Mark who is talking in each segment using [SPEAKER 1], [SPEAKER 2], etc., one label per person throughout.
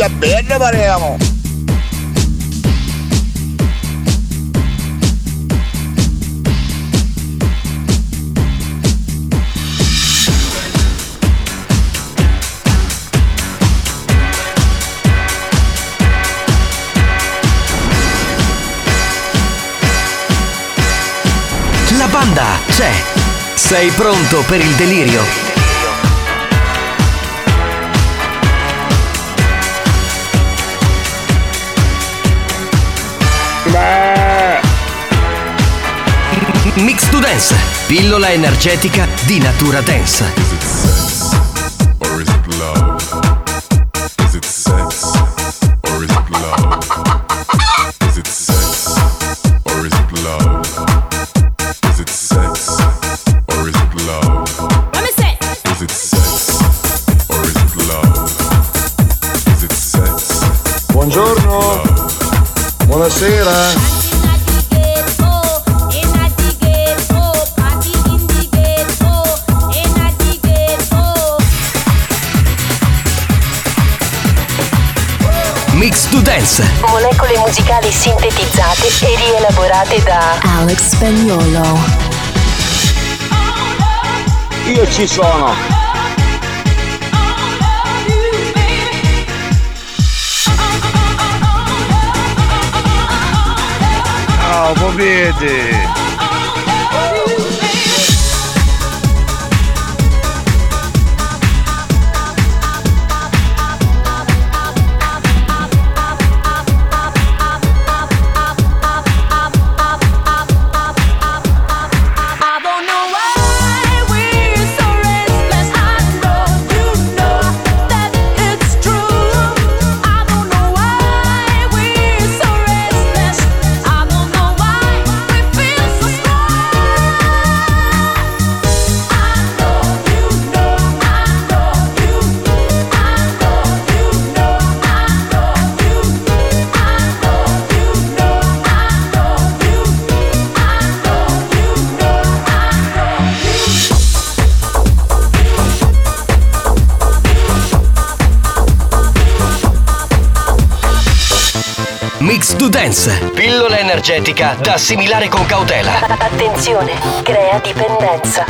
[SPEAKER 1] Già bene parliamo.
[SPEAKER 2] La banda c'è. Sei pronto per il delirio? Mix to Dance, pillola energetica di natura densa.
[SPEAKER 3] Or is it love? Is it sex? Or is it love? Is it sex? Or is it love? Is it sex? Or is it love?
[SPEAKER 4] Let me say.
[SPEAKER 3] Is it sex? Or is it love? Is it sex?
[SPEAKER 1] Buongiorno. Buonasera.
[SPEAKER 2] Dance,
[SPEAKER 5] molecole musicali sintetizzate e rielaborate da
[SPEAKER 4] Alex Spagnolo.
[SPEAKER 1] Io ci sono. Ciao, popete.
[SPEAKER 2] To Dance, pillola energetica da assimilare con cautela.
[SPEAKER 5] Attenzione, crea dipendenza.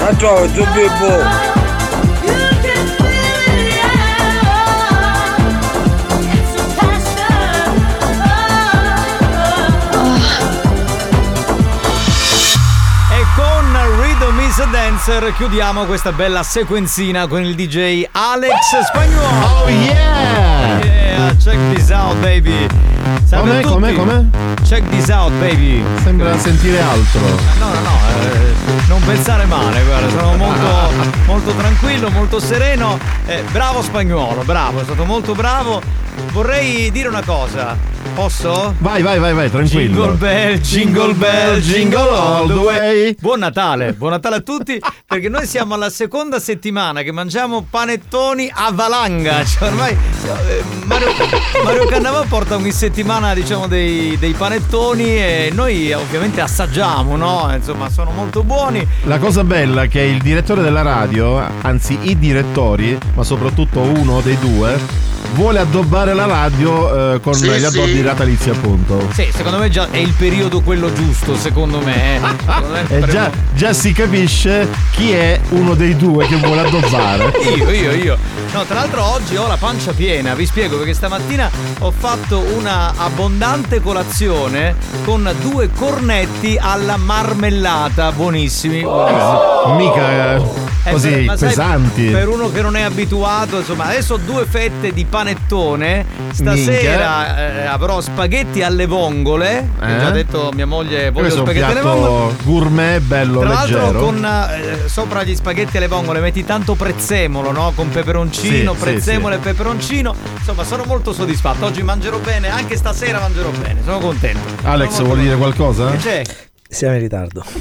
[SPEAKER 1] Ma ciao, tu
[SPEAKER 6] Dancer chiudiamo questa bella sequenzina con il DJ Alex Spagnuolo.
[SPEAKER 7] Oh yeah!
[SPEAKER 6] Yeah, check this out, baby. Salve tutti.
[SPEAKER 7] com'è, com'è?
[SPEAKER 6] Check this out, baby.
[SPEAKER 7] Sembra sentire altro.
[SPEAKER 6] No, no, no, eh, non pensare male, guarda, sono molto, molto tranquillo, molto sereno. Eh, bravo spagnolo, bravo, è stato molto bravo. Vorrei dire una cosa, posso?
[SPEAKER 7] Vai, vai, vai, vai,
[SPEAKER 6] Jingle
[SPEAKER 7] tranquillo.
[SPEAKER 6] bell, jingle bell, jingle all the way. Buon Natale, buon Natale a tutti, perché noi siamo alla seconda settimana che mangiamo panettoni a valanga. Cioè ormai eh, Mario, Mario Cannava porta ogni settimana, diciamo, dei, dei panettoni e noi ovviamente assaggiamo, no? Insomma, sono molto buoni.
[SPEAKER 7] La cosa bella è che il direttore della radio, anzi i direttori, ma soprattutto uno dei due, vuole addobbare la radio eh, con
[SPEAKER 8] Sì,
[SPEAKER 7] gli addobbi
[SPEAKER 8] sì.
[SPEAKER 7] natalizi, appunto.
[SPEAKER 6] Sì, secondo me già è il periodo quello giusto, secondo me. eh. Secondo me
[SPEAKER 7] E già, già si capisce chi è uno dei due che vuole addobbare.
[SPEAKER 6] Io, io, io. No, tra l'altro oggi ho la pancia piena, vi spiego perché stamattina ho fatto una abbondante colazione con due cornetti alla marmellata, buonissimi.
[SPEAKER 7] Mica eh,
[SPEAKER 6] Eh,
[SPEAKER 7] così
[SPEAKER 6] per- ma sai,
[SPEAKER 7] pesanti.
[SPEAKER 6] per uno che non è abituato, insomma, adesso ho due fette di panettone. Stasera eh, avrò spaghetti alle vongole. Ho
[SPEAKER 7] Eh?
[SPEAKER 6] già detto a mia moglie voglio spaghetti alle vongole.
[SPEAKER 7] gourmet bello
[SPEAKER 6] Tra l'altro
[SPEAKER 7] leggero.
[SPEAKER 6] con eh, sopra gli spaghetti alle vongole metti tanto prezzemolo, no? Con peperoncino,
[SPEAKER 7] Sì,
[SPEAKER 6] prezzemolo
[SPEAKER 7] sì.
[SPEAKER 6] e peperoncino. Insomma, sono molto soddisfatto. Oggi mangerò bene, anche stasera mangerò bene. Sono contento.
[SPEAKER 7] Alex,
[SPEAKER 6] Sono
[SPEAKER 7] vuol dire qualcosa?
[SPEAKER 6] Che c'è?
[SPEAKER 9] Siamo in ritardo.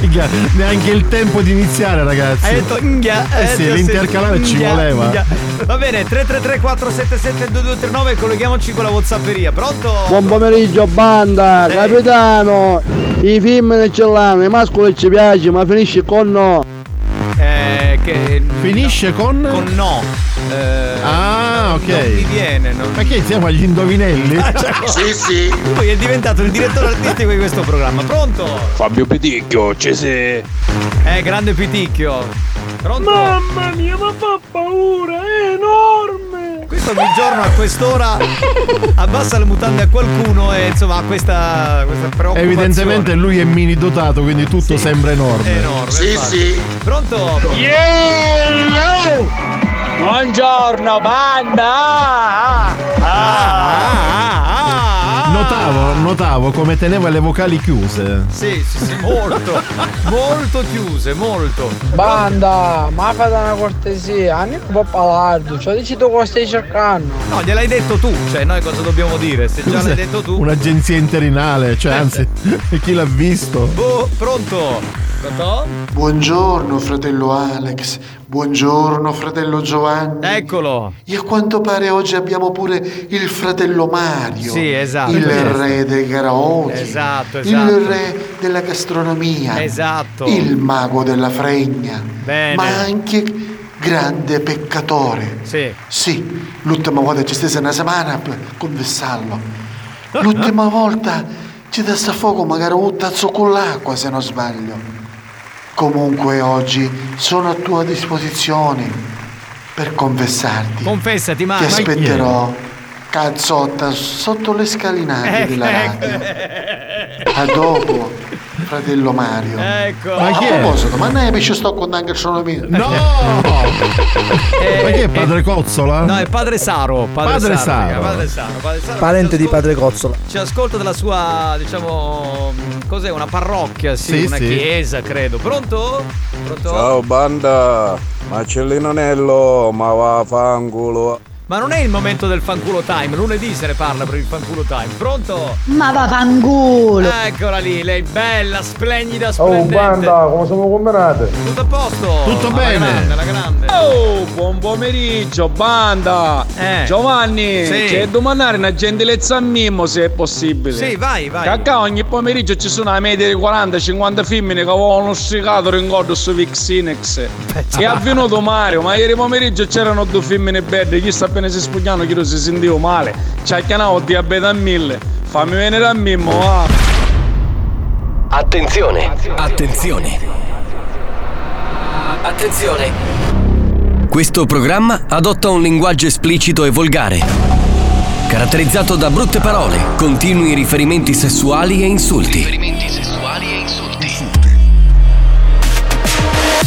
[SPEAKER 7] Mica, Neanche il tempo di iniziare, ragazzi.
[SPEAKER 6] Hai detto nghia,
[SPEAKER 7] Eh sì,
[SPEAKER 6] detto
[SPEAKER 7] l'intercalare ci voleva.
[SPEAKER 6] Va bene, 333 477 2239 colleghiamoci con la Whatsapperia. Pronto?
[SPEAKER 10] Buon pomeriggio banda,
[SPEAKER 6] Eh.
[SPEAKER 10] capitano! I film ne ce l'hanno, i mascoli ci piace, ma finisce con no.
[SPEAKER 6] Eh, che
[SPEAKER 7] Finisce con.
[SPEAKER 6] con no. Eh,
[SPEAKER 7] Ah, ok.
[SPEAKER 6] Non mi viene, non
[SPEAKER 7] Ma che siamo agli indovinelli?
[SPEAKER 8] Sì, sì.
[SPEAKER 6] Lui è diventato il direttore artistico di questo programma. Pronto?
[SPEAKER 9] Fabio Peticchio, ci sei.
[SPEAKER 6] Eh, grande piticchio. Pronto?
[SPEAKER 10] Mamma mia, ma fa paura, è enorme!
[SPEAKER 6] Questo ogni giorno a quest'ora abbassa le mutande a qualcuno e insomma ha questa, questa preoccupazione.
[SPEAKER 7] Evidentemente lui è mini dotato, quindi tutto
[SPEAKER 6] Sì.
[SPEAKER 7] sembra enorme.
[SPEAKER 6] È enorme.
[SPEAKER 8] Sì,
[SPEAKER 6] infatti.
[SPEAKER 8] sì.
[SPEAKER 6] Pronto?
[SPEAKER 10] Buongiorno banda!
[SPEAKER 6] Ah, ah, ah, ah.
[SPEAKER 7] Notavo, notavo come teneva le vocali chiuse.
[SPEAKER 6] Sì, sì, sì, molto. molto chiuse, molto.
[SPEAKER 10] Banda, ma fate una cortesia, anni un po' palardo, cioè dici tu cosa stai cercando?
[SPEAKER 6] No, gliel'hai detto tu, cioè noi cosa dobbiamo dire? Se già l'hai detto tu.
[SPEAKER 7] Un'agenzia interinale, cioè anzi, chi l'ha visto?
[SPEAKER 6] Boh, pronto? Pronto?
[SPEAKER 11] Buongiorno fratello Alex, buongiorno fratello Giovanni.
[SPEAKER 6] Eccolo.
[SPEAKER 11] E a quanto pare oggi abbiamo pure il fratello Mario.
[SPEAKER 6] Sì, esatto.
[SPEAKER 11] Il
[SPEAKER 6] Esatto.
[SPEAKER 11] re dei karaoke.
[SPEAKER 6] Esatto,
[SPEAKER 11] Il
[SPEAKER 6] esatto.
[SPEAKER 11] re della gastronomia.
[SPEAKER 6] Esatto.
[SPEAKER 11] Il mago della fregna.
[SPEAKER 6] Bene.
[SPEAKER 11] Ma anche grande peccatore.
[SPEAKER 6] Sì.
[SPEAKER 11] Sì, l'ultima volta ci stessa una settimana per confessarlo. L'ultima volta ci dà sta fuoco magari un tazzo con l'acqua se non sbaglio. Comunque oggi sono a tua disposizione per confessarti.
[SPEAKER 6] Confessati,
[SPEAKER 11] Ti
[SPEAKER 6] Mario.
[SPEAKER 11] aspetterò cazzotta sotto le scalinate
[SPEAKER 6] Eh,
[SPEAKER 11] della radio. A dopo, fratello Mario.
[SPEAKER 6] Ecco.
[SPEAKER 7] Ma chi è?
[SPEAKER 11] proposito, ma ne pesce sto con anche sono mio.
[SPEAKER 7] No!
[SPEAKER 6] Eh,
[SPEAKER 7] Ma che è
[SPEAKER 6] eh,
[SPEAKER 7] padre Cozzola?
[SPEAKER 6] No, è padre Saro. Padre,
[SPEAKER 7] Padre
[SPEAKER 6] Saro.
[SPEAKER 7] Saro.
[SPEAKER 6] Padre Saro. Padre Saro
[SPEAKER 9] Parente di padre Cozzola.
[SPEAKER 6] Ci ascolta dalla sua, diciamo, cos'è? Una parrocchia, sì,
[SPEAKER 7] Sì,
[SPEAKER 6] una
[SPEAKER 7] sì.
[SPEAKER 6] chiesa, credo. Pronto? Pronto?
[SPEAKER 12] Ciao banda, Marcellino Nello, ma va fanculo.
[SPEAKER 6] Ma non è il momento del fanculo time, lunedì se ne parla per il fanculo time. Pronto?
[SPEAKER 13] Ma va fanculo!
[SPEAKER 6] Eccola lì, lei bella, splendida,
[SPEAKER 10] Oh
[SPEAKER 6] splendente.
[SPEAKER 10] banda, come siamo combinate?
[SPEAKER 6] Tutto a posto?
[SPEAKER 7] Tutto
[SPEAKER 6] Alla
[SPEAKER 7] bene.
[SPEAKER 6] grande, alla grande.
[SPEAKER 14] Oh, buon pomeriggio, banda!
[SPEAKER 6] Eh.
[SPEAKER 14] Giovanni,
[SPEAKER 6] Sì.
[SPEAKER 14] c'è domandare una gentilezza a Mimmo se è possibile.
[SPEAKER 6] Sì, vai, vai.
[SPEAKER 14] Cacca ogni pomeriggio ci sono a media di 40-50 femmine che avevano stricato rincordo su Vixinex. È avvenuto Mario, ma ieri pomeriggio c'erano due femmine belle, chi sta appena si spugnano, chi non si sentiva male. Ci ha chiamato diabete a mille. Fammi venire a Mimmo, va.
[SPEAKER 2] Attenzione! Attenzione! Attenzione! Questo programma adotta un linguaggio esplicito e volgare, caratterizzato da brutte parole, continui riferimenti sessuali e insulti.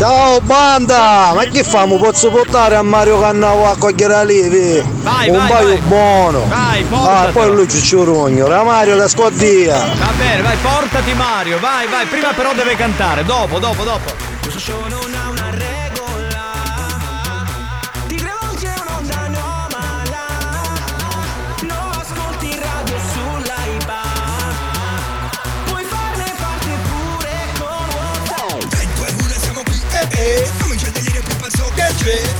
[SPEAKER 10] Ciao banda, ma che famo? Posso portare a Mario Cannavo a cogliere lì?
[SPEAKER 6] Vai,
[SPEAKER 10] Un
[SPEAKER 6] vai,
[SPEAKER 10] paio
[SPEAKER 6] vai.
[SPEAKER 10] buono.
[SPEAKER 6] Vai,
[SPEAKER 10] Ah,
[SPEAKER 6] portatelo.
[SPEAKER 10] poi lui ci ciurugno. La Mario la scoddia.
[SPEAKER 6] Va bene, vai, portati Mario, vai, vai. Prima però deve cantare, dopo, dopo, dopo.
[SPEAKER 7] dress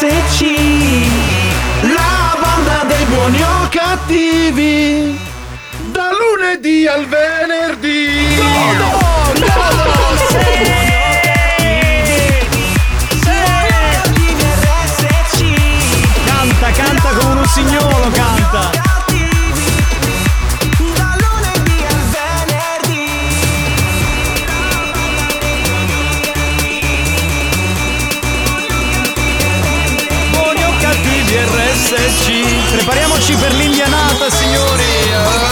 [SPEAKER 7] RSC La banda dei buoni o cattivi Da lunedì al venerdì.
[SPEAKER 6] Canta, Prepariamoci per l'indianata, signori.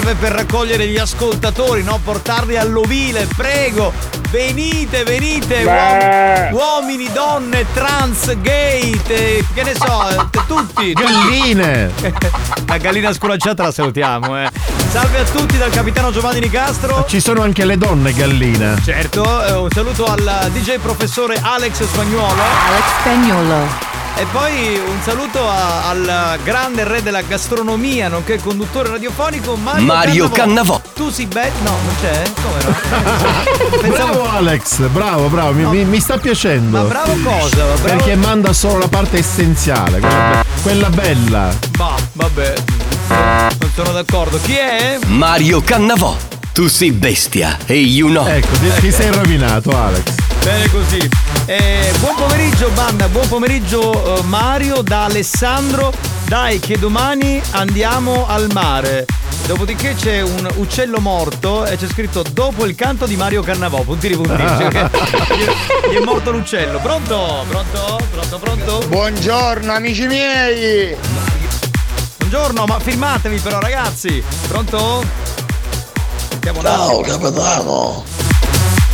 [SPEAKER 6] Serve per raccogliere gli ascoltatori, no? Portarli all'ovile, prego. Venite, venite, uom- uomini, donne, trans, gay, te- che ne so, eh, te- tutti.
[SPEAKER 7] Galline.
[SPEAKER 6] La gallina sculacciata la salutiamo, eh. Salve a tutti dal capitano Giovanni Nicastro.
[SPEAKER 7] Ci sono anche le donne galline
[SPEAKER 6] Certo, eh, un saluto al DJ professore Alex Spagnuolo.
[SPEAKER 4] Alex Spagnolo.
[SPEAKER 6] E poi un saluto a- al grande re della gastronomia, nonché conduttore radiofonico Mario,
[SPEAKER 2] Mario Cannavò.
[SPEAKER 6] Tu sei bello? No, non c'è? Come no?
[SPEAKER 7] Bravo Alex, bravo, bravo, mi, mi- mi sta piacendo.
[SPEAKER 6] Ma bravo cosa? Bravo-
[SPEAKER 7] Perché manda solo la parte essenziale, quella bella.
[SPEAKER 6] Ma vabbè, non sono d'accordo. Chi è?
[SPEAKER 2] Mario Cannavò. Tu sei bestia e you know.
[SPEAKER 7] Ecco, ti, ti sei rovinato Alex.
[SPEAKER 6] Bene così. Eh, buon pomeriggio banda, buon pomeriggio eh, Mario da Alessandro. Dai che domani andiamo al mare. Dopodiché c'è un uccello morto e c'è scritto dopo il canto di Mario Cannavò, puntini puntini. Cioè che gli, gli è morto l'uccello. Pronto? Pronto? Pronto? Pronto?
[SPEAKER 12] Buongiorno amici miei!
[SPEAKER 6] Buongiorno, ma firmatevi però ragazzi. Pronto? Sentiamo attimo.
[SPEAKER 12] capitano!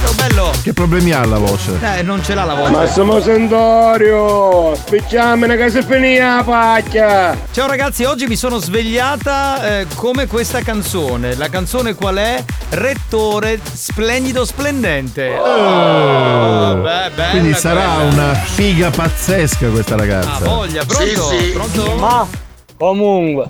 [SPEAKER 6] Ciao bello.
[SPEAKER 7] Che problemi ha la voce?
[SPEAKER 6] Eh, non ce l'ha la voce.
[SPEAKER 12] Massimo Santorio! Spicciamene che si finì la pacchia!
[SPEAKER 6] Ciao ragazzi, oggi mi sono svegliata eh, come questa canzone. La canzone qual è? Rettore splendido splendente. Oh, beh, bella
[SPEAKER 7] Quindi sarà
[SPEAKER 6] quella.
[SPEAKER 7] una figa pazzesca questa ragazza.
[SPEAKER 6] Ah, voglia, pronto? Pronto?
[SPEAKER 15] Ma comunque.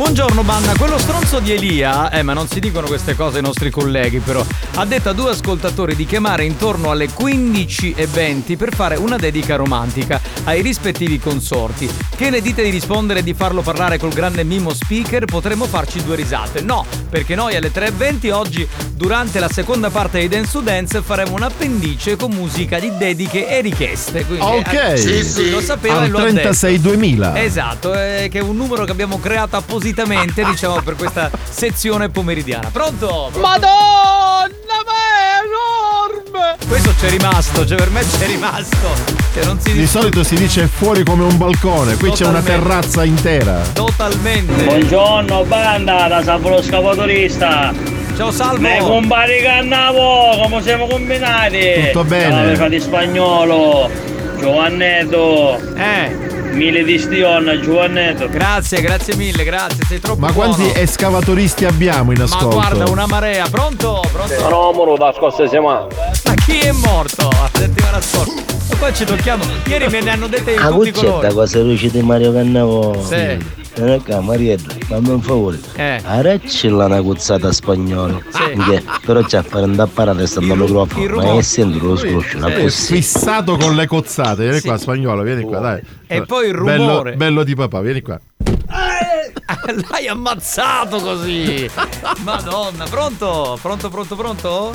[SPEAKER 6] Buongiorno banda, quello stronzo di Elia, eh ma non si dicono queste cose ai nostri colleghi però, ha detto a due ascoltatori di chiamare intorno alle 15.20 per fare una dedica romantica ai rispettivi consorti. Che ne dite di rispondere e di farlo parlare col grande mimo speaker? Potremmo farci due risate. No, perché noi alle 3.20 oggi, durante la seconda parte di Dance to Dance, faremo un appendice con musica di dediche e richieste. Quindi,
[SPEAKER 7] Ok.
[SPEAKER 6] eh,
[SPEAKER 7] Sì, sì.
[SPEAKER 6] Lo sapeva
[SPEAKER 7] Al
[SPEAKER 6] e lo ha detto.
[SPEAKER 7] 36 2000.
[SPEAKER 6] Esatto, eh, che è un numero che abbiamo creato appositamente, diciamo, per questa sezione pomeridiana. Pronto?
[SPEAKER 15] Madonna, ma è enorme!
[SPEAKER 6] Questo c'è rimasto, cioè per me c'è rimasto. Che non si
[SPEAKER 7] Di solito si dice fuori come un balcone, qui c'è una
[SPEAKER 6] Totalmente.
[SPEAKER 7] terrazza intera.
[SPEAKER 6] Totalmente.
[SPEAKER 16] Buongiorno banda da Salvo Scapatorista.
[SPEAKER 6] Ciao Salvo.
[SPEAKER 16] Me compari Cannavo, come siamo combinati?
[SPEAKER 7] Tutto bene.
[SPEAKER 16] Ciao frati spagnolo. Giovannetto.
[SPEAKER 6] Eh.
[SPEAKER 16] Mille di stionna, Giovannetto.
[SPEAKER 6] Grazie, grazie mille, grazie, sei troppo
[SPEAKER 7] Ma
[SPEAKER 6] buono.
[SPEAKER 7] quanti escavatoristi abbiamo in
[SPEAKER 6] Ma
[SPEAKER 7] ascolto?
[SPEAKER 6] guarda, una marea. Pronto? Pronto?
[SPEAKER 16] No, moro da scorsa settimana.
[SPEAKER 6] Ma chi è morto la settimana scorsa? E poi ci tocchiamo. Ieri me ne hanno dette di
[SPEAKER 17] Ah,
[SPEAKER 6] tutti i
[SPEAKER 17] cuccetta
[SPEAKER 6] colori.
[SPEAKER 17] cosa luce di Mario Cannavo.
[SPEAKER 6] Sì.
[SPEAKER 17] Non è Marietta, fammi un favore.
[SPEAKER 6] Eh.
[SPEAKER 17] Arreccila una cuzzata spagnolo.
[SPEAKER 6] Sì.
[SPEAKER 17] Che però c'è a fare un apparare sta al microfono.
[SPEAKER 6] il
[SPEAKER 17] Ma sempre lo scroscio, una
[SPEAKER 7] È fissato con le cozzate. Vieni qua, spagnolo, vieni qua, dai.
[SPEAKER 6] E poi il
[SPEAKER 7] Bello,
[SPEAKER 6] rumore.
[SPEAKER 7] bello di papà, vieni qua.
[SPEAKER 6] L'hai ammazzato così. Madonna, pronto? Pronto, pronto, pronto?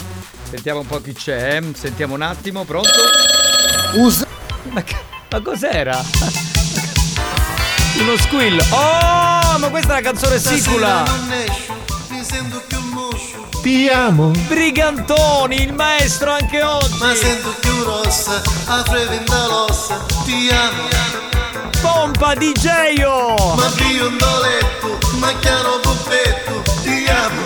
[SPEAKER 6] Sentiamo un po' chi c'è. eh. Sentiamo un attimo, pronto? Ma, che- ma cos'era? Uno squill. Oh, ma questa è la canzone sicula.
[SPEAKER 11] Mi sento più moscio,
[SPEAKER 7] Ti amo.
[SPEAKER 6] Brigantoni, il maestro anche oggi.
[SPEAKER 11] ma sento più rossa, a frevinda l'ossa, ti amo.
[SPEAKER 6] Pompa DJ!
[SPEAKER 11] Ma biondo letto, ma chiaro puppetto, ti amo.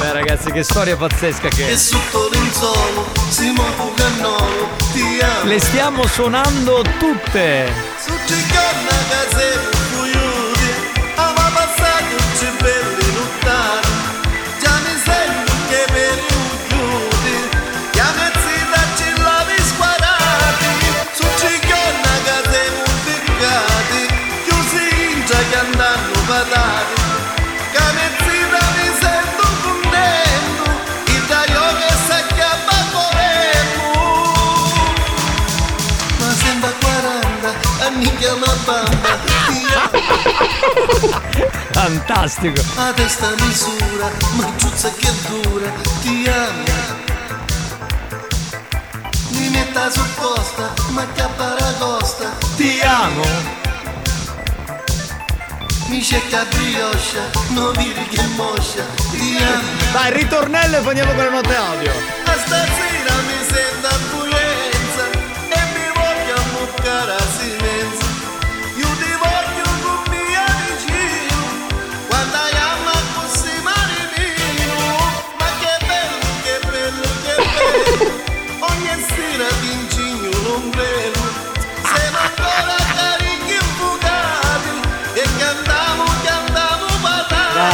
[SPEAKER 6] Beh ragazzi, che storia pazzesca che
[SPEAKER 11] E
[SPEAKER 6] è.
[SPEAKER 11] sotto l'insolo, si muove cannolo, ti amo.
[SPEAKER 6] Le stiamo suonando tutte.
[SPEAKER 11] Su ciconna che
[SPEAKER 6] Fantastico.
[SPEAKER 11] A testa misura, ma giuzza che dura Ti amo Mi metta supposta, ma che paragosta
[SPEAKER 6] Ti amo.
[SPEAKER 11] Mi cerca brioscia, non vedi che moscia Ti amo
[SPEAKER 6] Dai, ritornello e poniamo con le note audio.
[SPEAKER 11] A stasera mi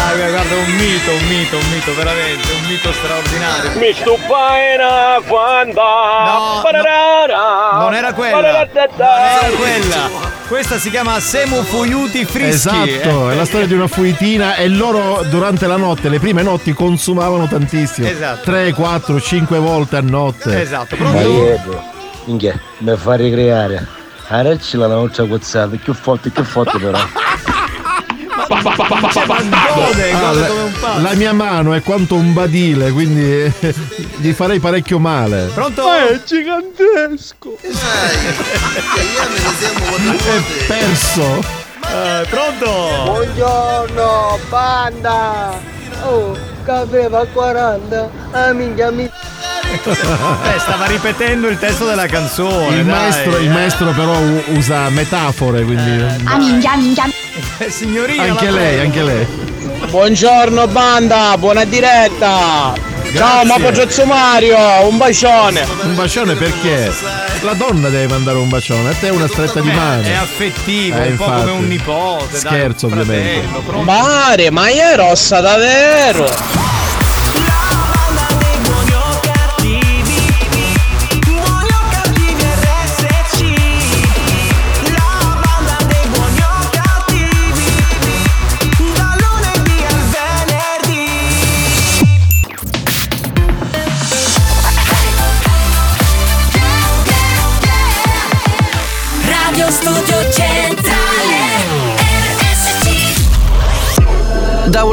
[SPEAKER 6] Dai, guarda, un mito, un mito, un mito, veramente, un mito straordinario.
[SPEAKER 12] Mi stuppaina quando
[SPEAKER 6] No, no, non era quella. Non era quella. Questa si chiama Semu Fuyuti Frischi.
[SPEAKER 7] Esatto,
[SPEAKER 6] eh.
[SPEAKER 7] è la storia di una fuitina e loro durante la notte, le prime notti consumavano tantissimo.
[SPEAKER 6] Esatto.
[SPEAKER 7] 3, 4, 5 volte a notte.
[SPEAKER 6] Esatto,
[SPEAKER 17] Marietto, minchia, mi fa ricreare. Arecci la nostra cozzata, più forte, più forte però.
[SPEAKER 7] la,
[SPEAKER 6] pazzo.
[SPEAKER 7] la mia mano è quanto un badile, quindi eh, gli farei parecchio male.
[SPEAKER 6] Pronto?
[SPEAKER 12] È gigantesco.
[SPEAKER 7] È perso.
[SPEAKER 6] Eh, pronto?
[SPEAKER 18] Buongiorno, banda! Oh, caffè va 40, ah minchia mi...
[SPEAKER 6] Beh, stava ripetendo il testo della canzone.
[SPEAKER 7] Il
[SPEAKER 6] dai,
[SPEAKER 7] maestro, il
[SPEAKER 6] eh.
[SPEAKER 7] maestro però usa metafore, quindi
[SPEAKER 13] Ah minchia, minchia.
[SPEAKER 6] Eh, signorina,
[SPEAKER 7] anche lei,
[SPEAKER 6] prego.
[SPEAKER 7] anche lei.
[SPEAKER 16] Buongiorno banda, buona diretta! Ciao
[SPEAKER 7] Grazie.
[SPEAKER 16] Mapogezzo Mario, un bacione!
[SPEAKER 7] Un bacione perché? La donna deve mandare un bacione, a te una stretta di mano.
[SPEAKER 6] È affettivo,
[SPEAKER 7] Eh,
[SPEAKER 6] un po' come
[SPEAKER 7] infatti.
[SPEAKER 6] un nipote. dai,
[SPEAKER 7] Scherzo,
[SPEAKER 6] un
[SPEAKER 7] ovviamente.
[SPEAKER 6] fratello?
[SPEAKER 16] Mare, ma è rossa davvero!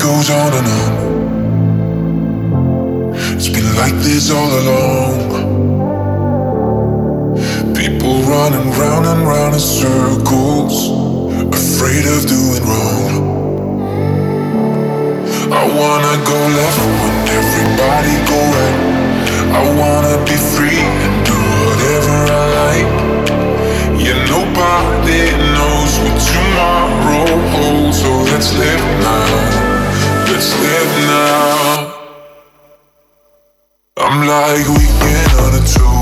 [SPEAKER 19] Goes on and on. It's been like this all along. People running round and round in circles, afraid of doing wrong. I wanna go left when everybody go right. I wanna be free and do whatever I like. Yeah, nobody knows what tomorrow holds, so let's live now. Let's live now. I'm like weekend on a Tuesday.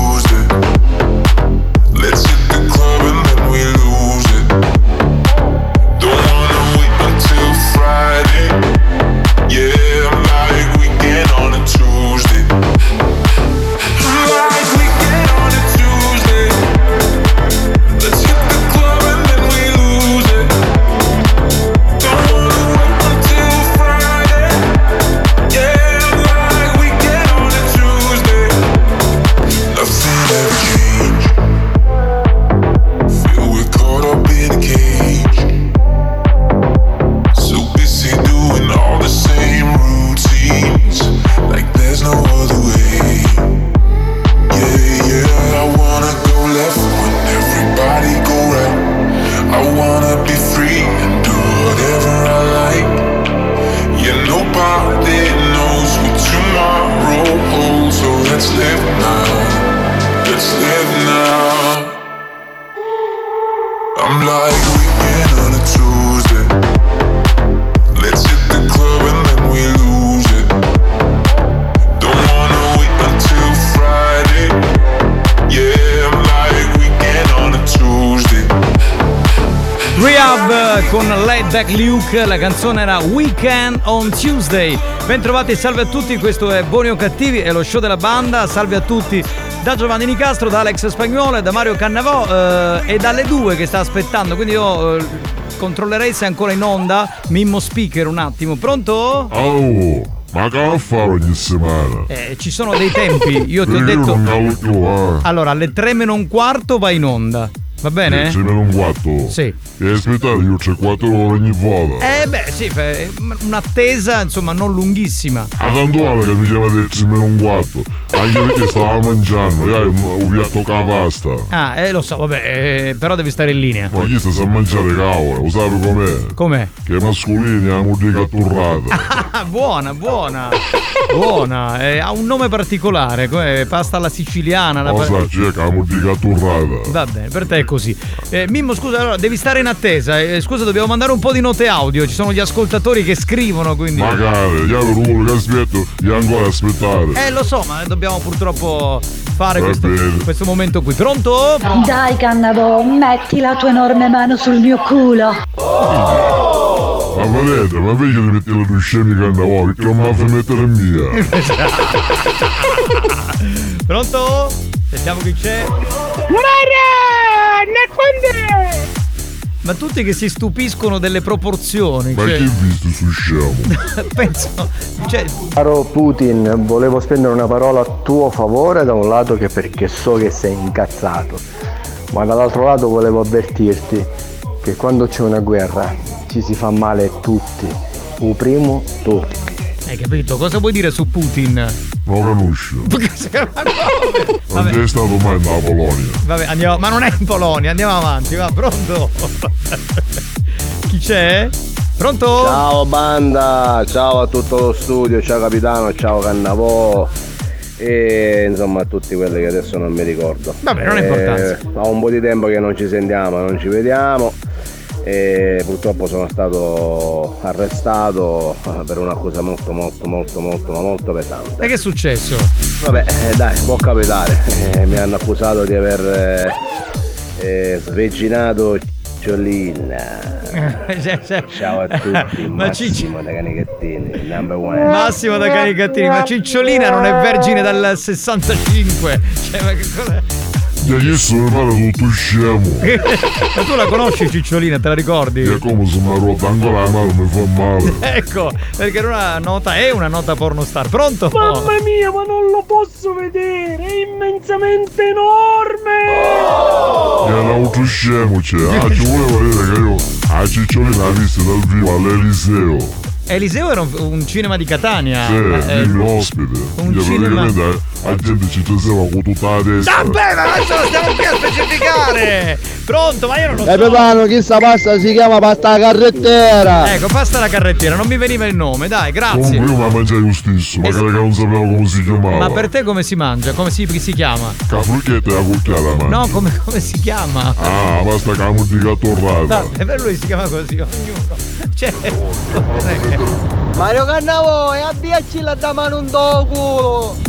[SPEAKER 6] Luke, la canzone era Weekend on Tuesday. Bentrovati e salve a tutti, questo è Buoni o Cattivi, è lo show della banda, salve a tutti da Giovanni Nicastro, da Alex Spagnolo e da Mario Cannavò eh, e dalle due che sta aspettando, quindi io eh, controllerei se è ancora in onda, Mimmo Speaker un attimo, pronto?
[SPEAKER 20] Oh, ma che fare ogni settimana?
[SPEAKER 6] Eh, ci sono dei tempi, io ti ho detto...
[SPEAKER 20] più, eh.
[SPEAKER 6] Allora, alle 3 meno un quarto vai in onda, va bene?
[SPEAKER 20] Sì, meno un quarto.
[SPEAKER 6] Sì.
[SPEAKER 20] E aspettate, io c'è 4 ore ogni volta.
[SPEAKER 6] Eh beh sì, fe- un'attesa insomma non lunghissima.
[SPEAKER 20] A tanto vale che mi chiamate meno un quarto. Anche perché stavo mangiando, hai un, piatto con la pasta.
[SPEAKER 6] Ah, eh lo so, vabbè, eh, però devi stare in linea.
[SPEAKER 20] Ma chi sta a mangiare cavolo? Lo sape com'è?
[SPEAKER 6] Com'è?
[SPEAKER 20] Che mascolini ha musica turrata.
[SPEAKER 6] Ah, buona, buona. Buona, eh, ha un nome particolare, come pasta alla siciliana. la
[SPEAKER 20] Lo
[SPEAKER 6] pa-
[SPEAKER 20] sa, c'è che ha musica turrata.
[SPEAKER 6] Va bene, per te è così. Eh, Mimmo, scusa, allora devi stare in attesa. Eh, scusa, dobbiamo mandare un po' di note audio. Ci sono gli ascoltatori che scrivono, quindi.
[SPEAKER 20] Magari, io avevo quello che aspetto, io ancora aspettare.
[SPEAKER 6] Eh, lo so, ma dobbiamo purtroppo fare questo, questo momento qui. Pronto?
[SPEAKER 13] Dai Cannavo, metti la tua enorme mano sul mio culo.
[SPEAKER 20] Ma vedete, ma perché ti metti le tue scemi che andavo, perché non mi fa mettere mia.
[SPEAKER 6] Pronto? Sentiamo chi c'è.
[SPEAKER 1] Mare! Nasconde!
[SPEAKER 6] Ma tutti che si stupiscono delle proporzioni.
[SPEAKER 20] Ma
[SPEAKER 6] cioè-
[SPEAKER 20] chi ha visto su scemo?
[SPEAKER 6] Penso. Cioè,
[SPEAKER 21] Caro Putin, volevo spendere una parola a tuo favore da un lato che perché so che sei incazzato, ma dall'altro lato volevo avvertirti che quando c'è una guerra ci si fa male tutti. Il primo tu.
[SPEAKER 6] Hai capito? Cosa vuoi dire su Putin?
[SPEAKER 20] Non conosco. Non c'è stato mai nella Polonia.
[SPEAKER 6] Vabbè, andiamo. Ma non è in Polonia, andiamo avanti, va, pronto? Chi c'è? Pronto?
[SPEAKER 21] Ciao banda, ciao a tutto lo studio, ciao capitano, ciao Cannavò e insomma a tutti quelli che adesso non mi ricordo.
[SPEAKER 6] Vabbè, non è importante.
[SPEAKER 21] Ho un po' di tempo che non ci sentiamo, non ci vediamo e purtroppo sono stato arrestato per un'accusa molto molto molto molto ma molto pesante.
[SPEAKER 6] E che è successo?
[SPEAKER 21] Vabbè, eh, dai, può capitare. Eh, mi hanno accusato di aver eh, eh, sveginato Ciolina. Ciao a tutti,
[SPEAKER 6] Ma Cicci-
[SPEAKER 21] Massimo da Canichettini, number one.
[SPEAKER 6] Massimo da Canicattini, ma Cicciolina non è vergine dal 65. Cioè, ma che cos'è?
[SPEAKER 20] Hai chiesto di fare tutto scemo.
[SPEAKER 6] Ma tu la conosci Cicciolina, te la ricordi?
[SPEAKER 20] E come se mi ha rotto ancora la mano mi fa male.
[SPEAKER 6] Ecco, perché era una nota, è una nota pornostar. Pronto?
[SPEAKER 1] Mamma mia, ma non lo posso vedere! È immensamente enorme!
[SPEAKER 20] E un altro scemo c'è. Ah, ci volevo vedere che io a Cicciolina l'ho vista dal vivo all'Eliseo.
[SPEAKER 6] Eliseo era un, un cinema di Catania.
[SPEAKER 20] Sì,
[SPEAKER 6] Eh,
[SPEAKER 20] ospite.
[SPEAKER 6] un cinema-
[SPEAKER 20] praticamente la gente ci teseva con tutta la testa.
[SPEAKER 6] Vabbè, ma adesso lo stiamo qui a specificare! Pronto, ma io non lo so.
[SPEAKER 21] Capitano, chi sta pasta si chiama pasta carrettera.
[SPEAKER 6] Ecco, pasta la carrettiera, non mi veniva il nome, dai, grazie.
[SPEAKER 20] Comunque io me la mangiai lo stesso, magari che non sapevo come si chiamava.
[SPEAKER 6] Ma per te come si mangia? Come si, si chiama?
[SPEAKER 20] E la cucchiata, ma.
[SPEAKER 6] No, come, come si chiama?
[SPEAKER 20] Ah, basta che la musica torrata.
[SPEAKER 6] Vabbè, per lui si chiama così, ognuno. Cioè,
[SPEAKER 22] Mario Cannavo e avviaci la da mano un do culo.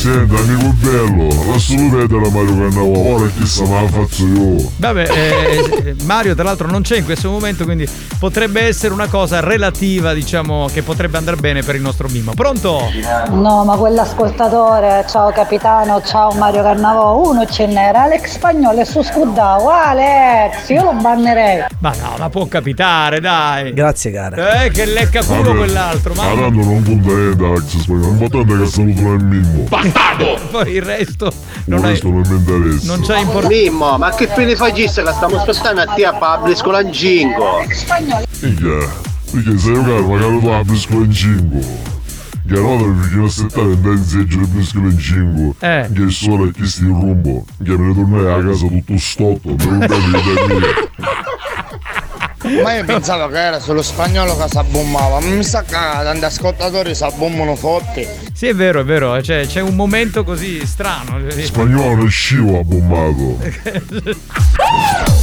[SPEAKER 20] Senta, amico bello, lascio vedere Mario Cannavò, ora chissà me la faccio io.
[SPEAKER 6] Vabbè, eh, eh, Mario tra l'altro non c'è in questo momento, quindi potrebbe essere una cosa relativa, diciamo, che potrebbe andare bene per il nostro Mimmo. Pronto?
[SPEAKER 13] No, ma quell'ascoltatore, ciao capitano, ciao Mario Cannavò, uno ce n'era, Alex Spagnolo e su Scudao, Alex, io lo bannerei.
[SPEAKER 6] Ma no, ma può capitare, dai.
[SPEAKER 23] Grazie cara.
[SPEAKER 6] Eh, che lecca culo quell'altro,
[SPEAKER 20] Ma
[SPEAKER 6] ma
[SPEAKER 20] tanto non conta niente Alex Spagnolo, l'importante è che salutano il Mimmo.
[SPEAKER 6] poi il resto
[SPEAKER 20] Il resto non mi interessa.
[SPEAKER 6] non c'ha importanza.
[SPEAKER 22] Mimmo, ma che fine faciste che stiamo aspettando a te a Pablisco Langingo?
[SPEAKER 20] Minchia, perché sei un caro, magari tu apri scuola in 5. Che allora perché non aspettare andare in seggio e apri scuola in 5.
[SPEAKER 6] Eh.
[SPEAKER 20] Che il sole è chi sti in rumbo. Che me ne tornai a casa tutto stotto, per un mia.
[SPEAKER 24] Ma io pensavo che era solo spagnolo che si abbommava, ma mi sa che tanti ascoltatori si abbommano forti.
[SPEAKER 6] Sì, è vero, è vero, cioè, c'è un momento così strano.
[SPEAKER 20] Spagnolo scivo ha bombato.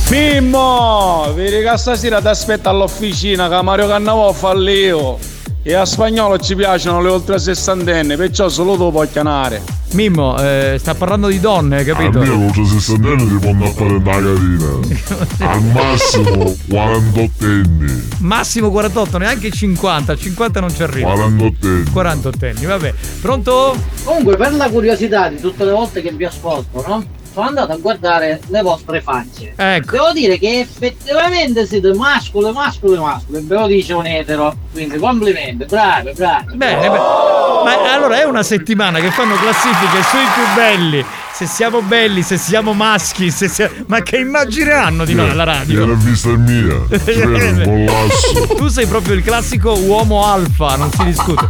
[SPEAKER 14] Mimmo, vedi che stasera ti aspetta all'officina che Mario Cannavò fa l'io. E a spagnolo ci piacciono le oltre sessantenne, perciò solo tu puoi chiamare.
[SPEAKER 6] Mimmo, eh, sta parlando di donne, capito?
[SPEAKER 20] A me oltre 60 anni ti può andare a fare una carina. Al massimo 48 anni.
[SPEAKER 6] Massimo 48, neanche 50, 50 non ci arriva.
[SPEAKER 20] 48 anni.
[SPEAKER 6] 48 anni, vabbè. Pronto?
[SPEAKER 25] Comunque, per la curiosità di tutte le volte che vi ascolto, no? Sono andato a guardare le vostre facce.
[SPEAKER 6] Ecco.
[SPEAKER 25] Devo dire che effettivamente siete mascolo, mascolo, mascolo. Ve lo dice un etero. Quindi complimenti, bravi, bravi.
[SPEAKER 6] Bene, beh. Ma allora è una settimana che fanno classifiche sui più belli. Se siamo belli, se siamo maschi, se sia- ma che immagine hanno di noi alla radio?
[SPEAKER 20] Era vista mia.
[SPEAKER 6] Tu sei proprio il classico uomo alfa, non si discute.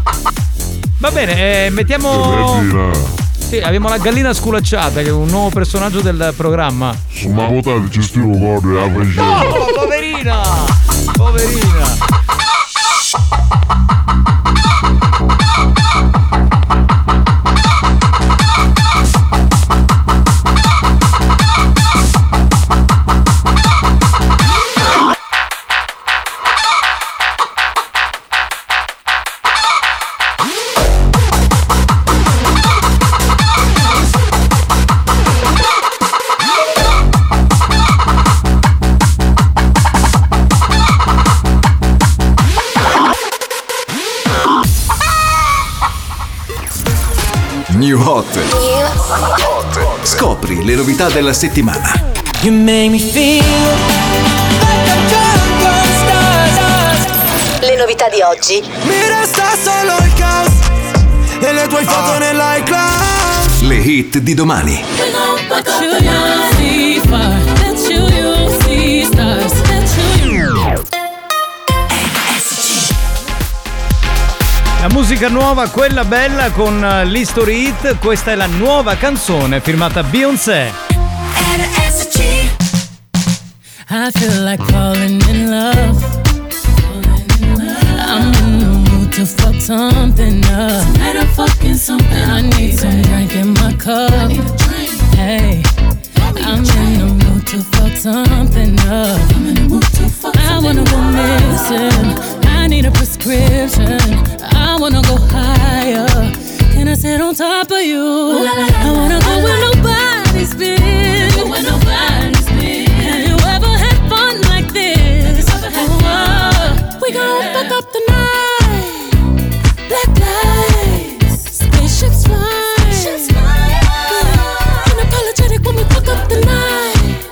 [SPEAKER 6] Va bene, eh, mettiamo. Sì, abbiamo la gallina sculacciata, che è un nuovo personaggio del programma.
[SPEAKER 20] Su una votata ci stiamo correre la facevo.
[SPEAKER 6] Oh, poverina! Poverina!
[SPEAKER 26] Hot. Scopri le novità della settimana.
[SPEAKER 1] You make me feel
[SPEAKER 5] Le novità di oggi.
[SPEAKER 1] Mi resta solo il caos e le tue foto nell'iCloud.
[SPEAKER 26] Le hit di domani.
[SPEAKER 6] La musica nuova, quella bella con eh, l'History Hit, questa è la nuova canzone firmata Beyoncé.
[SPEAKER 27] I feel like falling in love. I'm in the mood to fuck something up. Tonight I'm fucking something. I need some drink in my cup. Hey, I'm in the mood to fuck something up. I'm in the mood to fuck I wanna go missing. I need a prescription. I wanna go higher. Can I sit on top of you? I wanna go where nobody's been. Where nobody's been. Have you ever had fun like this? Oh, oh, we gon' fuck up the night. Black lights, spaceships fly. Unapologetic when we fuck up the night.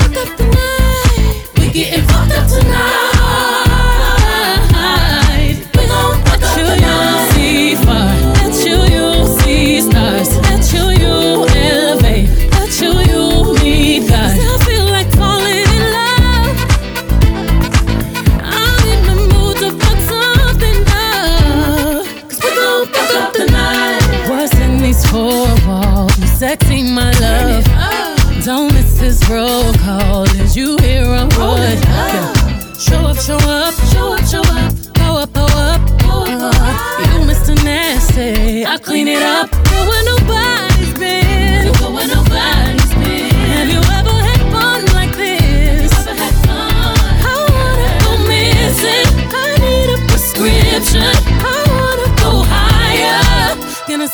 [SPEAKER 27] Fuck up the night. We getting fucked up tonight.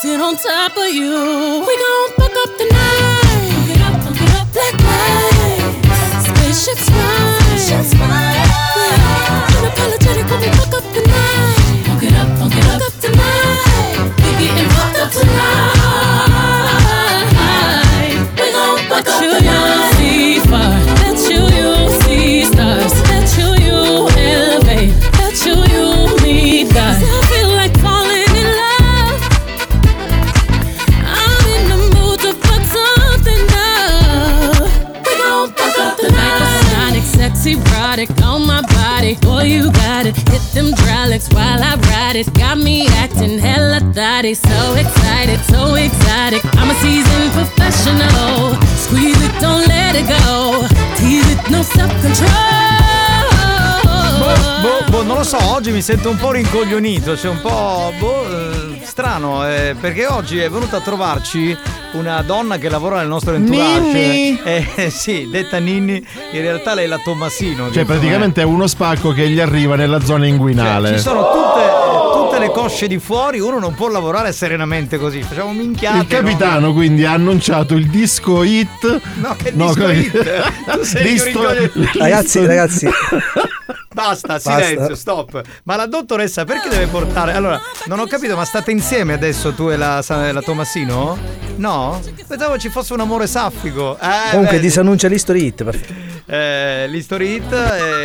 [SPEAKER 27] Sit on top of you. We gon' fuck up the night. Fuck it up, fuck it up. Black lights. Spaceships fly. Spaceships fly. Unapologetic when we fuck up the night. Fuck it up, fuck it up. Fuck up the night. We getting fucked up tonight. You got it. Hit them hydraulics while I ride it. Got me acting hella thotty. So excited, so exotic. I'm a seasoned professional. Squeeze it, don't let it go. Tease it, no self-control.
[SPEAKER 6] Boh, boh, non lo so, oggi mi sento un po' rincoglionito, cioè un po' boh, eh, strano, eh, perché oggi è venuta a trovarci una donna che lavora nel nostro entourage.
[SPEAKER 28] Ninni!
[SPEAKER 6] Eh, sì, detta Ninni, in realtà lei è la Tommasino.
[SPEAKER 28] Cioè, praticamente è uno spacco che gli arriva nella zona inguinale.
[SPEAKER 6] Ci sono tutte, tutte le cosce di fuori, uno non può lavorare serenamente così. Facciamo minchiate.
[SPEAKER 28] Il capitano quindi ha annunciato il disco hit.
[SPEAKER 6] No, che
[SPEAKER 28] No,
[SPEAKER 6] disco hit? Tu sei
[SPEAKER 28] Listo-
[SPEAKER 23] Ragazzi, ragazzi.
[SPEAKER 6] Basta,
[SPEAKER 23] Basta.
[SPEAKER 6] silenzio, stop. Ma la dottoressa perché deve portare? Allora, non ho capito, ma state insieme adesso tu e la, la Tomassino? No? Pensavo ci fosse un amore saffico. Eh,
[SPEAKER 23] Comunque
[SPEAKER 6] vedi.
[SPEAKER 23] disannuncia l'history hit.
[SPEAKER 6] Eh, l'history hit e...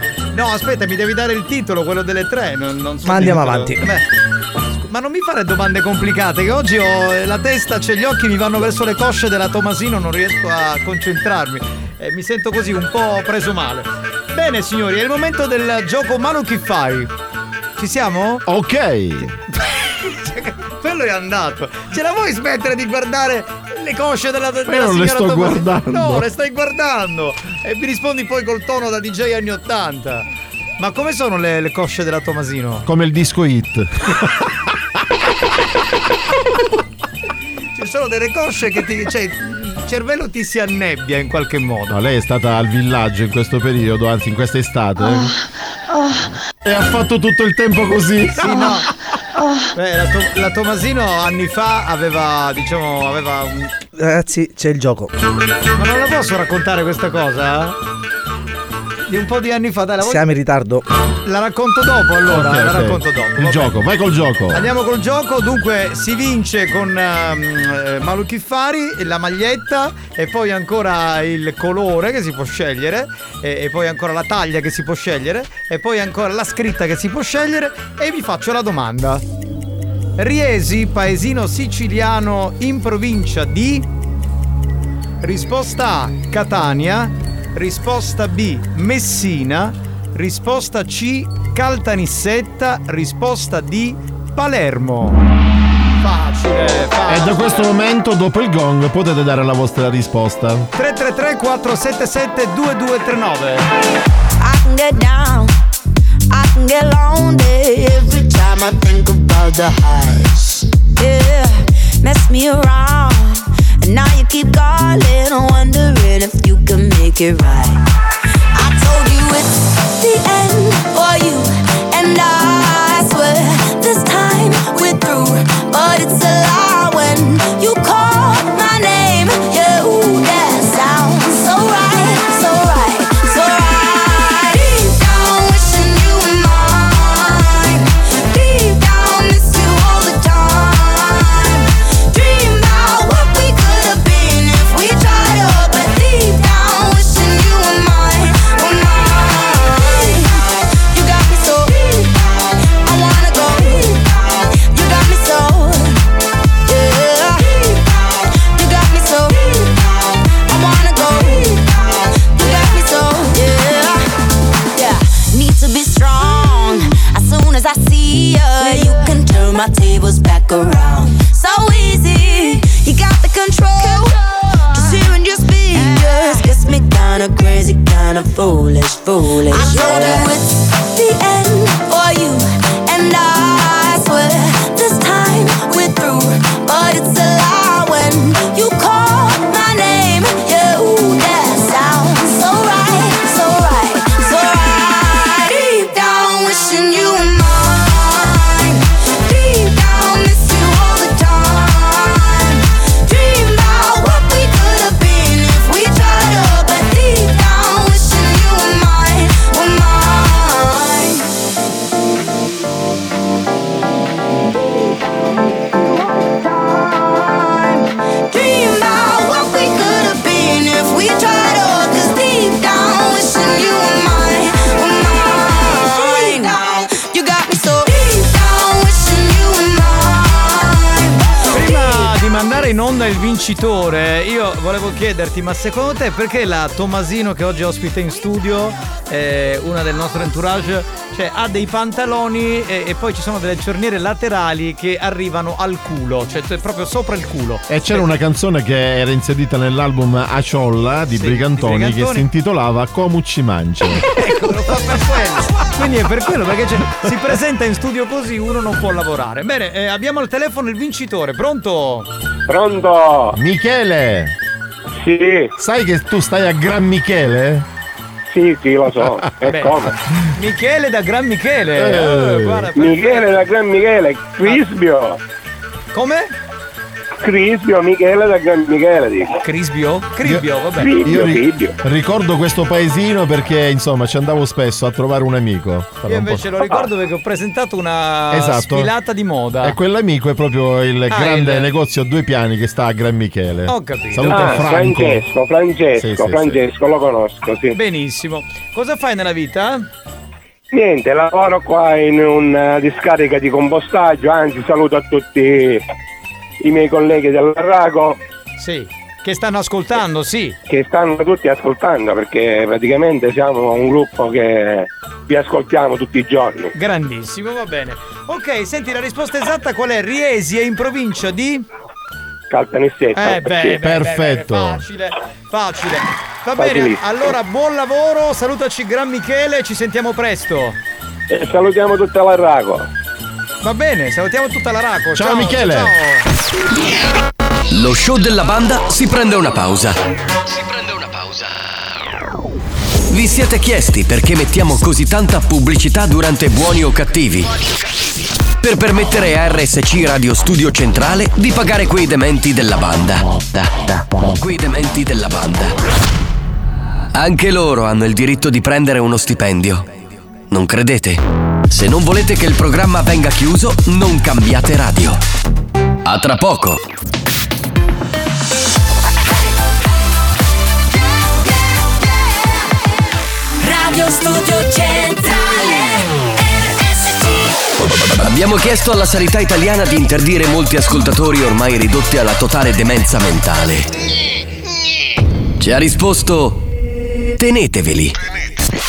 [SPEAKER 6] No, aspetta, mi devi dare il titolo, quello delle tre. Non, non so
[SPEAKER 23] Ma andiamo
[SPEAKER 6] dirtelo.
[SPEAKER 23] avanti.
[SPEAKER 6] Beh, scu- ma non mi fare domande complicate, che oggi ho eh, la testa, c'è gli occhi, mi vanno verso le cosce della Tomasino, non riesco a concentrarmi. Eh, mi sento così un po' preso male. Bene, signori, è il momento del gioco Manu chi fai. Ci siamo?
[SPEAKER 28] Ok.
[SPEAKER 6] Quello è andato. Ce la vuoi smettere di guardare le cosce della, della
[SPEAKER 28] io non le
[SPEAKER 6] signora
[SPEAKER 28] sto
[SPEAKER 6] Tomasi-
[SPEAKER 28] guardando.
[SPEAKER 6] No, le stai guardando. E mi rispondi poi col tono da DJ anni 80. Ma come sono le, le cosce della Tomasino?
[SPEAKER 28] Come il disco hit.
[SPEAKER 6] Ci sono delle cosce che ti. cioè, il cervello ti si annebbia in qualche modo.
[SPEAKER 28] No, lei è stata al villaggio in questo periodo, anzi in questa estate. E ha fatto tutto il tempo così.
[SPEAKER 6] Sì, no. Beh, la, To- la Tomasino anni fa aveva, diciamo, aveva un.
[SPEAKER 23] Ragazzi, c'è il gioco.
[SPEAKER 6] Ma non la posso raccontare questa cosa? Di un po' di anni fa, dai, la
[SPEAKER 23] Siamo in ritardo.
[SPEAKER 6] La racconto dopo allora,
[SPEAKER 28] Ok,
[SPEAKER 6] la
[SPEAKER 28] ok.
[SPEAKER 6] racconto dopo.
[SPEAKER 28] Il
[SPEAKER 6] va
[SPEAKER 28] gioco, vai col gioco.
[SPEAKER 6] Andiamo col gioco, dunque si vince con eh, Malu Chiffari la maglietta e poi ancora il colore che si può scegliere e, e poi ancora la taglia che si può scegliere e poi ancora la scritta che si può scegliere e vi faccio la domanda. Riesi, paesino siciliano in provincia di... Risposta A, Catania. Risposta B, Messina. Risposta C, Caltanissetta. Risposta D, Palermo. Facile,
[SPEAKER 28] E
[SPEAKER 6] facile.
[SPEAKER 28] da questo momento, dopo il gong, potete dare la vostra risposta.
[SPEAKER 6] 333 477 2239.
[SPEAKER 1] I can get down, I can get lonely every time I think about the highs. Yeah, mess me around, and now you keep calling, wondering if you can make it right. I told you it's the end for you, and I swear this time we're through, but it's a lie when you foolish, foolish. I told you it's
[SPEAKER 6] vincitore, io volevo chiederti, ma secondo te perché la Tomasino che oggi ospita in studio, eh, una del nostro entourage, cioè ha dei pantaloni e, e poi ci sono delle cerniere laterali che arrivano al culo, cioè cioè proprio sopra il culo.
[SPEAKER 28] E c'era una canzone che era inserita nell'album Aciolla di
[SPEAKER 6] Sì,
[SPEAKER 28] Brigantoni,
[SPEAKER 6] di
[SPEAKER 28] che
[SPEAKER 6] Brigantoni.
[SPEAKER 28] si intitolava Comu ci mangia.
[SPEAKER 6] Ecco, lo fa per quello. Quindi è per quello, perché cioè, si presenta in studio così uno non può lavorare. Bene, eh, abbiamo al telefono il vincitore, pronto?
[SPEAKER 28] Pronto? Michele!
[SPEAKER 29] Sì.
[SPEAKER 28] Sai che tu stai a Gran Michele?
[SPEAKER 29] Sì, sì, lo so. E come?
[SPEAKER 6] Michele da Gran Michele.
[SPEAKER 29] Eh,
[SPEAKER 6] guarda,
[SPEAKER 29] Michele da Gran Michele, Crisbio.
[SPEAKER 6] Come?
[SPEAKER 29] Crisbio, Michele da Gran Michele, dico.
[SPEAKER 6] Crisbio? Cribbio, vabbè.
[SPEAKER 28] Io ri- ricordo questo paesino perché insomma ci andavo spesso a trovare un amico.
[SPEAKER 6] Io invece lo ricordo perché ho presentato una
[SPEAKER 28] Esatto.
[SPEAKER 6] sfilata di moda.
[SPEAKER 28] E quell'amico è proprio il
[SPEAKER 6] Ah,
[SPEAKER 28] grande
[SPEAKER 6] il-
[SPEAKER 28] negozio a due piani che sta a Gran Michele.
[SPEAKER 6] Ho capito.
[SPEAKER 28] Saluta
[SPEAKER 29] Ah,
[SPEAKER 28] Franco.
[SPEAKER 29] Francesco, Francesco,
[SPEAKER 28] Sì, sì,
[SPEAKER 29] Francesco, lo conosco, sì.
[SPEAKER 6] Benissimo. Cosa fai nella vita?
[SPEAKER 29] Niente, lavoro qua in una discarica di compostaggio, anzi saluto a tutti i miei colleghi dell'Arraco
[SPEAKER 6] Sì. Che stanno ascoltando, sì.
[SPEAKER 29] che stanno tutti ascoltando perché praticamente siamo un gruppo che vi ascoltiamo tutti i giorni.
[SPEAKER 6] Grandissimo, va bene. Ok, senti la risposta esatta qual è? Riesi è in provincia di?
[SPEAKER 29] Caltanissetta.
[SPEAKER 6] Eh beh, beh,
[SPEAKER 28] Perfetto.
[SPEAKER 6] beh, facile, facile. Va bene, allora buon lavoro, salutaci Gran Michele, ci sentiamo presto.
[SPEAKER 29] E salutiamo tutta l'Arraco.
[SPEAKER 6] Va bene, salutiamo tutta la Raco.
[SPEAKER 28] Ciao, Michele.
[SPEAKER 6] ciao.
[SPEAKER 2] Lo show della banda si prende una pausa. Vi siete chiesti perché mettiamo così tanta pubblicità durante buoni o cattivi? Per permettere a RSC Radio Studio Centrale di pagare quei dementi della banda. Quei dementi della banda. Anche loro hanno il diritto di prendere uno stipendio. Non credete? Se non volete che il programma venga chiuso, non cambiate radio. A tra poco.
[SPEAKER 27] Radio Studio Centrale
[SPEAKER 2] Abbiamo chiesto alla sanità italiana di interdire molti ascoltatori ormai ridotti alla totale demenza mentale. Ci ha risposto: Teneteveli.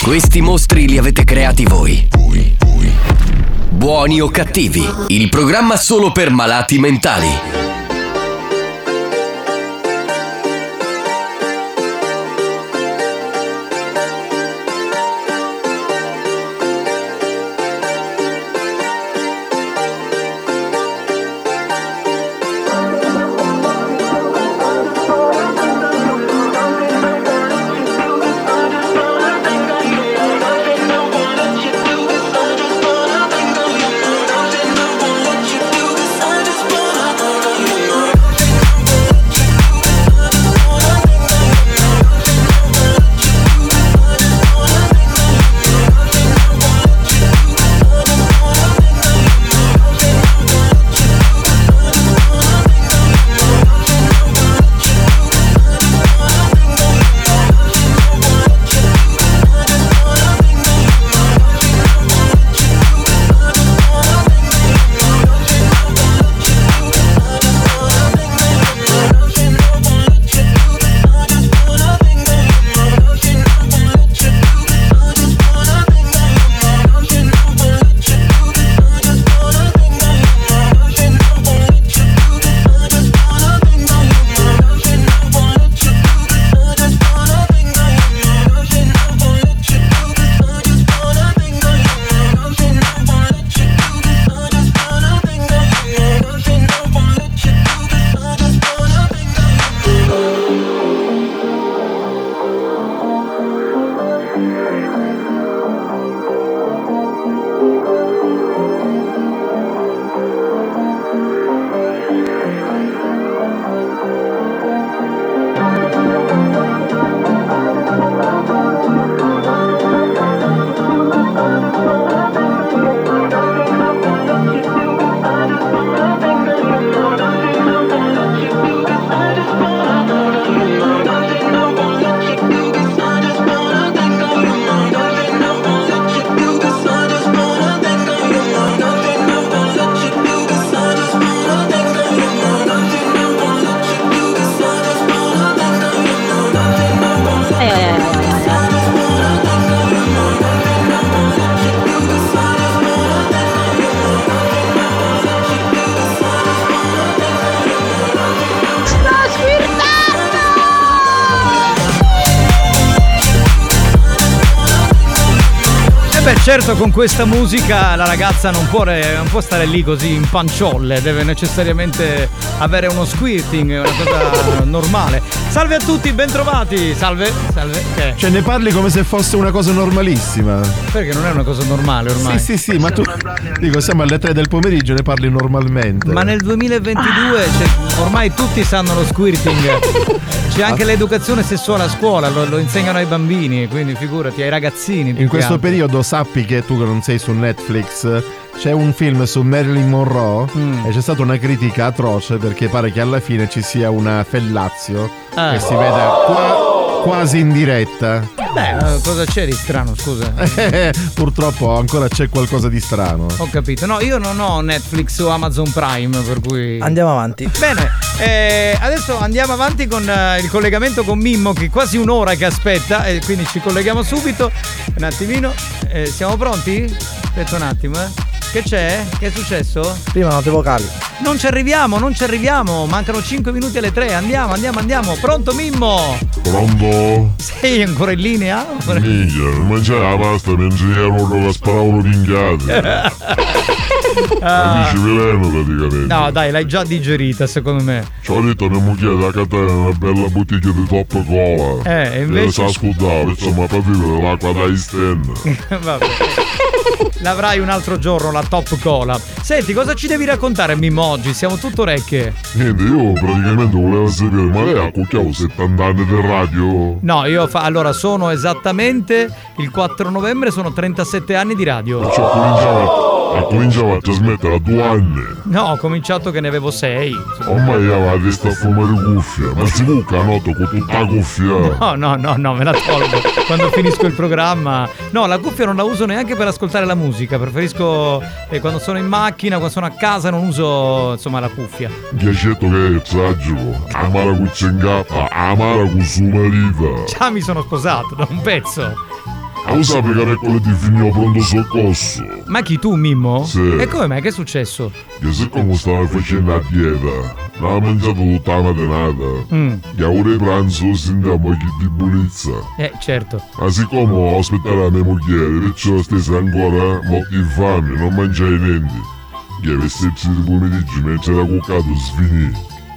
[SPEAKER 2] Questi mostri li avete creati voi. Buoni o cattivi, il programma solo per malati mentali.
[SPEAKER 6] Certo, con questa musica la ragazza non può, non può stare lì così in panciolle, deve necessariamente avere uno squirting, una cosa normale. Salve a tutti, bentrovati. Salve, salve. Che?
[SPEAKER 28] Cioè ne parli come se fosse una cosa normalissima.
[SPEAKER 6] Perché non è una cosa normale ormai.
[SPEAKER 28] Sì, sì, sì, ma tu dico, siamo alle 3 del pomeriggio ne parli normalmente.
[SPEAKER 6] Ma nel 2022 cioè, ormai tutti sanno lo squirting. C'è anche l'educazione sessuale a scuola, lo, lo insegnano ai bambini, quindi figurati, ai ragazzini. più
[SPEAKER 28] In questo
[SPEAKER 6] altro.
[SPEAKER 28] periodo sappi che tu che non sei su Netflix c'è un film su Marilyn Monroe
[SPEAKER 6] Mm.
[SPEAKER 28] e c'è stata una critica atroce perché pare che alla fine ci sia una fellazio
[SPEAKER 6] Ah.
[SPEAKER 28] che si vede qua- quasi in diretta.
[SPEAKER 6] Beh, eh, cosa c'è di strano, scusa?
[SPEAKER 28] Purtroppo ancora c'è qualcosa di strano.
[SPEAKER 6] Ho capito. No, io non ho Netflix o Amazon Prime, per cui.
[SPEAKER 23] Andiamo avanti.
[SPEAKER 6] Bene, eh, adesso andiamo avanti con eh, il collegamento con Mimmo, che è quasi un'ora che aspetta, e quindi ci colleghiamo subito. Un attimino. Eh, siamo pronti? Aspetta un attimo, eh. Che c'è? Che è successo?
[SPEAKER 23] Prima note vocali.
[SPEAKER 6] Non ci arriviamo, non ci arriviamo. Mancano 5 minuti alle 3. Andiamo, andiamo, andiamo. Pronto, Mimmo?
[SPEAKER 20] Pronto?
[SPEAKER 6] Sei ancora in linea?
[SPEAKER 20] Minchia, mangiare la pasta mentre ero che sparavano pinchiate.
[SPEAKER 6] Ah.
[SPEAKER 20] Amici veleno praticamente.
[SPEAKER 6] No, dai, l'hai già digerita, secondo me.
[SPEAKER 20] Ci ho detto ne mucchiere da catena una bella bottiglia di top cola.
[SPEAKER 6] Eh, e invece-
[SPEAKER 20] si ascoltava, insomma, per vivere l'acqua da sten.
[SPEAKER 6] Vabbè. L'avrai un altro giorno, la top cola. Senti, cosa ci devi raccontare, Mimmo, oggi? Siamo tutto orecchie.
[SPEAKER 20] Niente, io praticamente volevo sapere, ma lei ha cucchiato 70 anni di radio?
[SPEAKER 6] No, io fa- allora sono esattamente il 4 novembre, sono 37 anni di radio.
[SPEAKER 20] Perciò cominciava, a cominciava a trasmettere a due anni.
[SPEAKER 6] No, ho cominciato che ne avevo 6.
[SPEAKER 20] Ormai la testa a di cuffia, ma si cucca a notte con tutta la cuffia.
[SPEAKER 6] No, no, no, no, me la tolgo quando finisco il programma. No, la cuffia non la uso neanche per ascoltare la musica. Preferisco eh, quando sono in macchina, quando sono a casa, non uso insomma la cuffia.
[SPEAKER 20] Ghiacetto che è tragico, amara con cengappa, amara con suo marito.
[SPEAKER 6] Già mi sono sposato da un pezzo.
[SPEAKER 20] Lo sape che Reccole ti finì pronto soccorso?
[SPEAKER 6] Ma chi tu, Mimmo?
[SPEAKER 20] Sì.
[SPEAKER 6] E come mai? Che è successo?
[SPEAKER 20] Che siccome stava facendo la dieta, non ha mangiato tutta la mattinata.
[SPEAKER 6] Mm.
[SPEAKER 20] E ora pranzo sentiamo che di buonizza.
[SPEAKER 6] Eh, certo.
[SPEAKER 20] Ma siccome ho aspettato la mia moglie, perciò stessa ancora morti di fame, non mangiai niente. Che vestirsi di pomeriggio mentre era cuccato sfinì.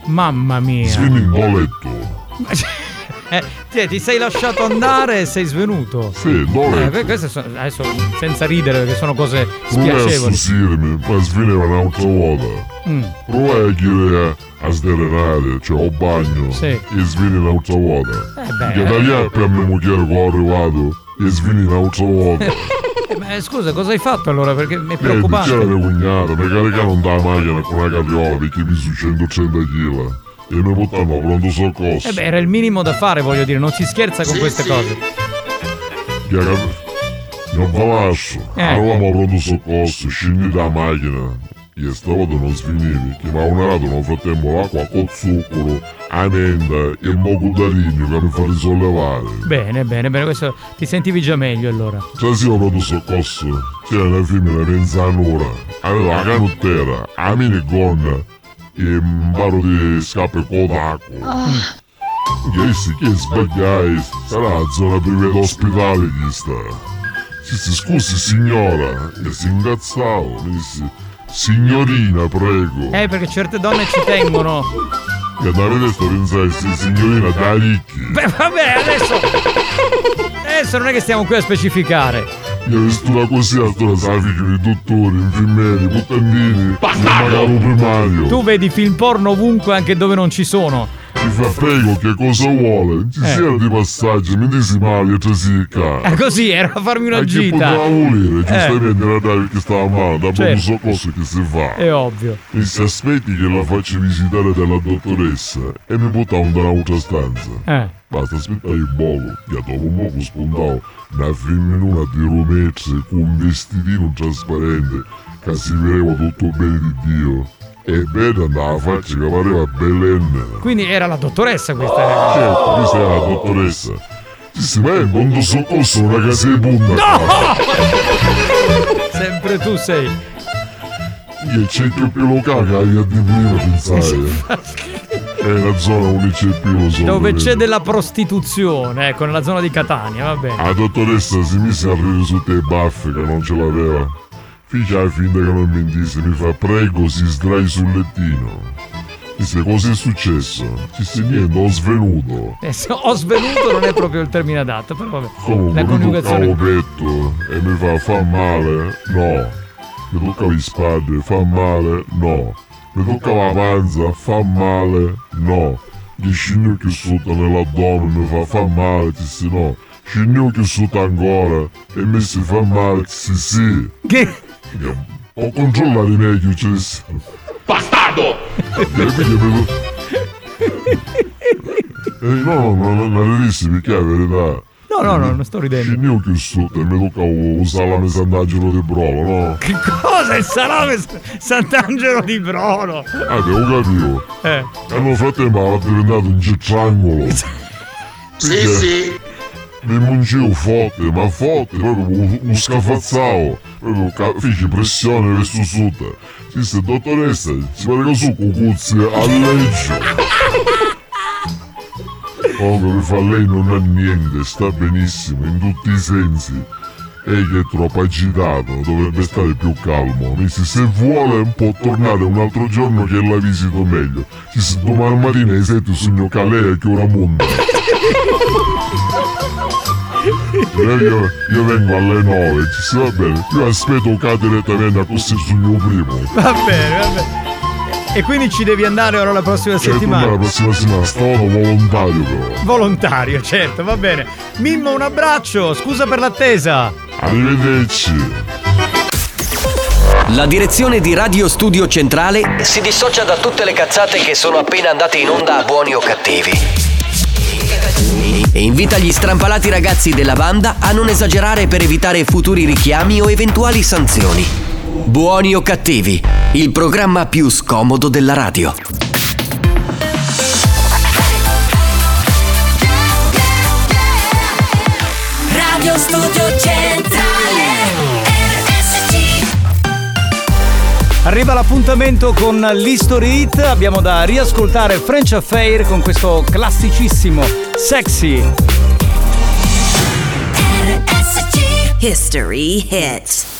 [SPEAKER 6] Mamma mia.
[SPEAKER 20] Sfinì in letto.
[SPEAKER 6] Eh, ti, ti sei lasciato andare e sei svenuto.
[SPEAKER 20] Sì, dove?
[SPEAKER 6] Eh, queste sono, adesso senza ridere perché sono cose spiacevoli.
[SPEAKER 20] susirmi, ma sfiniva un'altra volta.
[SPEAKER 6] Mm.
[SPEAKER 20] Provai a chiedere a, sderenare, cioè ho bagno,
[SPEAKER 6] Sì.
[SPEAKER 20] e svini un'altra volta.
[SPEAKER 6] Eh beh.
[SPEAKER 20] Che da lì per mia moglie che ho arrivato, e svini un'altra volta.
[SPEAKER 6] Eh, ma scusa, cosa hai fatto allora? Perché mi è
[SPEAKER 20] Eh, c'era mia cognata, mi caricano da macchina con una carriola perché mi su 130 kg. E mi portano a pronto soccorso.
[SPEAKER 6] Eh beh, era il minimo da fare, voglio dire, non si scherza con queste cose.
[SPEAKER 20] Che era- Non va lascio.
[SPEAKER 6] Eh.
[SPEAKER 20] Eravamo a pronto soccorso, scendi da macchina. E stavolta non svenivi, che mi ha onorato nel frattempo l'acqua con zucchero, amenda e il moco d'arigno che mi fa risollevare.
[SPEAKER 6] Bene, bene, bene, questo ti sentivi già meglio allora.
[SPEAKER 20] Se si va pronto soccorso, c'era una femmina pensa un'ora, aveva la canottera, la minigonna e un paro di scappe con d'acqua. E sì, che sbagliai, sarà la zona privata ospitale chi sta. Sì, sì, scusi signora, e si incazzavo, mi disse, signorina prego.
[SPEAKER 6] Eh, perché certe donne ci tengono.
[SPEAKER 20] E da vedere sto pensare, sì, signorina da ricchi.
[SPEAKER 6] Beh, vabbè, adesso. Adesso non è che stiamo qui a specificare.
[SPEAKER 20] Io una così a storia, sa figli di dottori, infermieri, puttandini, magari un primario.
[SPEAKER 6] Tu vedi film porno ovunque, anche dove non ci sono.
[SPEAKER 20] Mi fa prego che cosa vuole? Ci
[SPEAKER 6] Eh.
[SPEAKER 20] sia di passaggio, mi disi male e.
[SPEAKER 6] Eh, così era a farmi una
[SPEAKER 20] Ma che
[SPEAKER 6] gita.
[SPEAKER 20] poteva volere,
[SPEAKER 6] Eh.
[SPEAKER 20] giustamente era dare perché stava male, da
[SPEAKER 6] Certo.
[SPEAKER 20] buon soccorso che si fa.
[SPEAKER 6] È ovvio.
[SPEAKER 20] E se aspetti che la faccia visitare dalla dottoressa e mi portavo da un'altra stanza.
[SPEAKER 6] Eh.
[SPEAKER 20] Basta aspettare il poco, che dopo un poco spuntavo una femminuna di romezze con un vestitino trasparente che si vedeva tutto bene di Dio. E bene andava la faccia che pareva bellenne.
[SPEAKER 6] Quindi era la dottoressa questa.
[SPEAKER 20] Certo, questa era la dottoressa. Sì, sì, ma è un pronto soccorso una casa di punta.
[SPEAKER 6] Sempre tu sei.
[SPEAKER 20] Che c'è più più locale che hai a di prima, pensare. È una zona so.
[SPEAKER 6] Dove c'è della prostituzione, ecco, nella zona di Catania, va bene.
[SPEAKER 20] La dottoressa si mise a ridere su te baffe che non ce l'aveva. Fece finta che non mentisse, mi fa prego si sdrai sul lettino. Disse cosa è successo? Disse niente, ho svenuto.
[SPEAKER 6] Eh, ho svenuto non è proprio il termine adatto, però vabbè.
[SPEAKER 20] Comunque
[SPEAKER 6] La
[SPEAKER 20] mi
[SPEAKER 6] coniugazione.
[SPEAKER 20] il petto e mi fa fa male? No. Mi toccava le spalle, fa male? No. Mi toccava la panza, fa male? No. Gli scignocchi sotto nell'addome mi fa fa male? Disse no. Scignocchi sotto ancora e mi si fa male? Disse sì.
[SPEAKER 6] Che?
[SPEAKER 20] Ho controllato meglio, cioè... Bastardo! E quindi mi... Eh, no, no, no, non perché è la verità.
[SPEAKER 6] No, no, no, non sto ridendo.
[SPEAKER 20] Scignocchi sotto e mi toccava usare la mesandagino di brolo, no?
[SPEAKER 6] Che cosa? Il salame Sant'Angelo di Brono?
[SPEAKER 20] Ah, avevo capito.
[SPEAKER 6] Eh.
[SPEAKER 20] E nel frattempo era diventato un citrangolo.
[SPEAKER 8] Sì, sì.
[SPEAKER 20] Mi mungivo forte, ma forte, proprio un, un scafazzao. Proprio ca- fece pressione verso sotto. Disse, dottoressa, ci pare che su cucuzzi a Comunque mi fa lei non ha niente, sta benissimo in tutti i sensi. Egli è troppo agitato, dovrebbe stare più calmo. Mi disse, se vuole può tornare un altro giorno che la visito meglio. Disse, domani mattina ai 7 sogno Calea che ora monta. Io, io vengo alle 9, ci si va bene. Io aspetto che direttamente a questo sogno primo.
[SPEAKER 6] Va bene, va bene. E quindi ci devi andare ora la prossima
[SPEAKER 20] quindi
[SPEAKER 6] settimana.
[SPEAKER 20] la prossima settimana stavo volontario però.
[SPEAKER 6] Volontario, certo, va bene. Mimmo, un abbraccio, scusa per l'attesa.
[SPEAKER 20] Arrivederci.
[SPEAKER 2] La direzione di Radio Studio Centrale si dissocia da tutte le cazzate che sono appena andate in onda a buoni o cattivi. E invita gli strampalati ragazzi della banda a non esagerare per evitare futuri richiami o eventuali sanzioni. Buoni o cattivi, il programma più scomodo della radio.
[SPEAKER 1] Radio Studio Centrale RSC
[SPEAKER 6] Arriva l'appuntamento con l'History Hit, abbiamo da riascoltare French Affair con questo classicissimo Sexy.
[SPEAKER 1] History Hit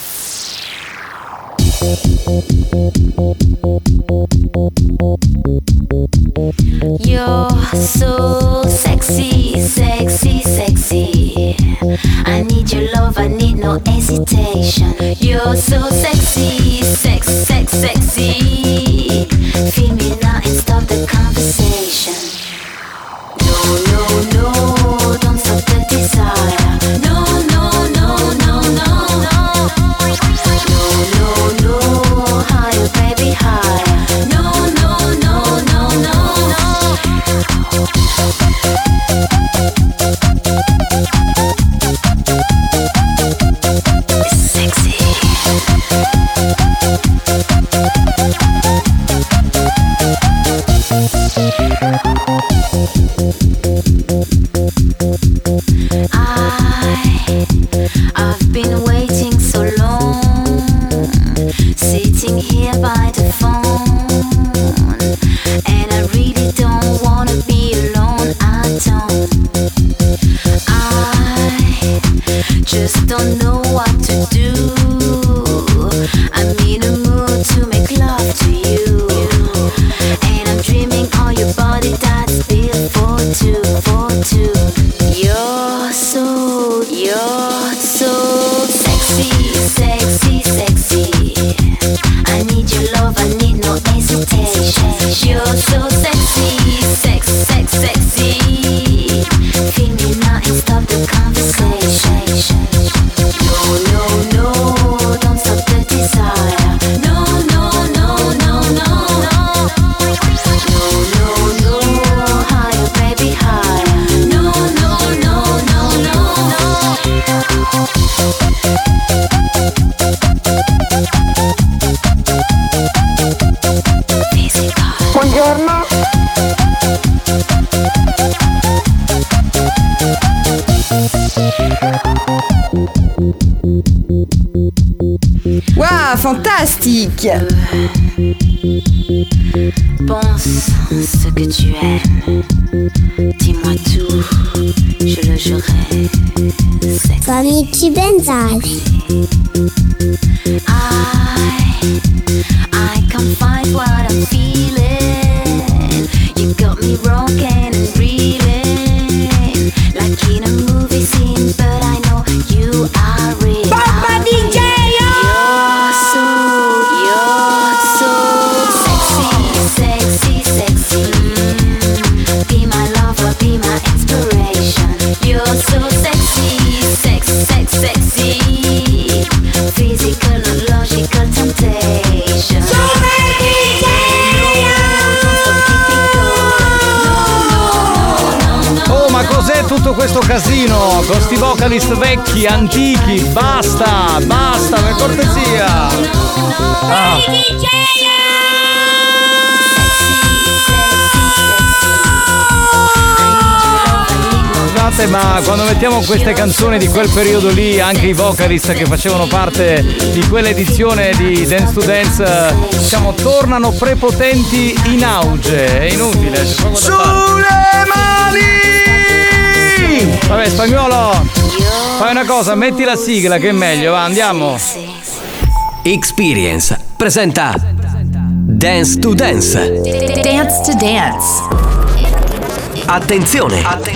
[SPEAKER 30] no, no, no, no. No, no. I've
[SPEAKER 6] mettiamo queste canzoni di quel periodo lì, anche i vocalist che facevano parte di quell'edizione di Dance to Dance, eh, diciamo, tornano prepotenti in auge. È inutile. da fare. Vabbè, spagnolo, fai una cosa, metti la sigla che è meglio, va, andiamo.
[SPEAKER 2] Experience presenta Dance to Dance.
[SPEAKER 4] Dance to Dance.
[SPEAKER 2] Attenzione! Attenzione!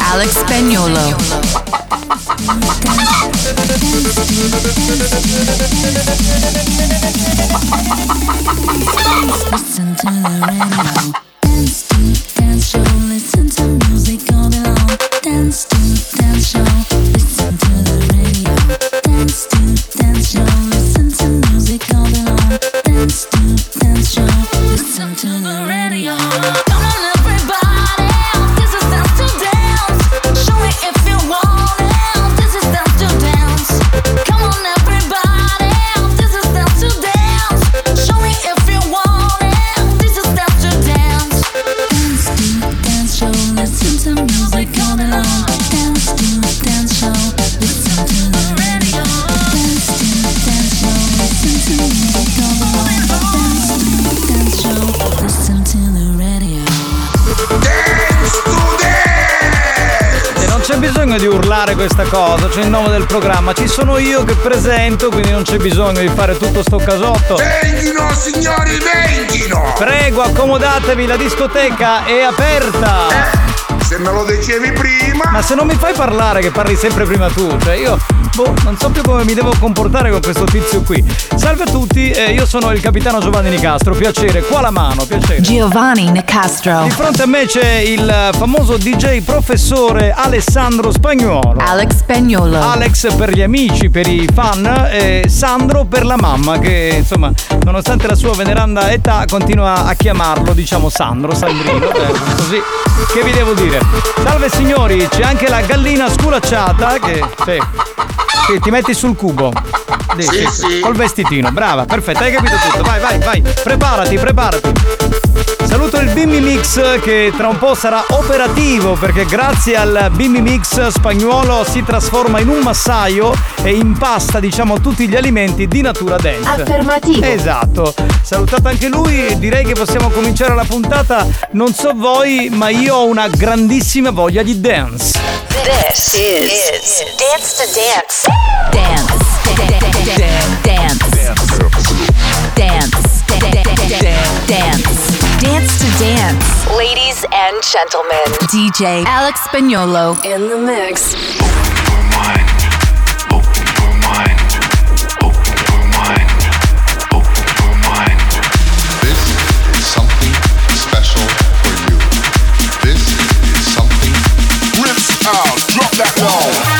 [SPEAKER 4] Alex Spagnolo.
[SPEAKER 1] Listen to the radio. Dance to dance show. Listen to music all day long. Dance to dance show.
[SPEAKER 6] Bisogno di urlare questa cosa, c'è il nome del programma, ci sono io che presento, quindi non c'è bisogno di fare tutto sto casotto.
[SPEAKER 8] Venghino, signori, venghino!
[SPEAKER 6] Prego, accomodatevi, la discoteca è aperta!
[SPEAKER 8] Se me lo dicevi prima!
[SPEAKER 6] Ma se non mi fai parlare, che parli sempre prima tu, cioè io, boh, non so più come mi devo comportare con questo tizio qui. Salve a tutti, eh, io sono il capitano Giovanni Nicastro, piacere, qua la mano, piacere.
[SPEAKER 4] Giovanni Nicastro.
[SPEAKER 6] Di fronte a me c'è il famoso DJ professore Alessandro Spagnuolo.
[SPEAKER 4] Alex Spagnolo.
[SPEAKER 6] Alex per gli amici, per i fan, e Sandro per la mamma che insomma, nonostante la sua veneranda età, continua a chiamarlo, diciamo Sandro, Sandrino, eh, così. Che vi devo dire? Salve signori, c'è anche la gallina sculacciata che. Sì, sì, ti metti sul cubo.
[SPEAKER 8] Sì, sì.
[SPEAKER 6] Col vestitino, brava, perfetto, hai capito tutto. Vai, vai, vai. Preparati, preparati. Saluto il Bimbi Mix che tra un po' sarà operativo perché grazie al Bimbi Mix spagnuolo si trasforma in un massaio e impasta diciamo tutti gli alimenti di natura dance.
[SPEAKER 5] Affermativo.
[SPEAKER 6] Esatto. Salutato anche lui direi che possiamo cominciare la puntata. Non so voi, ma io ho una grandissima voglia di dance.
[SPEAKER 5] This is, Dance to Dance.
[SPEAKER 4] Dance. Dance. Dance. Dance. Dance to dance.
[SPEAKER 5] Ladies and gentlemen,
[SPEAKER 4] DJ Alex Spagnolo.
[SPEAKER 5] in the mix.
[SPEAKER 31] This is something special for you. This is something rips out. Drop that low.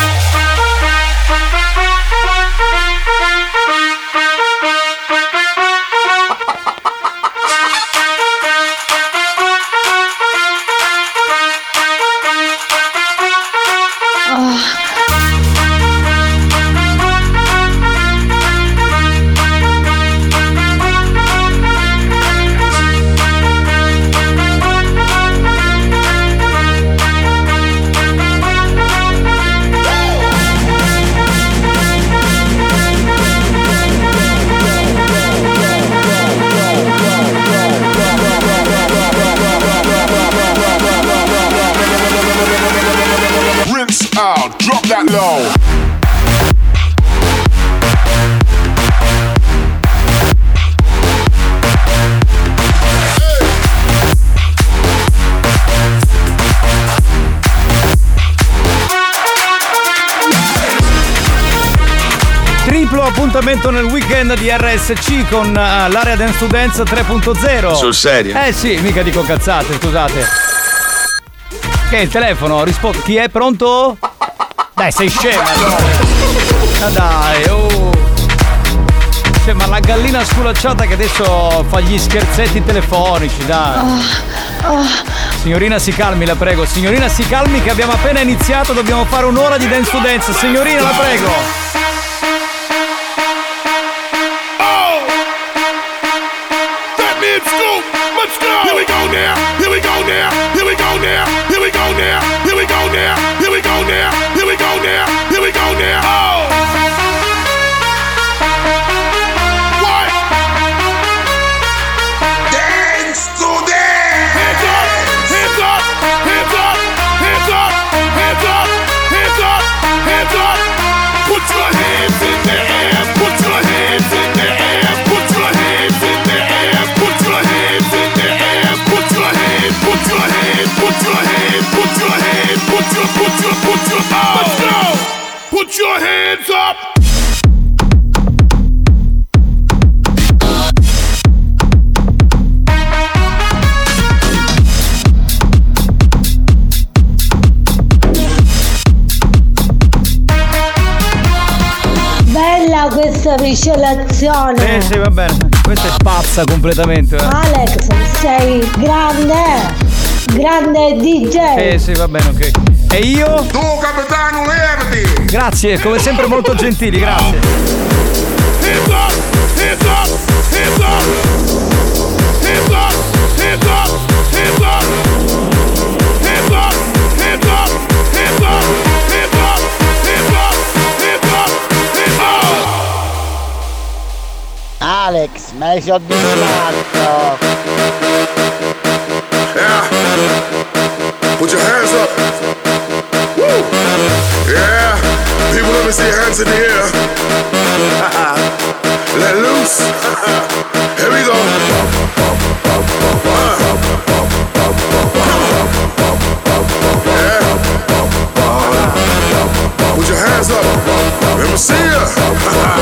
[SPEAKER 8] Low.
[SPEAKER 6] Triplo appuntamento nel weekend di RSC con eh, l'area Dance to Dance 3.0.
[SPEAKER 32] Sul serio?
[SPEAKER 6] Eh sì, mica dico cazzate, scusate. Che il telefono risponde. Chi è pronto? Dai, sei scema. allora. Ma dai, oh. Cioè, ma la gallina sculacciata che adesso fa gli scherzetti telefonici, dai. Signorina si calmi, la prego. Signorina si calmi che abbiamo appena iniziato, dobbiamo fare un'ora di dance to dance. Signorina, la prego.
[SPEAKER 8] That means scoop. Let's go. Here we go now. Here we go now. Here we go now. Here we go now. Here we go now. Here we go now. Now. Here we go now.
[SPEAKER 13] Questa miscelazione.
[SPEAKER 6] Sì, sì, va bene. Questa è spazza completamente. eh.
[SPEAKER 13] Alex, sei grande. Grande DJ.
[SPEAKER 6] Sì, sì, va bene, ok. E io?
[SPEAKER 8] Tu capitano Verdi.
[SPEAKER 6] Grazie, come sempre molto gentili, grazie.
[SPEAKER 24] Alex, ma hai soddisfatto?
[SPEAKER 8] Yeah. Put your hands up. Woo. Yeah. People, let me see your hands in the air. Let loose. Here we go. Yeah. Put your hands up. Let me see ya.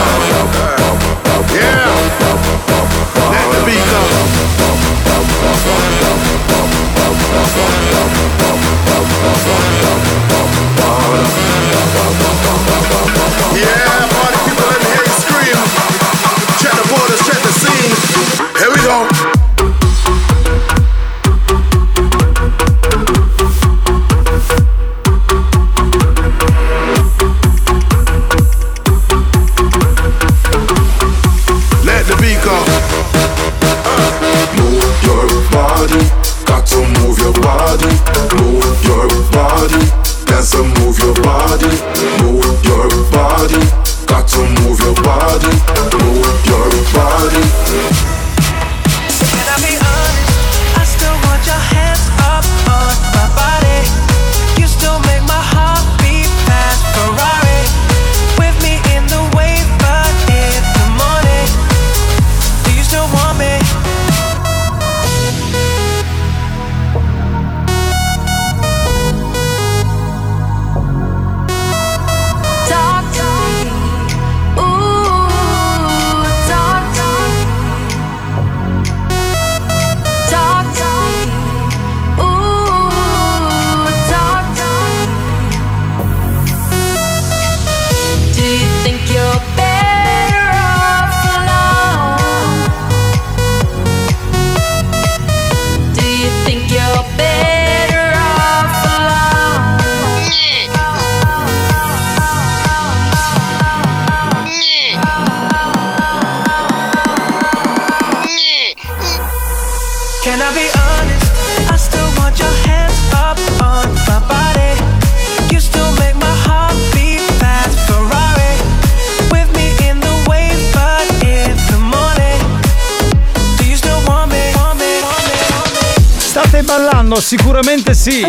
[SPEAKER 6] Ballando? Sicuramente sì.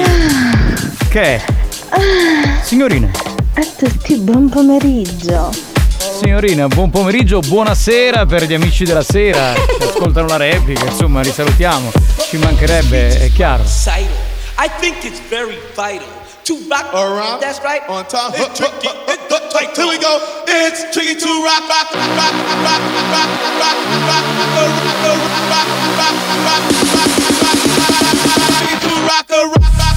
[SPEAKER 6] Che? Signorina.
[SPEAKER 32] A tutti buon pomeriggio.
[SPEAKER 6] Signorina, buon pomeriggio, buonasera per gli amici della sera che ascoltano la replica, insomma, li salutiamo. Ci mancherebbe, è chiaro.
[SPEAKER 33] I think it's very vital to rock around. That's right. On time. It's tricky. It's the. Here we go. It's tricky to rock, rock, rock, rock, rock, rock, rock, rock, rock, Tricky to rock, rock,
[SPEAKER 34] rock a
[SPEAKER 35] rock.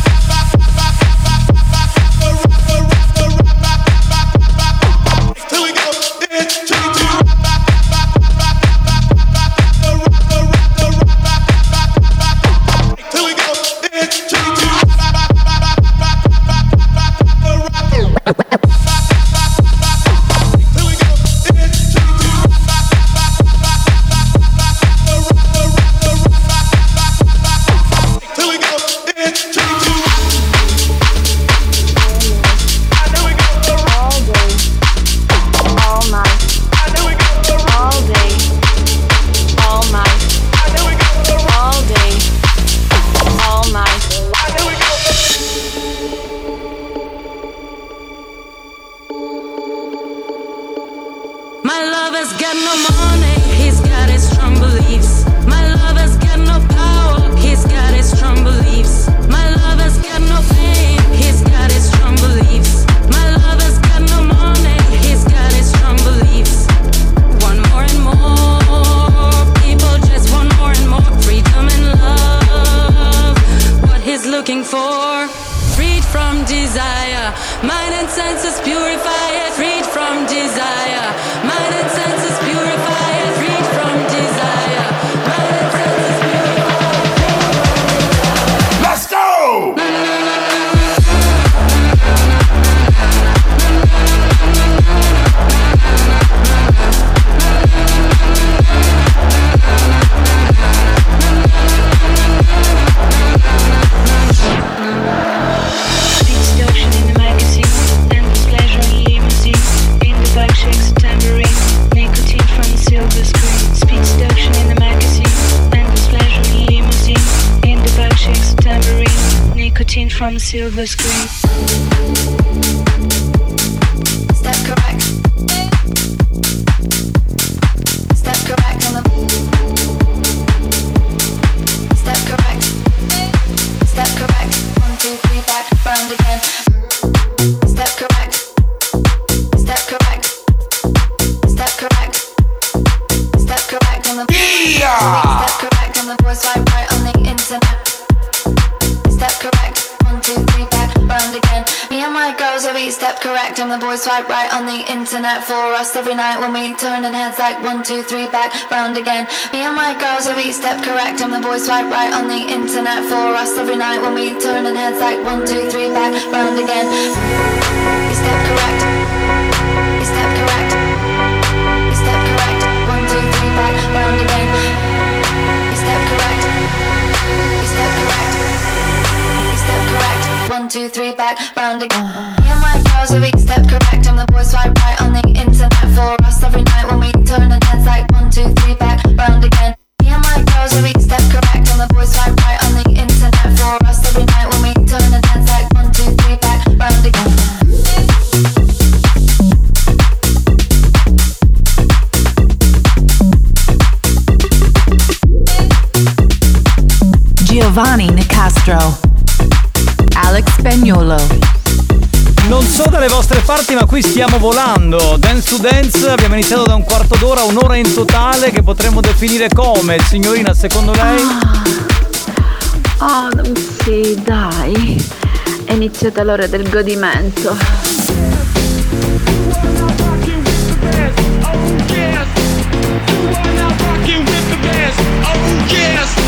[SPEAKER 35] Heads like one, two, three, back, round again. Me and my girls each step correct, and the boys swipe right on the internet for us every night when we turn turning heads like one, two, three, back, round again. Step correct. Step correct. Step correct. One, two, three, back, round again. Step correct. Step correct. Step correct. One, two, three, back, round again.
[SPEAKER 4] Giovanni Nicastro. Alex Spagnolo.
[SPEAKER 6] Non so dalle vostre parti, ma qui stiamo volando. Dance to Dance, abbiamo iniziato da un quarto d'ora, un'ora in totale che potremmo definire come. Signorina, secondo lei?
[SPEAKER 32] Oh, sì, dai. È iniziata l'ora del godimento.
[SPEAKER 8] Oh yes,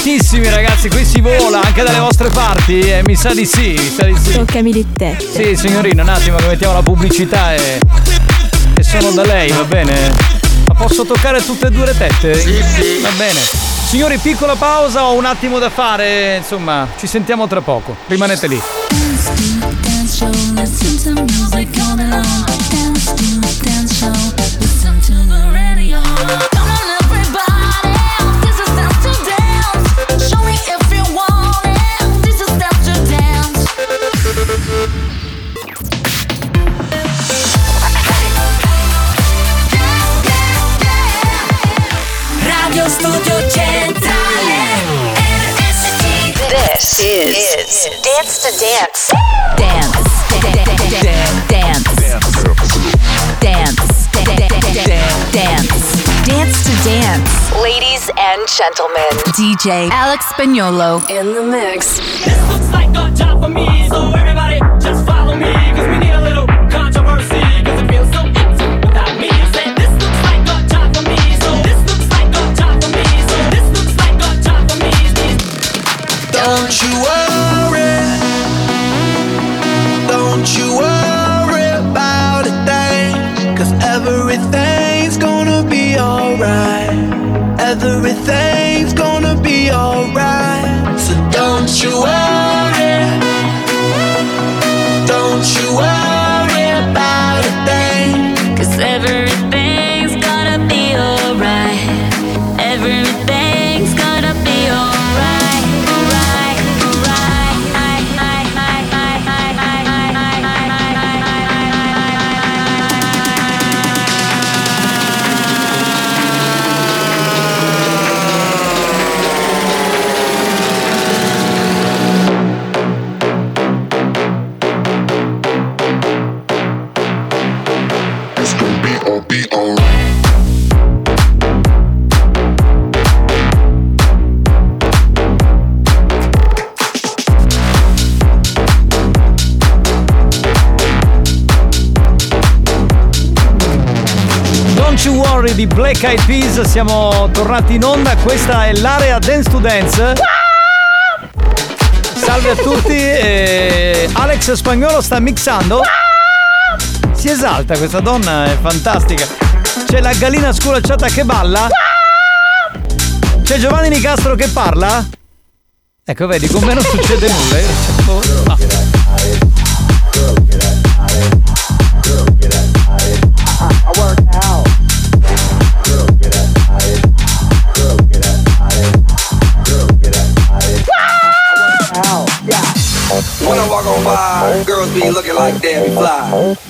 [SPEAKER 6] lanciatissimi ragazzi, qui si vola anche dalle vostre parti, eh, mi sa di sì, mi sa di sì.
[SPEAKER 36] Toccami di te.
[SPEAKER 6] Sì, signorina, un attimo che mettiamo la pubblicità e, e sono da lei, va bene? Ma posso toccare tutte e due le tette? Sì, sì. Va bene. Signori, piccola pausa, ho un attimo da fare, insomma, ci sentiamo tra poco. Rimanete lì.
[SPEAKER 1] Dance is, Dance to Dance. Dance. Dance.
[SPEAKER 5] Dance. Dance.
[SPEAKER 4] Dance to dance.
[SPEAKER 5] Ladies and gentlemen,
[SPEAKER 4] DJ Alex Spagnolo
[SPEAKER 5] in the mix.
[SPEAKER 1] This looks like a job for me,
[SPEAKER 33] alright. So don't you worry.
[SPEAKER 6] Black Eyed Peas, siamo tornati in onda, questa è l'area Dance to Dance. Salve a tutti, eh, Alex Spagnolo sta mixando. Si esalta questa donna, è fantastica. C'è la gallina sculacciata che balla. C'è Giovanni Nicastro che parla. Ecco, vedi, con me non succede nulla. No.
[SPEAKER 37] Like Debbie Fly. I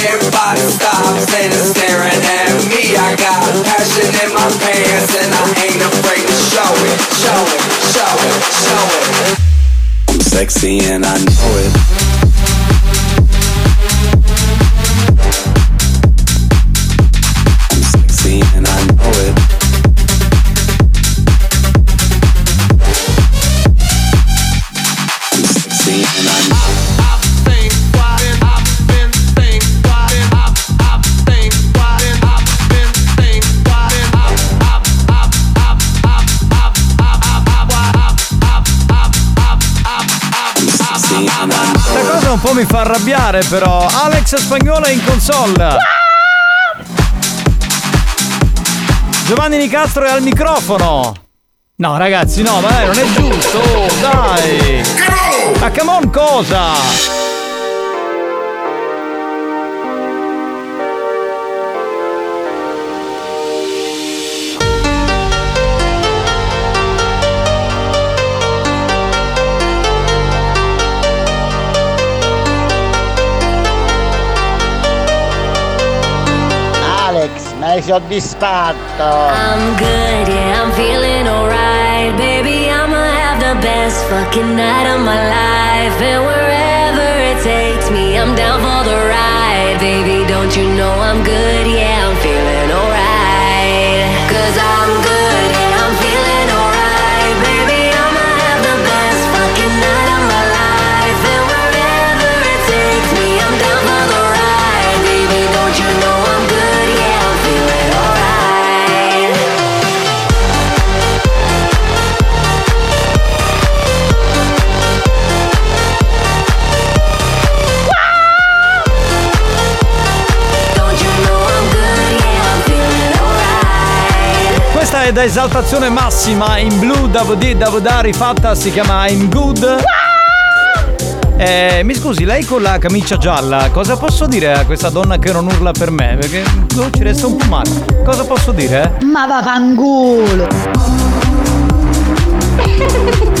[SPEAKER 37] Everybody stops and is staring at me. I got passion in my pants and I ain't afraid to show it, show it, show it, show it. I'm sexy and I know it.
[SPEAKER 6] Po' mi fa arrabbiare però. Alex Spagnola in console. Giovanni Nicastro è al microfono. No ragazzi, no, ma dai, non è giusto, oh, dai. Ma come on cosa?
[SPEAKER 24] Alex, mi hai soddisfatto.
[SPEAKER 1] I'm good, yeah,
[SPEAKER 33] I'm feeling alright. baby. I'ma have the best fucking night of my life. And wherever it takes me, I'm down for the ride. Baby, don't you know I'm good? Yeah,
[SPEAKER 6] da esaltazione massima in blu Davodi Davodà rifatta, si chiama I'm Good. Eh, mi scusi, lei con la camicia gialla, cosa posso dire a questa donna che non urla per me? Perché oh, ci resta un po' male. Cosa posso dire? eh?
[SPEAKER 13] Ma vaffanculo!
[SPEAKER 8] Dance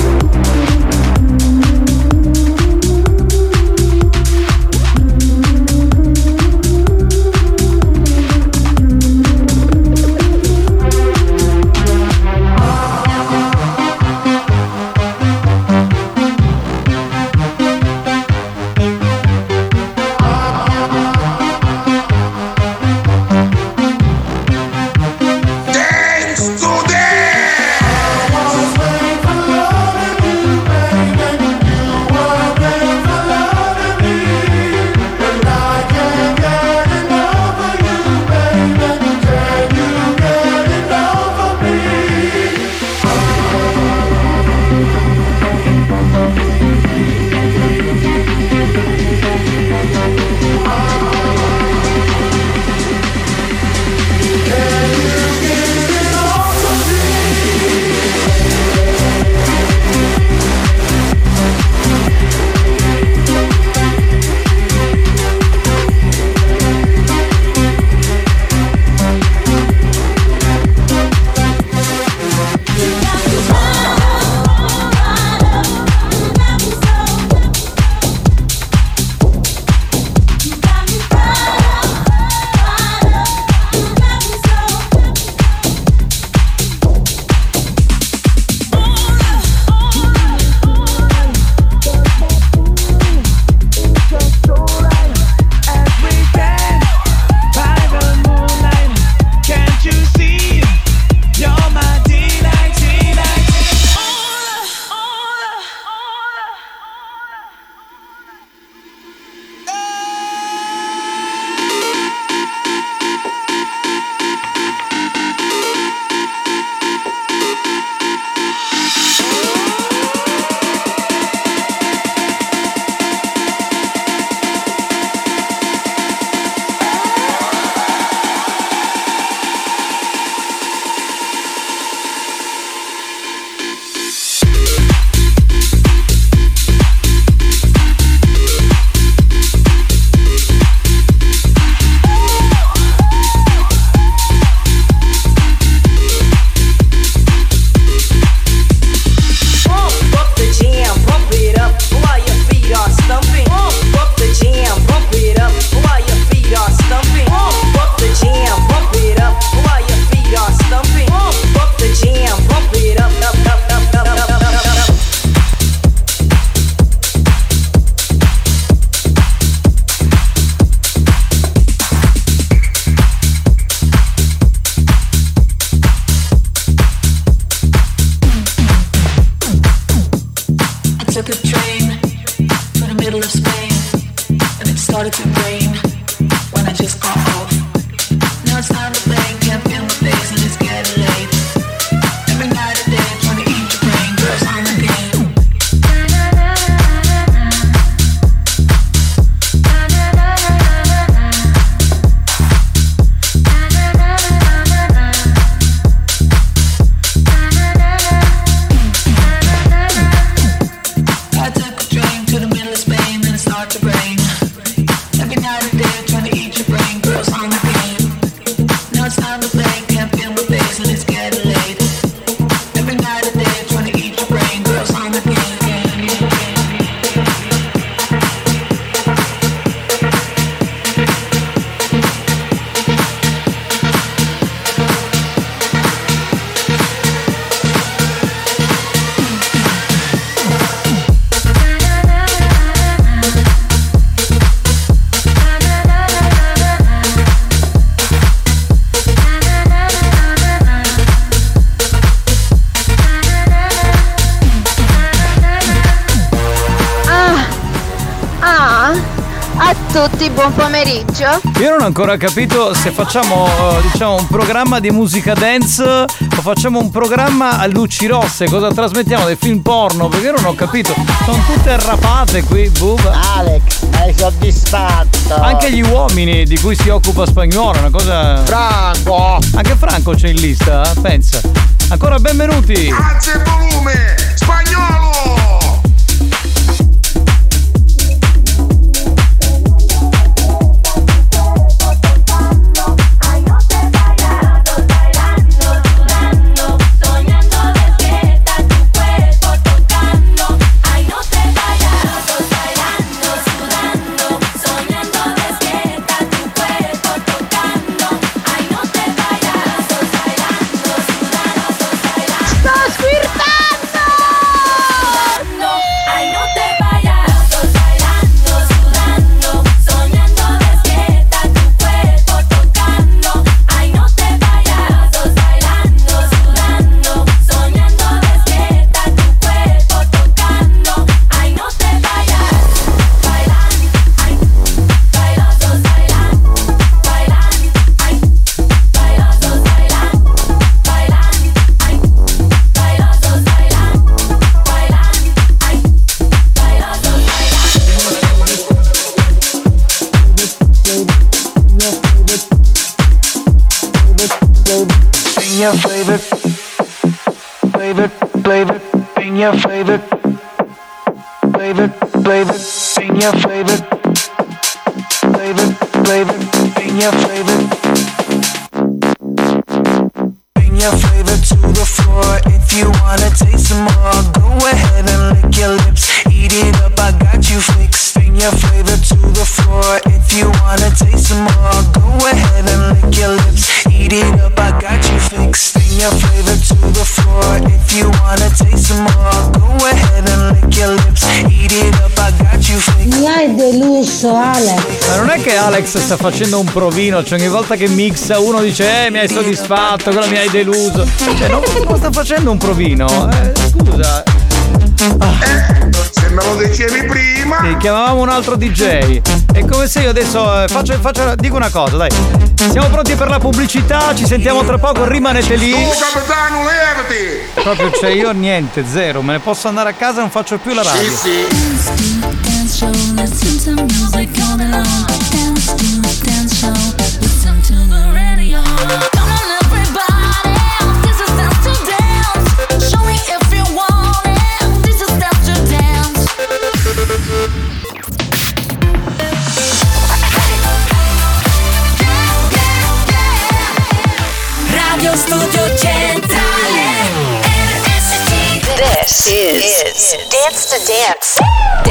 [SPEAKER 6] ancora capito se facciamo eh, diciamo un programma di musica dance o facciamo un programma a luci rosse, cosa trasmettiamo dei film porno, perché io non ho capito. Sono tutte arrapate qui, buba.
[SPEAKER 38] Alex, hai soddisfatto.
[SPEAKER 6] Anche gli uomini di cui si occupa spagnolo, una cosa.
[SPEAKER 38] Franco!
[SPEAKER 6] Anche Franco c'è in lista, eh? pensa. Ancora benvenuti!
[SPEAKER 8] Alza il volume! Spagnolo!
[SPEAKER 13] Flavor. Bring your flavor, flavor, flavor. Bring your flavor, flavor, flavor. Bring your flavor. Bring your flavor to the floor. If you wanna taste some more, go ahead and lick your lips. Eat it up, I got you fixed. Bring your flavor
[SPEAKER 39] deluso, Alex.
[SPEAKER 6] Ma non è che Alex sta facendo un provino, cioè ogni volta che mixa uno dice eh mi hai soddisfatto, quello mi hai deluso. Cioè non, non sta facendo un provino, eh, scusa.
[SPEAKER 8] Se me lo dicevi prima!
[SPEAKER 6] Sì, chiamavamo un altro DJ. È come se io adesso eh, faccio, faccio- dico una cosa, dai. Siamo pronti per la pubblicità, ci sentiamo tra poco, rimanete lì.
[SPEAKER 8] Tu capitano, levati!
[SPEAKER 6] Proprio cioè io niente, zero, me ne posso andare a casa e non faccio più la radio.
[SPEAKER 40] Dance show, this is dance to dance.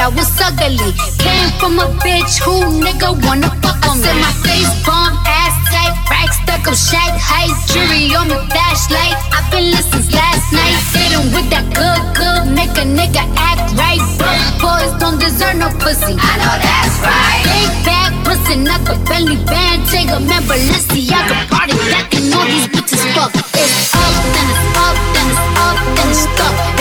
[SPEAKER 40] I that was ugly. Came from a bitch who nigga wanna fuck on me. Said my face bomb, ass tight, rack stuck up, shag height, jury on my flashlight. I've been listening last night. Sitting with that good, good, make a nigga act right. Broke boys don't deserve no pussy. I know that's right. Big bag pussy, not the belly band. Take a man, Balenciaga party, back and all these bitches fuck. It's up, then it's up, then it's up, then it's up,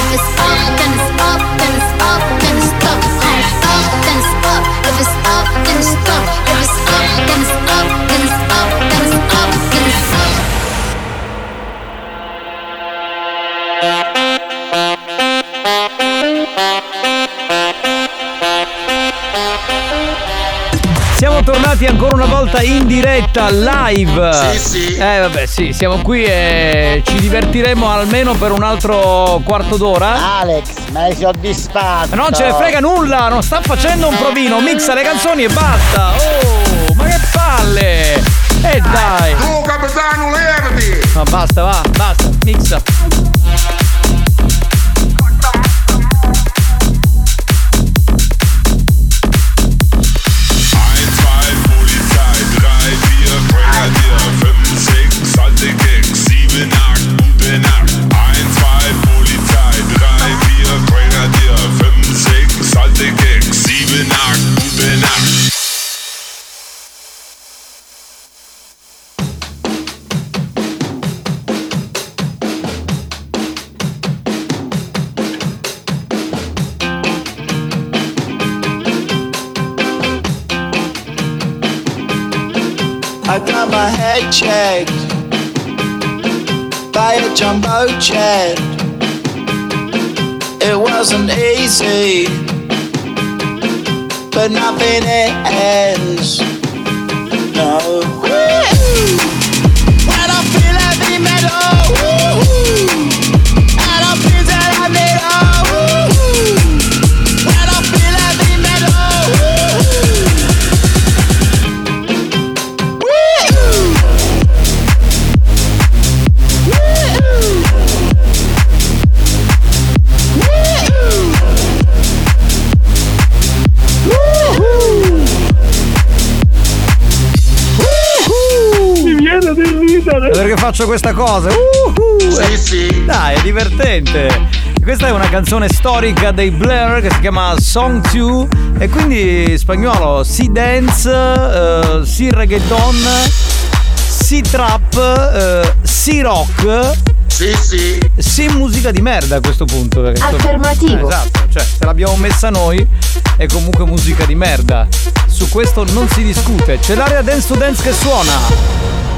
[SPEAKER 6] Siamo tornati ancora una volta in diretta live.
[SPEAKER 41] Sì, sì.
[SPEAKER 6] Eh vabbè, sì, siamo qui e ci divertiremo almeno per un altro quarto d'ora.
[SPEAKER 41] Alex, ma hai soddisfatto?
[SPEAKER 6] Non ce ne frega nulla, non sta facendo un provino, mixa le canzoni e basta. Oh, ma che palle! E dai!
[SPEAKER 42] Tu capitano, levati!
[SPEAKER 6] Ma basta, va, basta, mixa.
[SPEAKER 12] My head checked by a jumbo jet. It wasn't easy, but nothing ends. No. When I feel heavy metal,
[SPEAKER 6] faccio questa cosa? Uhu!
[SPEAKER 41] Sì, sì.
[SPEAKER 6] Dai, è divertente. Questa è una canzone storica dei Blair che si chiama Song 2 e quindi spagnolo si dance, eh, si reggaeton, si trap, eh, si rock.
[SPEAKER 41] Sì, sì.
[SPEAKER 6] Si musica di merda a questo punto. perché-
[SPEAKER 43] Affermativo.
[SPEAKER 6] Eh, esatto, cioè se l'abbiamo messa noi è comunque musica di merda. Su questo non si discute. C'è l'area dance to dance che suona.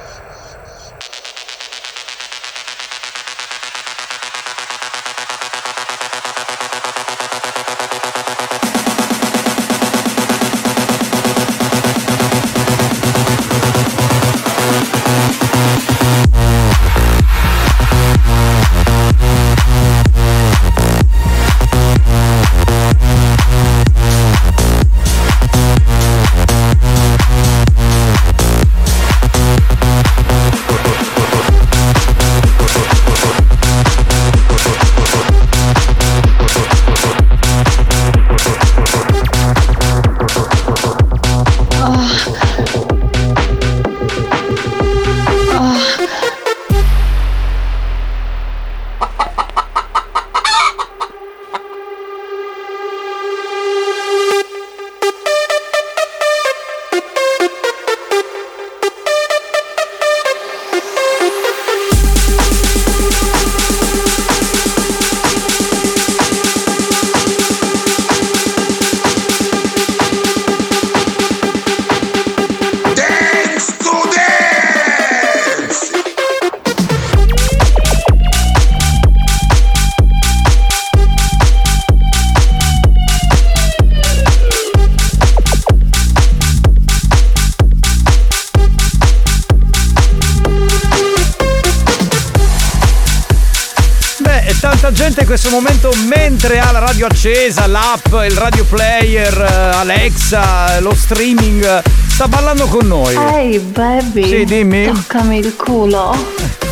[SPEAKER 6] Radio accesa, l'app, il radio player, eh, Alexa, lo streaming, sta ballando con noi.
[SPEAKER 8] Ehi baby.
[SPEAKER 6] Sì, dimmi.
[SPEAKER 8] Toccami il culo.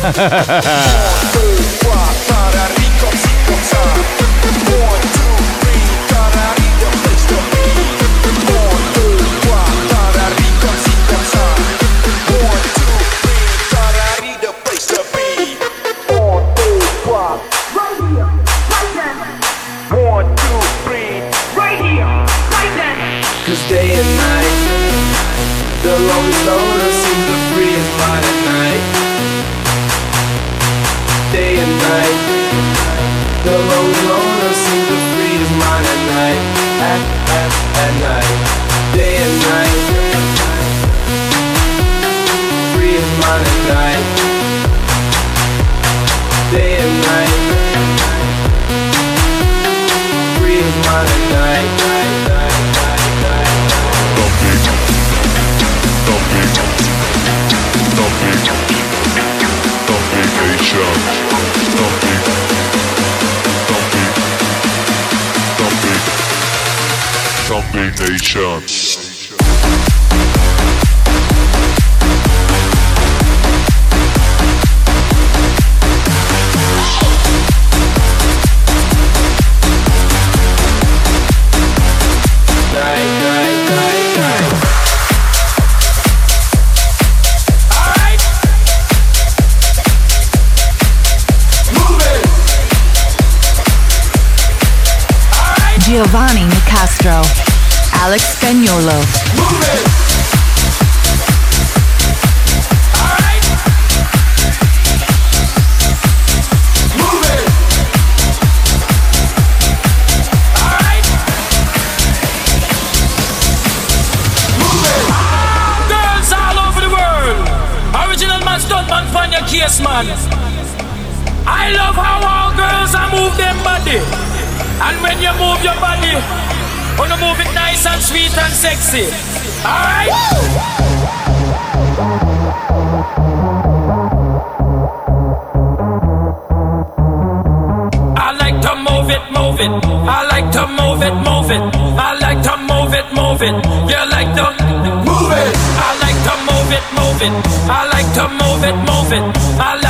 [SPEAKER 44] Nation.
[SPEAKER 4] Giovanni Nicastro. Alex Spagnolo.
[SPEAKER 16] Girls all over the world. Original man, stunt man, find your case, man. I love how all girls are move them body. And when you move your body, wanna move it nice and sweet and sexy. Alright? I like to move it, move it. I like to move it, move it. I like to move it, move it. You like to move it. I like to move it, move it. I like to move it, move it. I like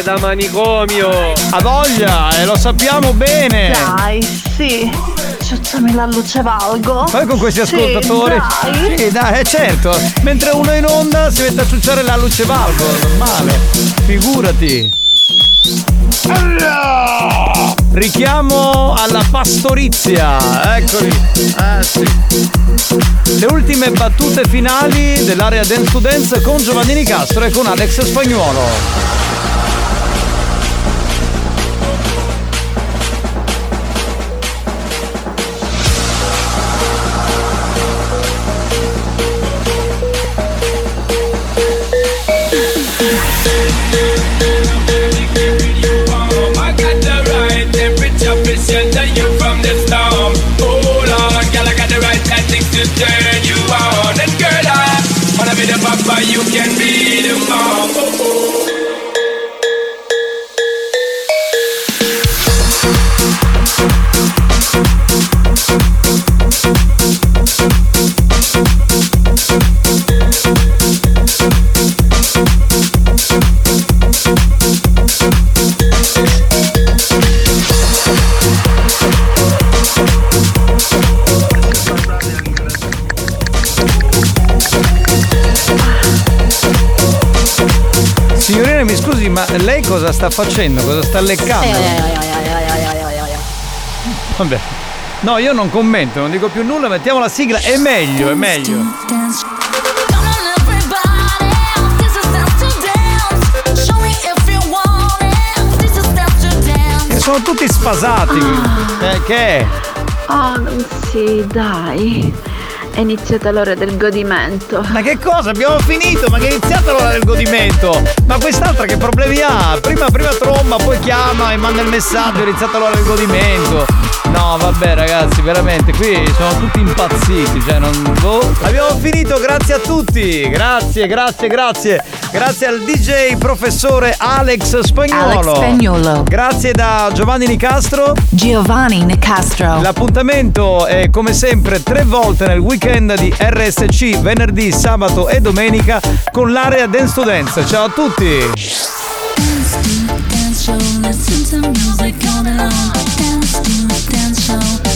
[SPEAKER 45] Siete da manicomio!
[SPEAKER 6] Ha voglia, e lo sappiamo bene!
[SPEAKER 32] Dai, sì. Ciucciami la luce valgo.
[SPEAKER 6] Poi con questi
[SPEAKER 32] Sì,
[SPEAKER 6] ascoltatori.
[SPEAKER 32] dai.
[SPEAKER 6] Sì, dai, eh, certo. Mentre uno è in onda si mette a ciucciare la luce valgo, normale. Figurati. Richiamo alla pastorizia, eccoli. Eh sì. Le ultime battute finali dell'area Dance to Dance con Giovannini Castro e con Alex Spagnuolo. Cosa sta facendo? Cosa sta leccando? Vabbè. No, io non commento, non dico più nulla, mettiamo la sigla, è meglio, è meglio. E sono tutti sfasati. Eh, che è?
[SPEAKER 32] Oh, sì, dai. È iniziata l'ora del godimento.
[SPEAKER 6] Ma che cosa? Abbiamo finito, ma che è iniziata l'ora del godimento? Ma quest'altra che problemi ha? Prima, prima tromba, poi chiama e manda il messaggio, è iniziata l'ora del godimento. No, vabbè ragazzi, veramente, qui sono tutti impazziti, cioè non. boh. Abbiamo finito, grazie a tutti! Grazie, grazie, grazie. Grazie al DJ professore Alex Spagnuolo.
[SPEAKER 4] Alex Spagnuolo.
[SPEAKER 6] Grazie da Giovanni Nicastro.
[SPEAKER 4] Giovanni Nicastro.
[SPEAKER 6] L'appuntamento è come sempre tre volte nel weekend di RSC, venerdì, sabato e domenica con l'area Dance to Dance. Ciao a tutti!
[SPEAKER 1] Dance to dance show,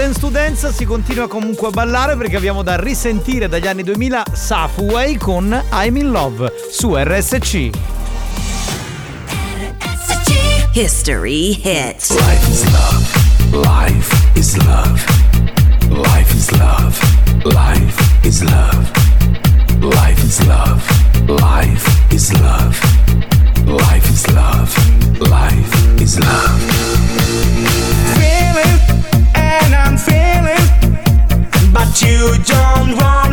[SPEAKER 1] Dance to Dance
[SPEAKER 6] si continua comunque a ballare perché abbiamo da risentire dagli anni 2000 Safway con I'm in Love su RSC.
[SPEAKER 4] History hits.
[SPEAKER 46] Life is love. Life is love. Life is love. Life is love. Life is love. Life is love. Life is love. Life is love.
[SPEAKER 16] You don't want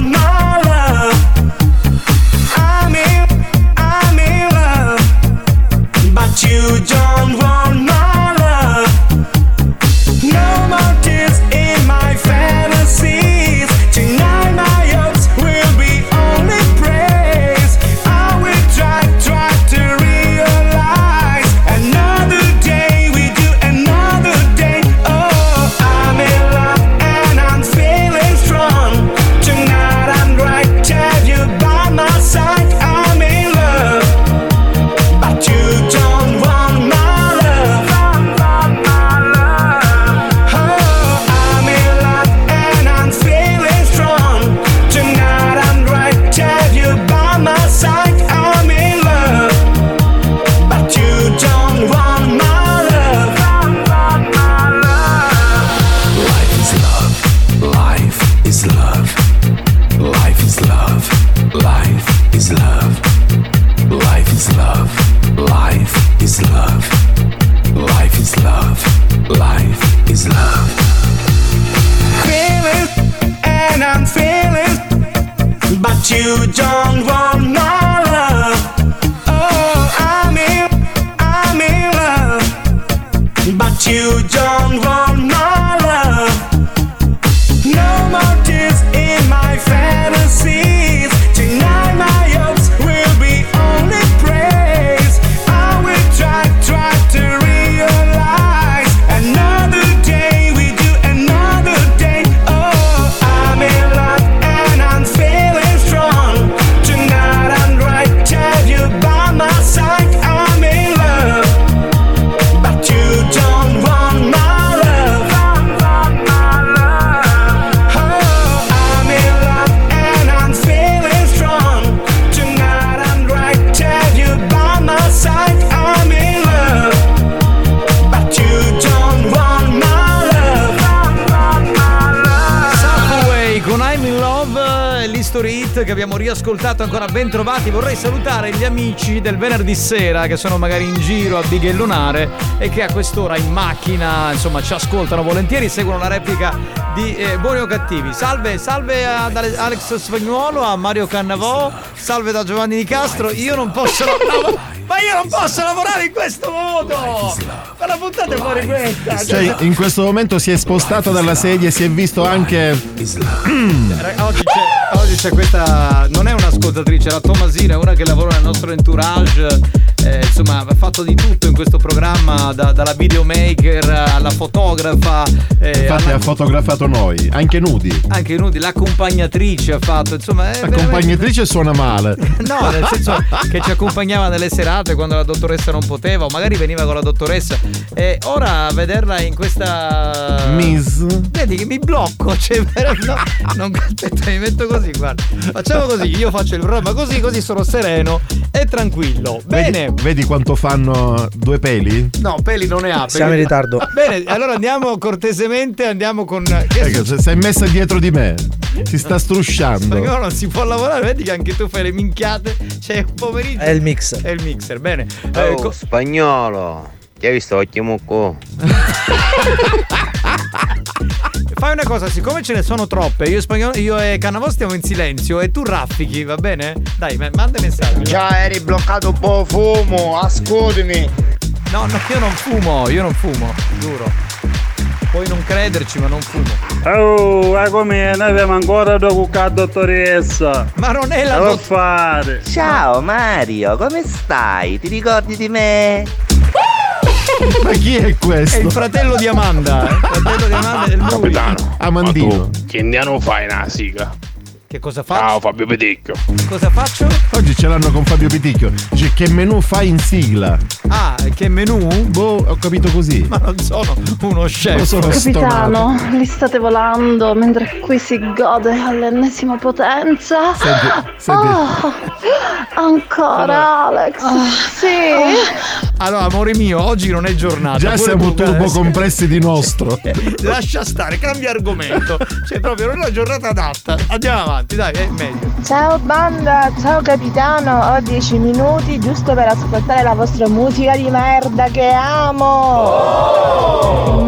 [SPEAKER 6] hit che abbiamo riascoltato ancora ben trovati. Vorrei salutare gli amici del venerdì sera che sono magari in giro a bighellonare e che a quest'ora in macchina, insomma, ci ascoltano volentieri, seguono la replica di eh, Buoni o Cattivi. Salve, salve ad Ale- Alex Spagnuolo, a Mario Cannavò, salve da Giovanni Di Castro. Io non posso lavorare. Ma io non posso lavorare in questo modo! Ma la buttate fuori questa!
[SPEAKER 7] Cioè, in questo momento si è spostato dalla sedia e si è visto anche.
[SPEAKER 6] Oggi c'è, oggi c'è questa. Non è un'ascoltatrice, è la Tomasina, una che lavora nel nostro entourage. Eh, insomma, ha fatto di tutto in questo programma, da- dalla videomaker alla fotografa. eh,
[SPEAKER 7] Infatti,
[SPEAKER 6] alla-
[SPEAKER 7] ha fotografato noi, anche nudi.
[SPEAKER 6] anche nudi, l'accompagnatrice ha fatto. Insomma,
[SPEAKER 7] L'accompagnatrice suona male.
[SPEAKER 6] No, nel senso che ci accompagnava nelle serate quando la dottoressa non poteva, o magari veniva con la dottoressa. E ora vederla in questa.
[SPEAKER 7] Miss.
[SPEAKER 6] Vedi che mi blocco, cioè, no, non, aspetta, mi metto così, guarda. Facciamo così, io faccio il programma così, così sono sereno e tranquillo. Bene.
[SPEAKER 7] Vedi, quanto fanno due peli?
[SPEAKER 6] No, peli non ne ha.
[SPEAKER 7] Siamo in ritardo.
[SPEAKER 6] Bene, allora andiamo cortesemente, andiamo con. Che
[SPEAKER 7] Ecco, se sei messa dietro di me, si sta strusciando.
[SPEAKER 6] Spagnolo non si può lavorare, vedi che anche tu fai le minchiate. C'è un pomeriggio.
[SPEAKER 47] È il mixer.
[SPEAKER 6] È il mixer, bene. Eh,
[SPEAKER 47] Oh,
[SPEAKER 6] co-
[SPEAKER 47] spagnolo. Ti hai visto occhio mucco?
[SPEAKER 6] Fai una cosa, siccome ce ne sono troppe, io e, Spagnolo, io e Cannavò stiamo in silenzio e tu raffichi, va bene? Dai, ma- manda messaggio.
[SPEAKER 24] Già eri bloccato un po' fumo, ascoltami.
[SPEAKER 6] No, no, io non fumo, io non fumo, giuro. Puoi non crederci, ma non fumo.
[SPEAKER 48] Oh, ma come noi abbiamo ancora da cuccare dottoressa.
[SPEAKER 6] Ma non è la
[SPEAKER 48] Devo
[SPEAKER 6] dott-
[SPEAKER 48] fare.
[SPEAKER 49] Ciao Mario, come stai? Ti ricordi di me?
[SPEAKER 7] Ma chi è questo?
[SPEAKER 6] È il fratello di Amanda. eh, Il fratello di Amanda è il.
[SPEAKER 50] Capitano.
[SPEAKER 7] Amandino.
[SPEAKER 50] Ma tu, che andiamo fai una siga?
[SPEAKER 6] Che cosa faccio?
[SPEAKER 50] Ciao Fabio Pedicchio.
[SPEAKER 6] Cosa faccio?
[SPEAKER 7] Oggi ce l'hanno con Fabio Piticchio. Dice che menù fai in sigla?
[SPEAKER 6] Ah, che menù?
[SPEAKER 7] Boh, ho capito così.
[SPEAKER 6] Ma non sono uno chef.
[SPEAKER 7] Non sono
[SPEAKER 32] Capitano, li state volando mentre qui si gode all'ennesima potenza.
[SPEAKER 7] Senti, senti.
[SPEAKER 32] Oh, ancora Alex. sì.
[SPEAKER 6] Allora, amore mio, oggi non è giornata.
[SPEAKER 7] Già siamo
[SPEAKER 6] tu-
[SPEAKER 7] turbo compressi di nostro.
[SPEAKER 6] Lascia stare, cambia argomento. Cioè, proprio non è la giornata adatta. Andiamo avanti, dai, è meglio.
[SPEAKER 47] Ciao banda, ciao capitano, ho 10 minuti giusto per ascoltare la vostra musica di merda che amo.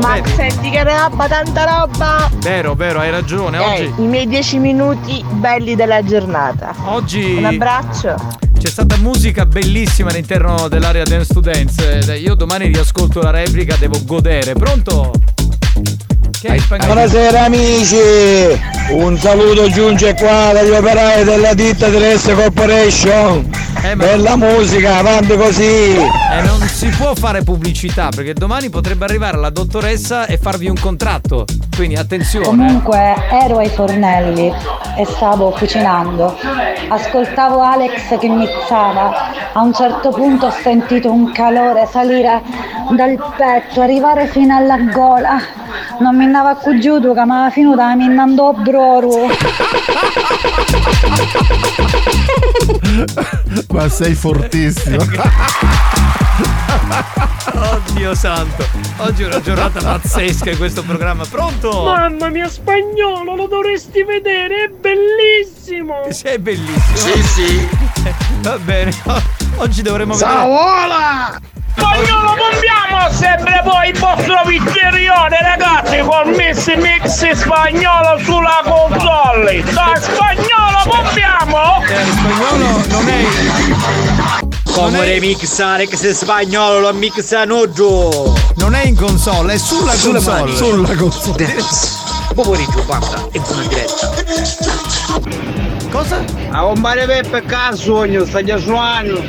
[SPEAKER 47] Ma
[SPEAKER 6] Vedi?
[SPEAKER 47] senti che roba, tanta roba.
[SPEAKER 6] Vero, vero, hai ragione.
[SPEAKER 47] Eh,
[SPEAKER 6] Oggi.
[SPEAKER 47] I miei 10 minuti belli della giornata.
[SPEAKER 6] Oggi.
[SPEAKER 47] Un abbraccio.
[SPEAKER 6] C'è stata musica bellissima all'interno dell'area Dance to Dance. Io domani riascolto la replica, devo godere. Pronto?
[SPEAKER 24] Buonasera amici, un saluto giunge qua dagli operai della ditta Dress Corporation. Bella musica, avanti così.
[SPEAKER 6] Eh, non si può fare pubblicità perché domani potrebbe arrivare la dottoressa e farvi un contratto. Quindi attenzione.
[SPEAKER 13] Comunque ero ai fornelli e stavo cucinando. Ascoltavo Alex che mixava. A un certo punto ho sentito un calore salire dal petto, arrivare fino alla gola. Non mi andava accugiuto che mi aveva finita mi andò broru.
[SPEAKER 7] Ma sei fortissimo.
[SPEAKER 6] Oddio santo. Oggi è una giornata pazzesca in questo programma. Pronto?
[SPEAKER 12] Mamma mia, spagnolo, lo dovresti vedere, è bellissimo!
[SPEAKER 6] Sei bellissimo.
[SPEAKER 12] Sì, sì.
[SPEAKER 6] Va bene. Oggi dovremmo vedere.
[SPEAKER 12] Savola! Spagnolo, bombiamo sempre poi il vostro pizzerione, ragazzi, con Miss Mix spagnolo sulla console. Da spagnolo, bombiamo!
[SPEAKER 6] spagnolo non è.
[SPEAKER 51] Come remix Alex spagnolo lo mixano giù.
[SPEAKER 6] Non è in console, è sulla
[SPEAKER 51] Sulle
[SPEAKER 6] console.
[SPEAKER 51] mani.
[SPEAKER 6] Sulla console.
[SPEAKER 51] Pomeriggio, guarda, è una diretta.
[SPEAKER 6] Cosa?
[SPEAKER 24] A compare Peppe che sogno, sta già suonando.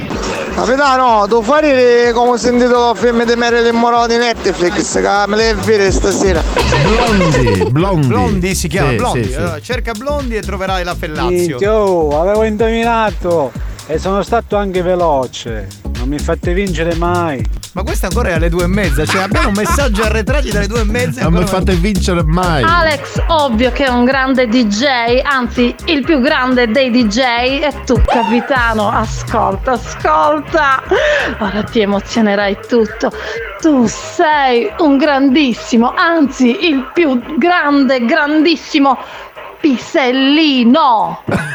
[SPEAKER 24] Capitano, devo fare come ho sentito il film di Marilyn Monroe di Netflix, che me le vedere stasera.
[SPEAKER 7] Blondi, blondi.
[SPEAKER 6] Blondi si chiama
[SPEAKER 7] Sì,
[SPEAKER 6] Blondi.
[SPEAKER 7] sì, sì.
[SPEAKER 6] Allora, cerca Blondi e troverai la Fellazio.
[SPEAKER 48] Minchia, oh, avevo indovinato e sono stato anche veloce. Non mi fate vincere mai.
[SPEAKER 6] Ma questa ancora è alle due e mezza, cioè abbiamo messaggi arretrati dalle due e mezza. e
[SPEAKER 7] Non mi fate vincere mai.
[SPEAKER 32] Alex, ovvio che è un grande DJ, anzi il più grande dei DJ e tu capitano, ascolta, ascolta. Ora ti emozionerai tutto. Tu sei un grandissimo, anzi il più grande, grandissimo pisellino.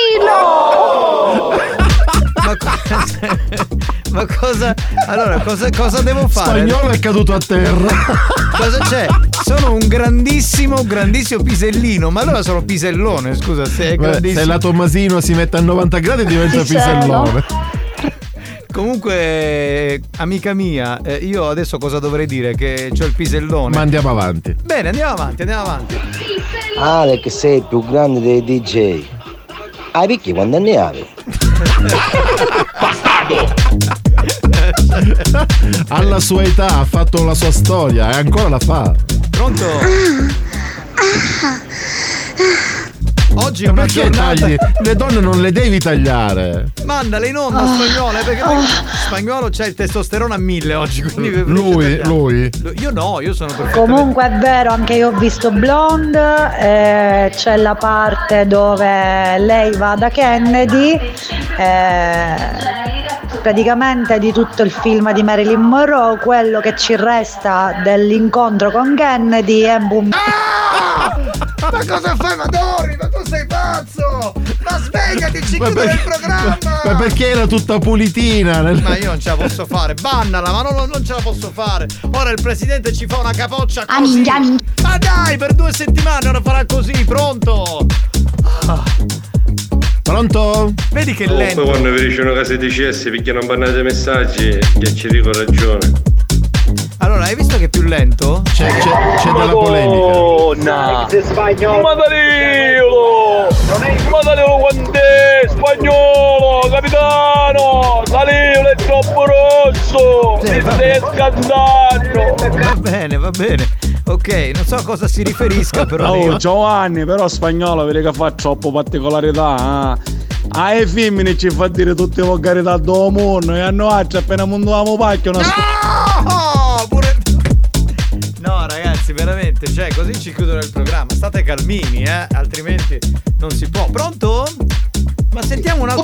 [SPEAKER 32] Pisellino!
[SPEAKER 6] Ma, co- ma cosa. Allora, cosa, cosa devo fare?
[SPEAKER 7] Spagnolo è caduto a terra.
[SPEAKER 6] Cosa c'è? Sono un grandissimo, grandissimo pisellino. Ma allora sono pisellone, scusa, se è
[SPEAKER 7] Beh,
[SPEAKER 6] grandissimo.
[SPEAKER 7] se la Tommasino si mette a 90 gradi diventa
[SPEAKER 6] Pisello.
[SPEAKER 7] pisellone.
[SPEAKER 6] Comunque, amica mia, eh, io adesso cosa dovrei dire? Che c'ho il pisellone.
[SPEAKER 7] Ma andiamo avanti.
[SPEAKER 6] Bene, andiamo avanti, andiamo avanti.
[SPEAKER 52] Alex sei il più grande dei DJ. Hai picchi quando anni avevi?
[SPEAKER 7] Alla sua età ha fatto la sua storia e ancora la fa.
[SPEAKER 6] Pronto? Oggi è una
[SPEAKER 7] Perché
[SPEAKER 6] giornata.
[SPEAKER 7] tagli? Le donne non le devi tagliare.
[SPEAKER 6] Mandale in onda
[SPEAKER 7] Ah.
[SPEAKER 6] spagnolo, eh, perché poi spagnolo c'è il testosterone a mille oggi. Quindi
[SPEAKER 7] Lui, lui.
[SPEAKER 6] Io no, io sono perfettamente.
[SPEAKER 13] Comunque è vero, anche io ho visto Blonde, eh, c'è la parte dove lei va da Kennedy, eh, praticamente di tutto il film di Marilyn Monroe, quello che ci resta dell'incontro con Kennedy è boom.
[SPEAKER 53] Ma cosa fai? Ma dormi, ma tu sei pazzo! Ma svegliati, ci chiudono il programma!
[SPEAKER 7] Ma perché era tutta pulitina? nel-
[SPEAKER 6] Ma io non ce la posso fare, bannala, ma non, non ce la posso fare. Ora il presidente ci fa una capoccia
[SPEAKER 13] Ah,
[SPEAKER 6] così. Ma dai, per due settimane ora farà così, pronto? Ah.
[SPEAKER 7] Pronto?
[SPEAKER 6] Vedi che
[SPEAKER 54] Poi
[SPEAKER 6] lento.
[SPEAKER 54] quando vi dice una casa di CS perché non mandate messaggi, che ci dico ragione.
[SPEAKER 6] Allora, hai visto che è più lento?
[SPEAKER 7] C'è, c'è, c'è della polemica.
[SPEAKER 55] spagnolo! Matarilo! Matarilo quando è spagnolo! Capitano! Salilo è troppo rosso!
[SPEAKER 6] Sì,
[SPEAKER 55] Mi stai scaldando!
[SPEAKER 6] Va bene, va bene. Ok, non so a cosa si riferisca, però.
[SPEAKER 14] Oh
[SPEAKER 6] io-
[SPEAKER 14] Giovanni, però spagnolo vedi che fa troppo particolarità. Eh? Ah, e femmine ci fa dire tutte le volgarità del mondo e a noi appena mondavamo pacchio una
[SPEAKER 6] No, pure. No, ragazzi, veramente, cioè, così ci chiudono il programma. State calmini, eh, altrimenti non si può. Pronto? Ma sentiamo un altro.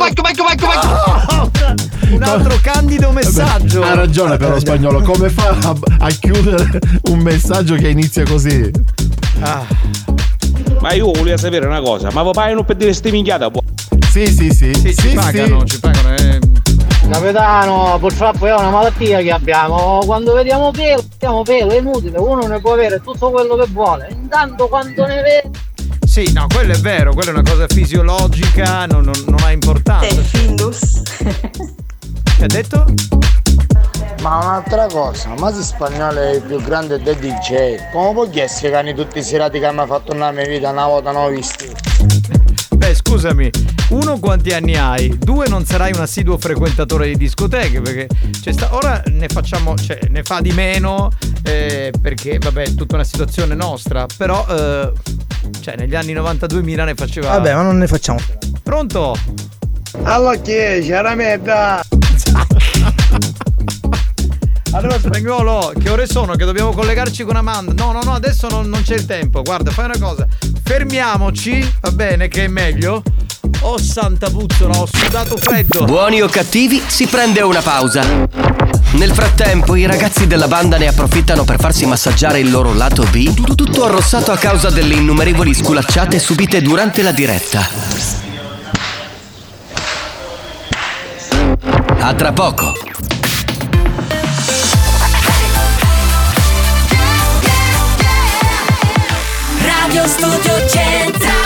[SPEAKER 6] No! un altro candido messaggio.
[SPEAKER 7] Ha ragione però spagnolo, come fa a, a chiudere un messaggio che inizia così?
[SPEAKER 6] Ah.
[SPEAKER 56] Ma io volevo sapere una cosa, ma papà non per dire ste minchiate può?
[SPEAKER 7] Sì, sì, sì.
[SPEAKER 6] Sì, ci pagano, ci pagano. eh.
[SPEAKER 25] Capitano, purtroppo è una malattia che abbiamo. Quando vediamo pelo, vediamo pelo, è inutile, uno ne può avere tutto quello che vuole. Intanto quando ne vede.
[SPEAKER 6] Sì, no, quello è vero, quella è una cosa fisiologica, non, non- non ha importanza. Te findus. Che ha detto?
[SPEAKER 24] Ma un'altra cosa, ma se spagnolo è il più grande del DJ, come può essere che hanno tutti i serati che mi ha fatto nella mia vita una volta non ho visto?
[SPEAKER 6] Beh, scusami, uno quanti anni hai? Due non sarai un assiduo frequentatore di discoteche perché c'è sta- ora ne facciamo, cioè ne fa di meno eh, perché vabbè è tutta una situazione nostra, però eh, cioè negli anni 92.000 ne faceva...
[SPEAKER 53] Vabbè, ma non ne facciamo.
[SPEAKER 6] Pronto?
[SPEAKER 24] Allora che c'era merda!
[SPEAKER 6] Allora spagnolo, che ore sono? Che dobbiamo collegarci con Amanda? No, no, no, adesso non, non c'è il tempo. Guarda, fai una cosa. Fermiamoci, va bene, che è meglio. Oh santa puzzola, ho sudato freddo.
[SPEAKER 2] Buoni o cattivi, si prende una pausa. Nel frattempo, i ragazzi della banda ne approfittano per farsi massaggiare il loro lato B, tut- tutto arrossato a causa delle innumerevoli sculacciate subite durante la diretta. A tra poco.
[SPEAKER 57] Radio Studio Centrale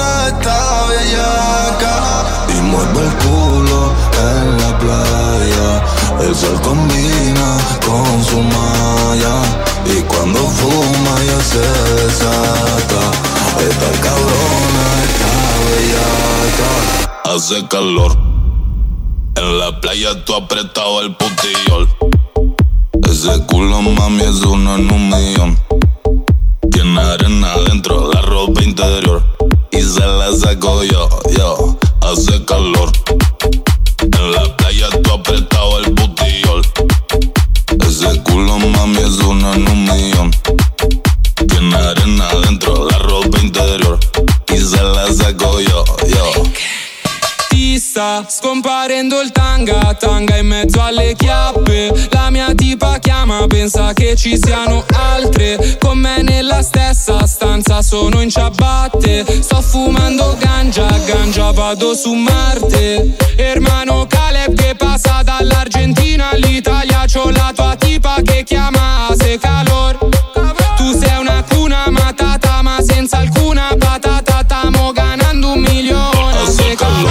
[SPEAKER 19] mueve el culo en la playa. El sol combina con su malla. Y cuando fuma ya se desata. Esta cabrona está bellaca. Hace calor. En la playa tú apretado el putillol. Ese culo mami es uno en un millón. Tiene arena dentro la ropa interior. Y se la saco yo, yo. Hace calor. En la playa tú apretado el butillol. Ese culo mami es uno en un.
[SPEAKER 58] Sta scomparendo il tanga, tanga in mezzo alle chiappe. La mia tipa chiama, pensa che ci siano altre. Con me nella stessa stanza sono in ciabatte. Sto fumando ganja, ganja vado su Marte. Hermano Caleb che passa dall'Argentina all'Italia. C'ho la tua tipa che chiama se calor. Tu sei una cuna matata, ma senza alcuna patata. Stiamo ganando un milione se calor.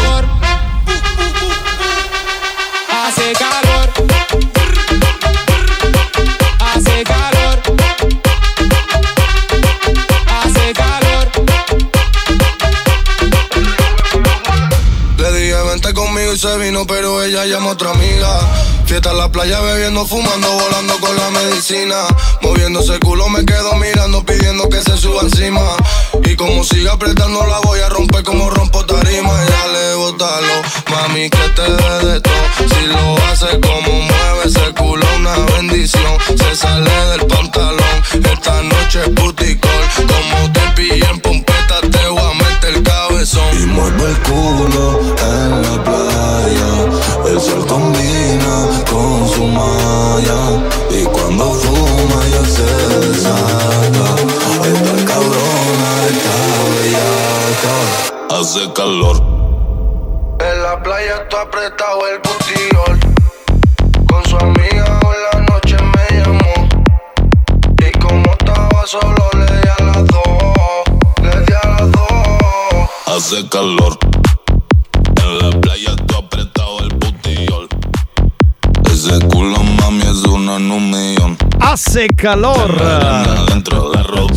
[SPEAKER 59] Se vino, pero ella llama a otra amiga. Fiesta en la playa, bebiendo, fumando, volando con la medicina. Moviéndose el culo, me quedo mirando, pidiendo que se suba encima. Y como siga apretando, la voy a romper como rompo tarima. Dale, bótalo, mami, que te dé de todo. Si lo hace como mueve ese culo, una bendición. Se sale del pantalón. Esta noche es puticol. Como te pillé en pompeta, te voy a meter el cabezón.
[SPEAKER 19] Y muevo el culo en la. El sol combina con su malla. Y cuando fuma ya se desata. Esta cabrona está bellaca. Hace calor.
[SPEAKER 59] En la playa está apretado el butiol. Con su amiga hoy la noche me llamó. Y como estaba solo le di a las dos. Le di a las dos.
[SPEAKER 19] Hace calor. En la playa Ese culo mami es una en un millón.
[SPEAKER 6] Calor.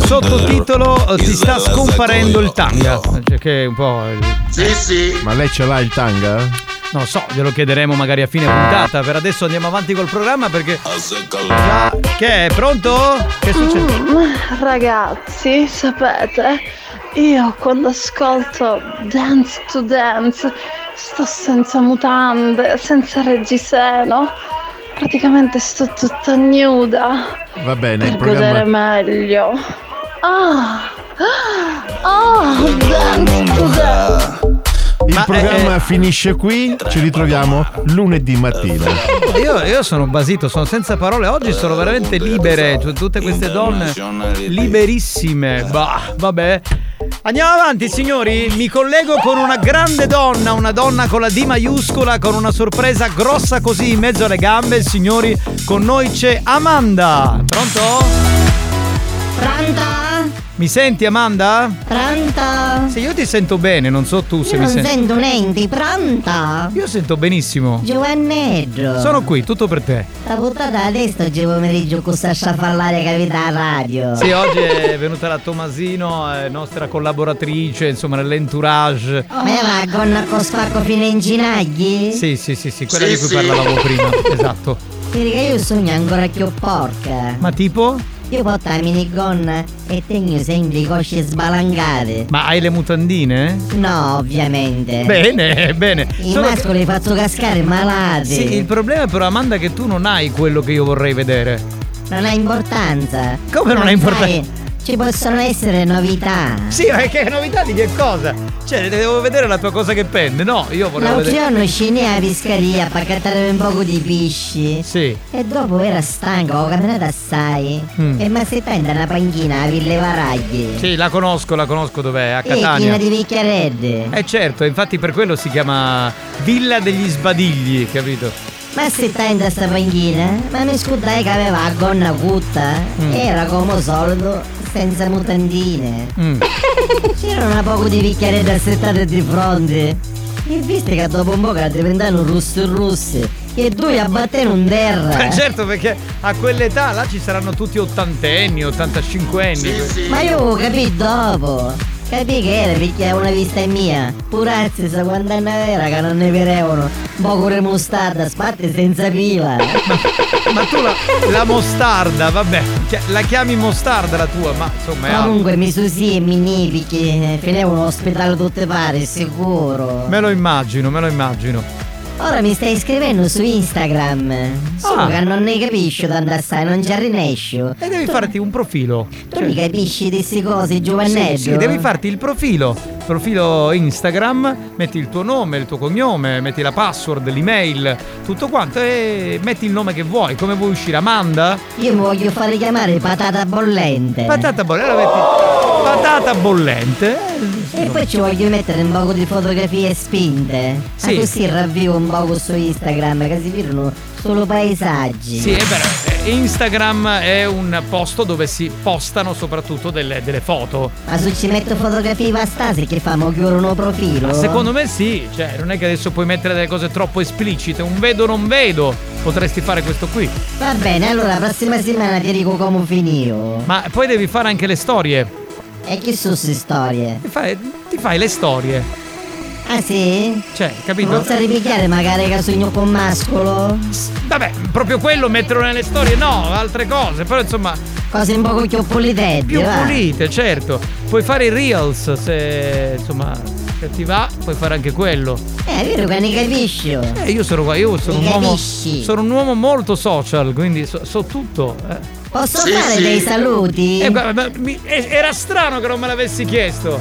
[SPEAKER 6] Sottotitolo Ti sta scomparendo il tanga. Cioè che è un po'.
[SPEAKER 7] Sì, sì. Ma lei ce l'ha il tanga?
[SPEAKER 6] Non lo so, glielo chiederemo magari a fine puntata. Per adesso andiamo avanti col programma perché. Già. Che è? Pronto? Che succede?
[SPEAKER 32] Mm, ragazzi, sapete, io quando ascolto Dance to Dance sto senza mutande, senza reggiseno, praticamente sto tutta nuda
[SPEAKER 7] Va bene, il
[SPEAKER 32] per godere
[SPEAKER 7] programma.
[SPEAKER 32] meglio. Ah, ah, Dance to Dance.
[SPEAKER 7] Il
[SPEAKER 6] eh,
[SPEAKER 7] programma finisce qui, ci ritroviamo lunedì mattina.
[SPEAKER 6] Io, io sono basito, sono senza parole. Oggi sono veramente libere. tu- Tutte queste donne liberissime. Bah, vabbè. Andiamo avanti, signori. Mi collego con una grande donna, una donna con la D maiuscola, con una sorpresa grossa così in mezzo alle gambe. Signori, con noi c'è Amanda. Pronto?
[SPEAKER 60] Pronto?
[SPEAKER 6] Mi senti, Amanda?
[SPEAKER 60] Pronto?
[SPEAKER 6] Sì, io ti sento bene, non so tu se
[SPEAKER 60] Io
[SPEAKER 6] mi
[SPEAKER 60] non
[SPEAKER 6] senti.
[SPEAKER 60] sento niente, pronto?
[SPEAKER 6] Io sento benissimo.
[SPEAKER 60] Giovannetto.
[SPEAKER 6] Sono qui, tutto per te.
[SPEAKER 60] La puntata adesso oggi pomeriggio con sta sciafallare capita alla radio.
[SPEAKER 6] Sì, oggi è venuta la Tomasino, eh, nostra collaboratrice, insomma, nell'entourage.
[SPEAKER 60] Ma è la gonna con spacco fino in ginagli?
[SPEAKER 6] Sì, sì, sì, sì, quella
[SPEAKER 60] Sì,
[SPEAKER 6] di cui
[SPEAKER 60] sì.
[SPEAKER 6] parlavamo prima. Esatto.
[SPEAKER 60] Vedi che io sogno ancora più porca.
[SPEAKER 6] Ma tipo?
[SPEAKER 60] Io porto la minigonna e tengo sempre i cosci sbalangate.
[SPEAKER 6] Ma hai le mutandine?
[SPEAKER 60] No, ovviamente.
[SPEAKER 6] Bene, bene.
[SPEAKER 60] I
[SPEAKER 6] Solo che-
[SPEAKER 60] mascoli li faccio cascare malati.
[SPEAKER 6] Sì, il problema però Amanda è che tu non hai quello che io vorrei vedere.
[SPEAKER 60] Non ha importanza.
[SPEAKER 6] Come non ha
[SPEAKER 60] sai,
[SPEAKER 6] importanza?
[SPEAKER 60] Ci possono essere novità.
[SPEAKER 6] Sì, ma che novità di che cosa? Cioè, devo vedere la tua cosa che pende. No, io volevo vedere.
[SPEAKER 60] giorno scendi alla pescaria per cattare un poco di pesci.
[SPEAKER 6] Sì.
[SPEAKER 60] E dopo era stanco, ho camminato assai.
[SPEAKER 6] Mm.
[SPEAKER 60] E mi si prende una panchina a Ville Varaglie.
[SPEAKER 6] Sì, la conosco, la conosco dov'è, a
[SPEAKER 60] E
[SPEAKER 6] Catania.
[SPEAKER 60] di picchiaredde.
[SPEAKER 6] Eh certo, infatti per quello si chiama Villa degli Sbadigli, capito?
[SPEAKER 60] Ma se stai in sta panchina? Ma mi scudai che aveva la gonna cutta?
[SPEAKER 6] Mm.
[SPEAKER 60] Era come solito, senza mutandine.
[SPEAKER 6] Mm.
[SPEAKER 60] C'erano un poco di picchiaredde assettate di fronte. E viste che dopo un po' che diventano russi russi. E due a battere un terra.
[SPEAKER 6] Eh, certo, perché a quell'età là ci saranno tutti ottantenni, 85 anni.
[SPEAKER 60] Ma io capì dopo. Capì che era perché una vista è mia. Purazzi, sa quando anni era che non ne vedevano. Po' con mostarda, spatte senza pila.
[SPEAKER 6] Ma tu la, la mostarda, vabbè, la chiami mostarda la tua, ma insomma.
[SPEAKER 60] Comunque mi susi e mi ni perché finivano ospedale tutte pare, sicuro.
[SPEAKER 6] Me lo immagino, me lo immagino.
[SPEAKER 60] Ora mi stai scrivendo su Instagram. Solo
[SPEAKER 6] Ah.
[SPEAKER 60] che non ne capisco tanto assai, non ci rinescio.
[SPEAKER 6] E devi farti un profilo.
[SPEAKER 60] Tu mi capisci di queste cose, giovanello?
[SPEAKER 6] Sì, sì, devi farti il profilo. Profilo Instagram, metti il tuo nome, il tuo cognome, metti la password, l'email, tutto quanto e metti il nome che vuoi. Come vuoi uscire? Amanda?
[SPEAKER 60] Io mi voglio fare chiamare patata bollente.
[SPEAKER 6] Patata bollente. Allora metti patata bollente.
[SPEAKER 60] E poi ci voglio mettere un poco di fotografie spinte.
[SPEAKER 6] Sì.
[SPEAKER 60] Ma così ravvivo un poco su Instagram, che si vedono solo paesaggi.
[SPEAKER 6] Sì, è vero. eh, Instagram è un posto dove si postano soprattutto delle, delle foto.
[SPEAKER 60] Ma se ci metto fotografie vastase che famo chiudono uno profilo?
[SPEAKER 6] Ma secondo me sì, cioè non è che adesso puoi mettere delle cose troppo esplicite, un vedo non vedo, potresti fare questo qui.
[SPEAKER 60] Va bene, allora la prossima settimana ti dico come finio.
[SPEAKER 6] Ma poi devi fare anche le storie.
[SPEAKER 60] E che sono queste storie?
[SPEAKER 6] Ti fai, ti fai le storie.
[SPEAKER 60] Ah sì?
[SPEAKER 6] Cioè, capito?
[SPEAKER 60] Non sa ripicchiare magari casogno con mascolo?
[SPEAKER 6] Vabbè, proprio quello metterlo nelle storie, no, altre cose, però insomma.
[SPEAKER 60] Cose un po' più pulite.
[SPEAKER 6] Più
[SPEAKER 60] va.
[SPEAKER 6] pulite, certo. Puoi fare i reels se insomma se ti va, puoi fare anche quello.
[SPEAKER 60] Eh, è vero che ne capisci.
[SPEAKER 6] Eh, io sono qua, io sono un uomo.
[SPEAKER 60] capisci?
[SPEAKER 6] Sono un uomo molto social, quindi so, so tutto. eh.
[SPEAKER 60] Posso fare dei saluti?
[SPEAKER 6] Eh, guarda, ma mi- eh, era strano che non me l'avessi chiesto.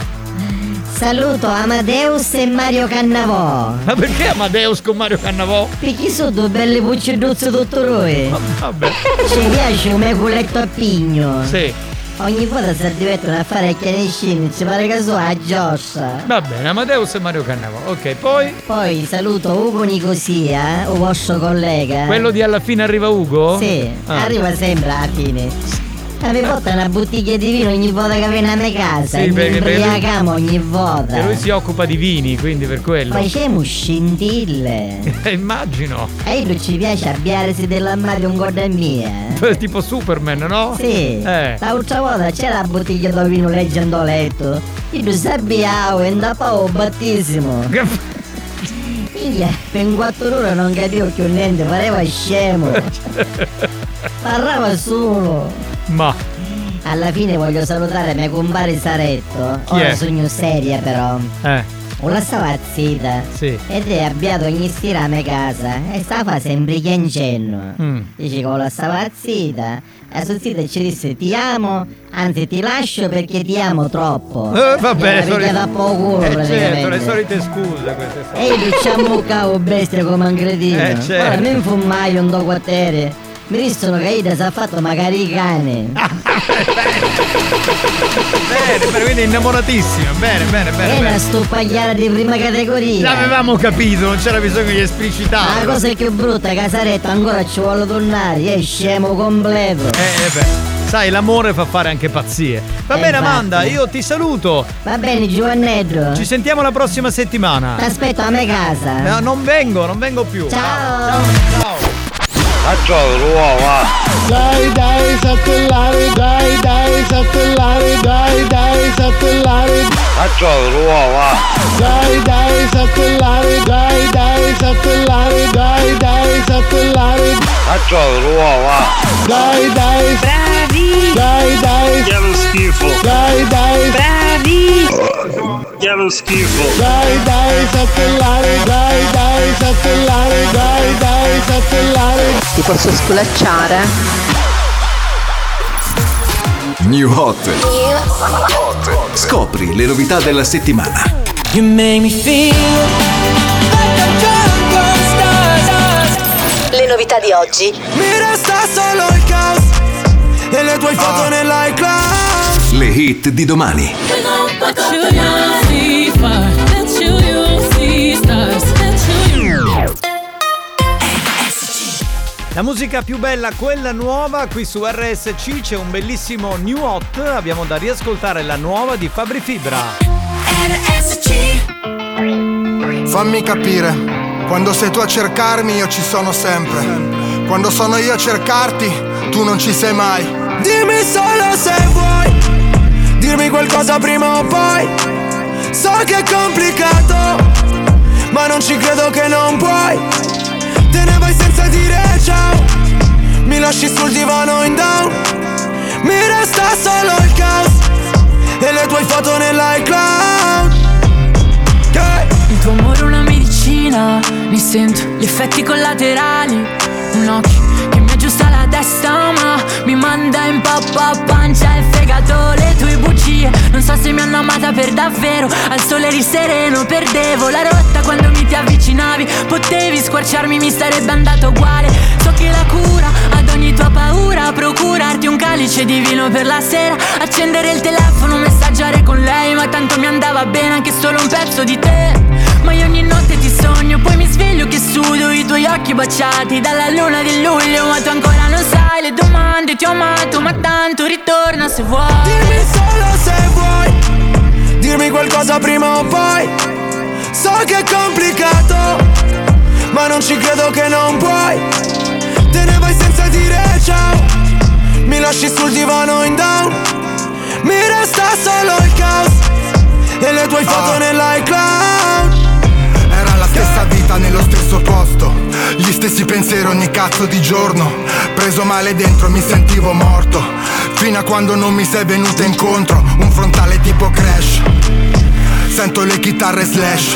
[SPEAKER 60] Saluto Amadeus e Mario Cannavò.
[SPEAKER 6] Ma perché Amadeus con Mario Cannavò?
[SPEAKER 60] Perché sono due belle pucciduzze tutto noi.
[SPEAKER 6] Vabbè.
[SPEAKER 60] Ci piace come culetto a pigno.
[SPEAKER 6] Sì.
[SPEAKER 60] Ogni volta si divertono a fare chianiscini, ci pare che so a Giossa.
[SPEAKER 6] Va bene, Amadeus e Mario Cannavò. Ok, poi
[SPEAKER 60] Poi saluto Ugo Nicosia, un vostro collega.
[SPEAKER 6] quello di alla fine arriva Ugo?
[SPEAKER 60] Sì,
[SPEAKER 6] Ah.
[SPEAKER 60] arriva sempre alla fine. A mi porta una bottiglia di vino ogni volta che viene a casa.
[SPEAKER 6] Sì,
[SPEAKER 60] e mi
[SPEAKER 6] perché- perché lui-
[SPEAKER 60] ogni volta.
[SPEAKER 6] E lui si occupa di vini, quindi per quello.
[SPEAKER 60] Facciamo scintille.
[SPEAKER 6] Immagino.
[SPEAKER 60] E lui ci piace abbiarsi dell'armadio un corda mia.
[SPEAKER 6] tipo Superman, no?
[SPEAKER 60] Sì,
[SPEAKER 6] Eh.
[SPEAKER 60] l'altra volta c'era la bottiglia di vino leggendoletto. Io sabbiavo e andavo al battesimo. Minchia, per quattro ore non capivo più niente, pareva scemo. Parlava solo.
[SPEAKER 6] Ma.
[SPEAKER 60] Alla fine voglio salutare mio compare Saretto.
[SPEAKER 6] Chi
[SPEAKER 60] Ora
[SPEAKER 6] è?
[SPEAKER 60] sogno seria però.
[SPEAKER 6] Eh.
[SPEAKER 60] Una stava zitta.
[SPEAKER 6] Sì.
[SPEAKER 60] Ed è abbiato ogni sera a mia casa e stava sempre chiancenno.
[SPEAKER 6] Mm.
[SPEAKER 60] Dice che la stava zitta. La sua zita ci disse ti amo, anzi ti lascio perché ti amo troppo.
[SPEAKER 6] Eh, vabbè,
[SPEAKER 60] Gliela picchiata a poco culo
[SPEAKER 6] Eh, certo, le solite scuse queste sono.
[SPEAKER 60] E io ci ammuccavo bestia come un cretino.
[SPEAKER 6] Eh, certo.
[SPEAKER 60] Ora mi fumai un dopo a Mi dissero che Ida si è fatto magari i cane.
[SPEAKER 6] Bene, bene, quindi innamoratissima. Bene, bene, bene.
[SPEAKER 60] È una
[SPEAKER 6] bene.
[SPEAKER 60] stupagliata di prima categoria.
[SPEAKER 6] L'avevamo capito, non c'era bisogno di
[SPEAKER 60] La
[SPEAKER 6] esplicitare.
[SPEAKER 60] cosa più brutta Casaretto ancora ci vuole tornare, è scemo completo.
[SPEAKER 6] Eh, beh, sai, l'amore fa fare anche pazzie. Va
[SPEAKER 60] Eh,
[SPEAKER 6] bene,
[SPEAKER 60] infatti.
[SPEAKER 6] Amanda, io ti saluto.
[SPEAKER 60] Va bene, Giovannetto.
[SPEAKER 6] Ci sentiamo la prossima settimana.
[SPEAKER 60] Ti aspetto a me casa.
[SPEAKER 6] No, non vengo, non vengo più.
[SPEAKER 60] Ciao.
[SPEAKER 61] A gioco, uova.
[SPEAKER 62] Dai dai satellare, dai dai satellare, dai dai satellare,
[SPEAKER 61] A gioco, uova.
[SPEAKER 62] dai dai satellare, dai dai satellare, dai dai satellare,
[SPEAKER 61] A gioco, uova.
[SPEAKER 62] dai dai bravi, dai dai
[SPEAKER 61] Che lo schifo.
[SPEAKER 62] dai dai bravi,
[SPEAKER 61] Che lo schifo.
[SPEAKER 62] dai dai satellare, dai dai satellare, dai dai satellare.
[SPEAKER 4] Ti posso sculacciare?
[SPEAKER 27] New Hot. Scopri le novità della settimana.
[SPEAKER 63] You make me feel
[SPEAKER 4] Le novità di oggi.
[SPEAKER 64] Mi resta solo il caos e le tue foto nell'iCloud.
[SPEAKER 27] Le hit di domani.
[SPEAKER 6] La musica più bella, quella nuova, qui su RSC c'è un bellissimo new hot. Abbiamo da riascoltare la nuova di Fabri Fibra.
[SPEAKER 65] Fammi capire, quando sei tu a cercarmi io ci sono sempre. Quando sono io a cercarti, tu non ci sei mai.
[SPEAKER 64] Dimmi solo se vuoi dirmi qualcosa prima o poi. So che è complicato, ma non ci credo che non puoi. Te ne vai senza dire ciao. Mi lasci sul divano in down. Mi resta solo il caos e le tue foto nell'iCloud. Yeah.
[SPEAKER 1] Il tuo amore è una medicina, ne sento gli effetti collaterali. Un occhio testa, ma mi manda in pappa pancia e fegato le tue bugie. Non so se mi hanno amata per davvero. Al sole eri sereno, perdevo la rotta quando mi ti avvicinavi. Potevi squarciarmi, mi sarebbe andato uguale. So che la cura ad ogni tua paura, procurarti un calice di vino per la sera, accendere il telefono, messaggiare con lei, ma tanto mi andava bene anche solo un pezzo di te. Ma io ogni notte ti sogno, poi mi sveglio che sudo i tuoi occhi baciati dalla luna di luglio, ma tu ancora non sai le domande, ti ho amato, ma tanto ritorna se vuoi.
[SPEAKER 64] Dimmi solo se vuoi dirmi qualcosa prima o poi. So che è complicato, ma non ci credo che non puoi. Te ne vai senza dire ciao. Mi lasci sul divano in down. Mi resta solo il caos e le tue foto nell'iCloud.
[SPEAKER 66] Sta nello stesso posto. Gli stessi pensieri ogni cazzo di giorno. Preso male dentro mi sentivo morto. Fino a quando non mi sei venuta incontro Un frontale tipo crash. Sento le chitarre slash.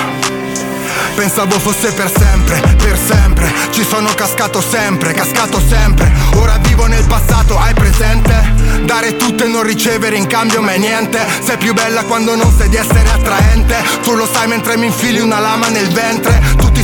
[SPEAKER 66] Pensavo fosse per sempre, per sempre. Ci sono cascato sempre, cascato sempre. Ora vivo nel passato, hai presente? Dare tutto e non ricevere in cambio mai niente. Sei più bella quando non sai di essere attraente. Tu lo sai mentre mi infili una lama nel ventre. Tutti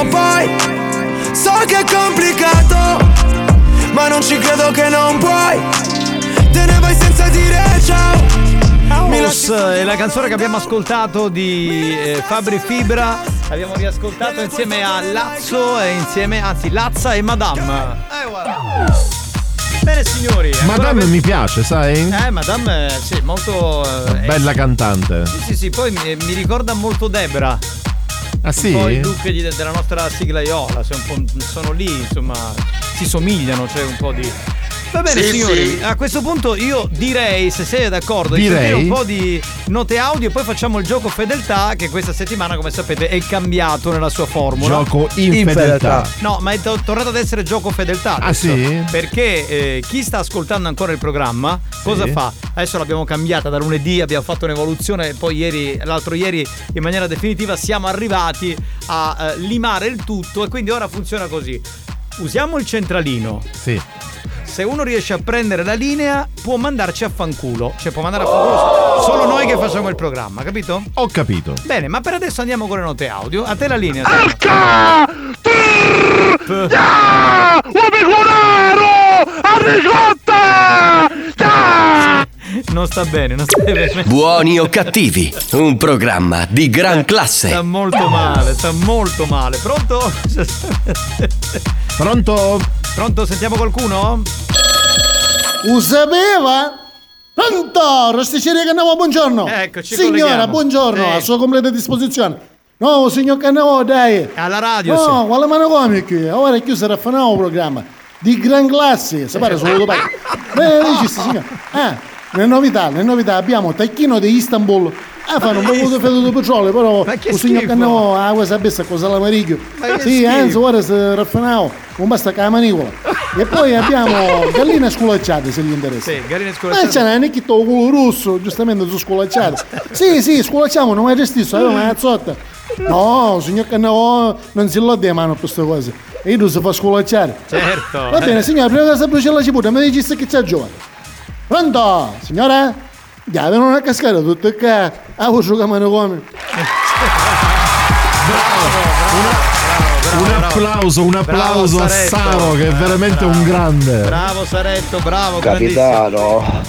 [SPEAKER 64] prima o poi So che è complicato Ma non ci credo che non puoi Te ne vai senza dire ciao
[SPEAKER 6] House è la canzone che abbiamo ascoltato di eh, Fabri Fibra. L'abbiamo riascoltato insieme a Lazzo e insieme, anzi, Lazza e Madame. Eh, guarda. Bene signori.
[SPEAKER 7] Madame
[SPEAKER 6] per-
[SPEAKER 7] mi piace, sai?
[SPEAKER 6] Eh, Madame, eh, sì, molto. eh,
[SPEAKER 7] Bella cantante.
[SPEAKER 6] Sì, sì, sì, poi mi, mi ricorda molto Debra.
[SPEAKER 7] Ah sì?
[SPEAKER 6] Un po' i look di- della nostra sigla Iola, cioè sono lì, insomma, si somigliano, c'è un po' di. Va bene
[SPEAKER 7] Sì,
[SPEAKER 6] signori,
[SPEAKER 7] sì.
[SPEAKER 6] a questo punto io direi, se siete d'accordo, di
[SPEAKER 7] Direi.
[SPEAKER 6] sentire un po' di note audio e poi facciamo il gioco fedeltà che questa settimana, come sapete, è cambiato nella sua formula.
[SPEAKER 7] Gioco in fedeltà.
[SPEAKER 6] No, ma è to- tornato ad essere gioco fedeltà.
[SPEAKER 7] Ah,
[SPEAKER 6] adesso.
[SPEAKER 7] sì?
[SPEAKER 6] Perché eh, chi sta ascoltando ancora il programma, cosa
[SPEAKER 7] Sì.
[SPEAKER 6] fa? Adesso l'abbiamo cambiata da lunedì, abbiamo fatto un'evoluzione poi ieri, l'altro ieri in maniera definitiva siamo arrivati a eh, limare il tutto e quindi ora funziona così. Usiamo il centralino.
[SPEAKER 7] Sì.
[SPEAKER 6] Se uno riesce a prendere la linea, può mandarci a fanculo. Cioè, può mandare a fanculo solo noi che facciamo il programma, capito?
[SPEAKER 7] Ho capito.
[SPEAKER 6] Bene, ma per adesso andiamo con le note audio. A te la linea.
[SPEAKER 64] Arca!
[SPEAKER 6] Ah! Non sta bene, non sta bene.
[SPEAKER 67] Buoni o cattivi, un programma di gran classe.
[SPEAKER 6] Sta molto male, sta molto male. Pronto?
[SPEAKER 7] Pronto?
[SPEAKER 6] Pronto, sentiamo qualcuno?
[SPEAKER 68] Lo sapeva? Pronto, Rosticceria Cannavo, buongiorno.
[SPEAKER 6] Eccoci,
[SPEAKER 68] Signora,
[SPEAKER 6] colleghiamo.
[SPEAKER 68] buongiorno,
[SPEAKER 6] Sì.
[SPEAKER 68] a sua completa disposizione. No, signor Cannavo, dai.
[SPEAKER 6] Alla radio,
[SPEAKER 68] No,
[SPEAKER 6] sì.
[SPEAKER 68] quale mano come qui? Ora è chiuso raffinavo programma. Di gran classe, pare solo paghi. Beh, dici, signor. Ah, le novità, le novità, abbiamo Tacchino di Istanbul. Ah, fanno un po' di freddo di petrolio, però
[SPEAKER 6] Ma
[SPEAKER 68] il signor. Cannavo bessa cosa l'amariglio.
[SPEAKER 6] Ma che
[SPEAKER 68] Sì, anzi, ora si raffinavo, non basta che la manicola. E poi abbiamo galline sculacciate, se gli interessa.
[SPEAKER 6] Sì, galline
[SPEAKER 68] Ma
[SPEAKER 6] sculacciate.
[SPEAKER 68] c'è una nicchetta con culo rosso, giustamente su sculacciate. Sì, sì, sculacciamo, non è gestito, aveva una mazzotta. No, signor Cannavo, non si lo dia mano per queste cose. E tu si fa sculacciare.
[SPEAKER 6] Certo.
[SPEAKER 68] Va bene, signora, prima che si brucia la cipolla, mi dici se che c'è giovane. Pronto, signora? Già, vengono a cascare tutto che a voce che me ne come.
[SPEAKER 7] Un applauso, un applauso
[SPEAKER 6] Bravo,
[SPEAKER 7] a
[SPEAKER 6] Saretto.
[SPEAKER 7] Saro che è veramente un grande.
[SPEAKER 6] Bravo Saretto, bravo.
[SPEAKER 69] Capitano,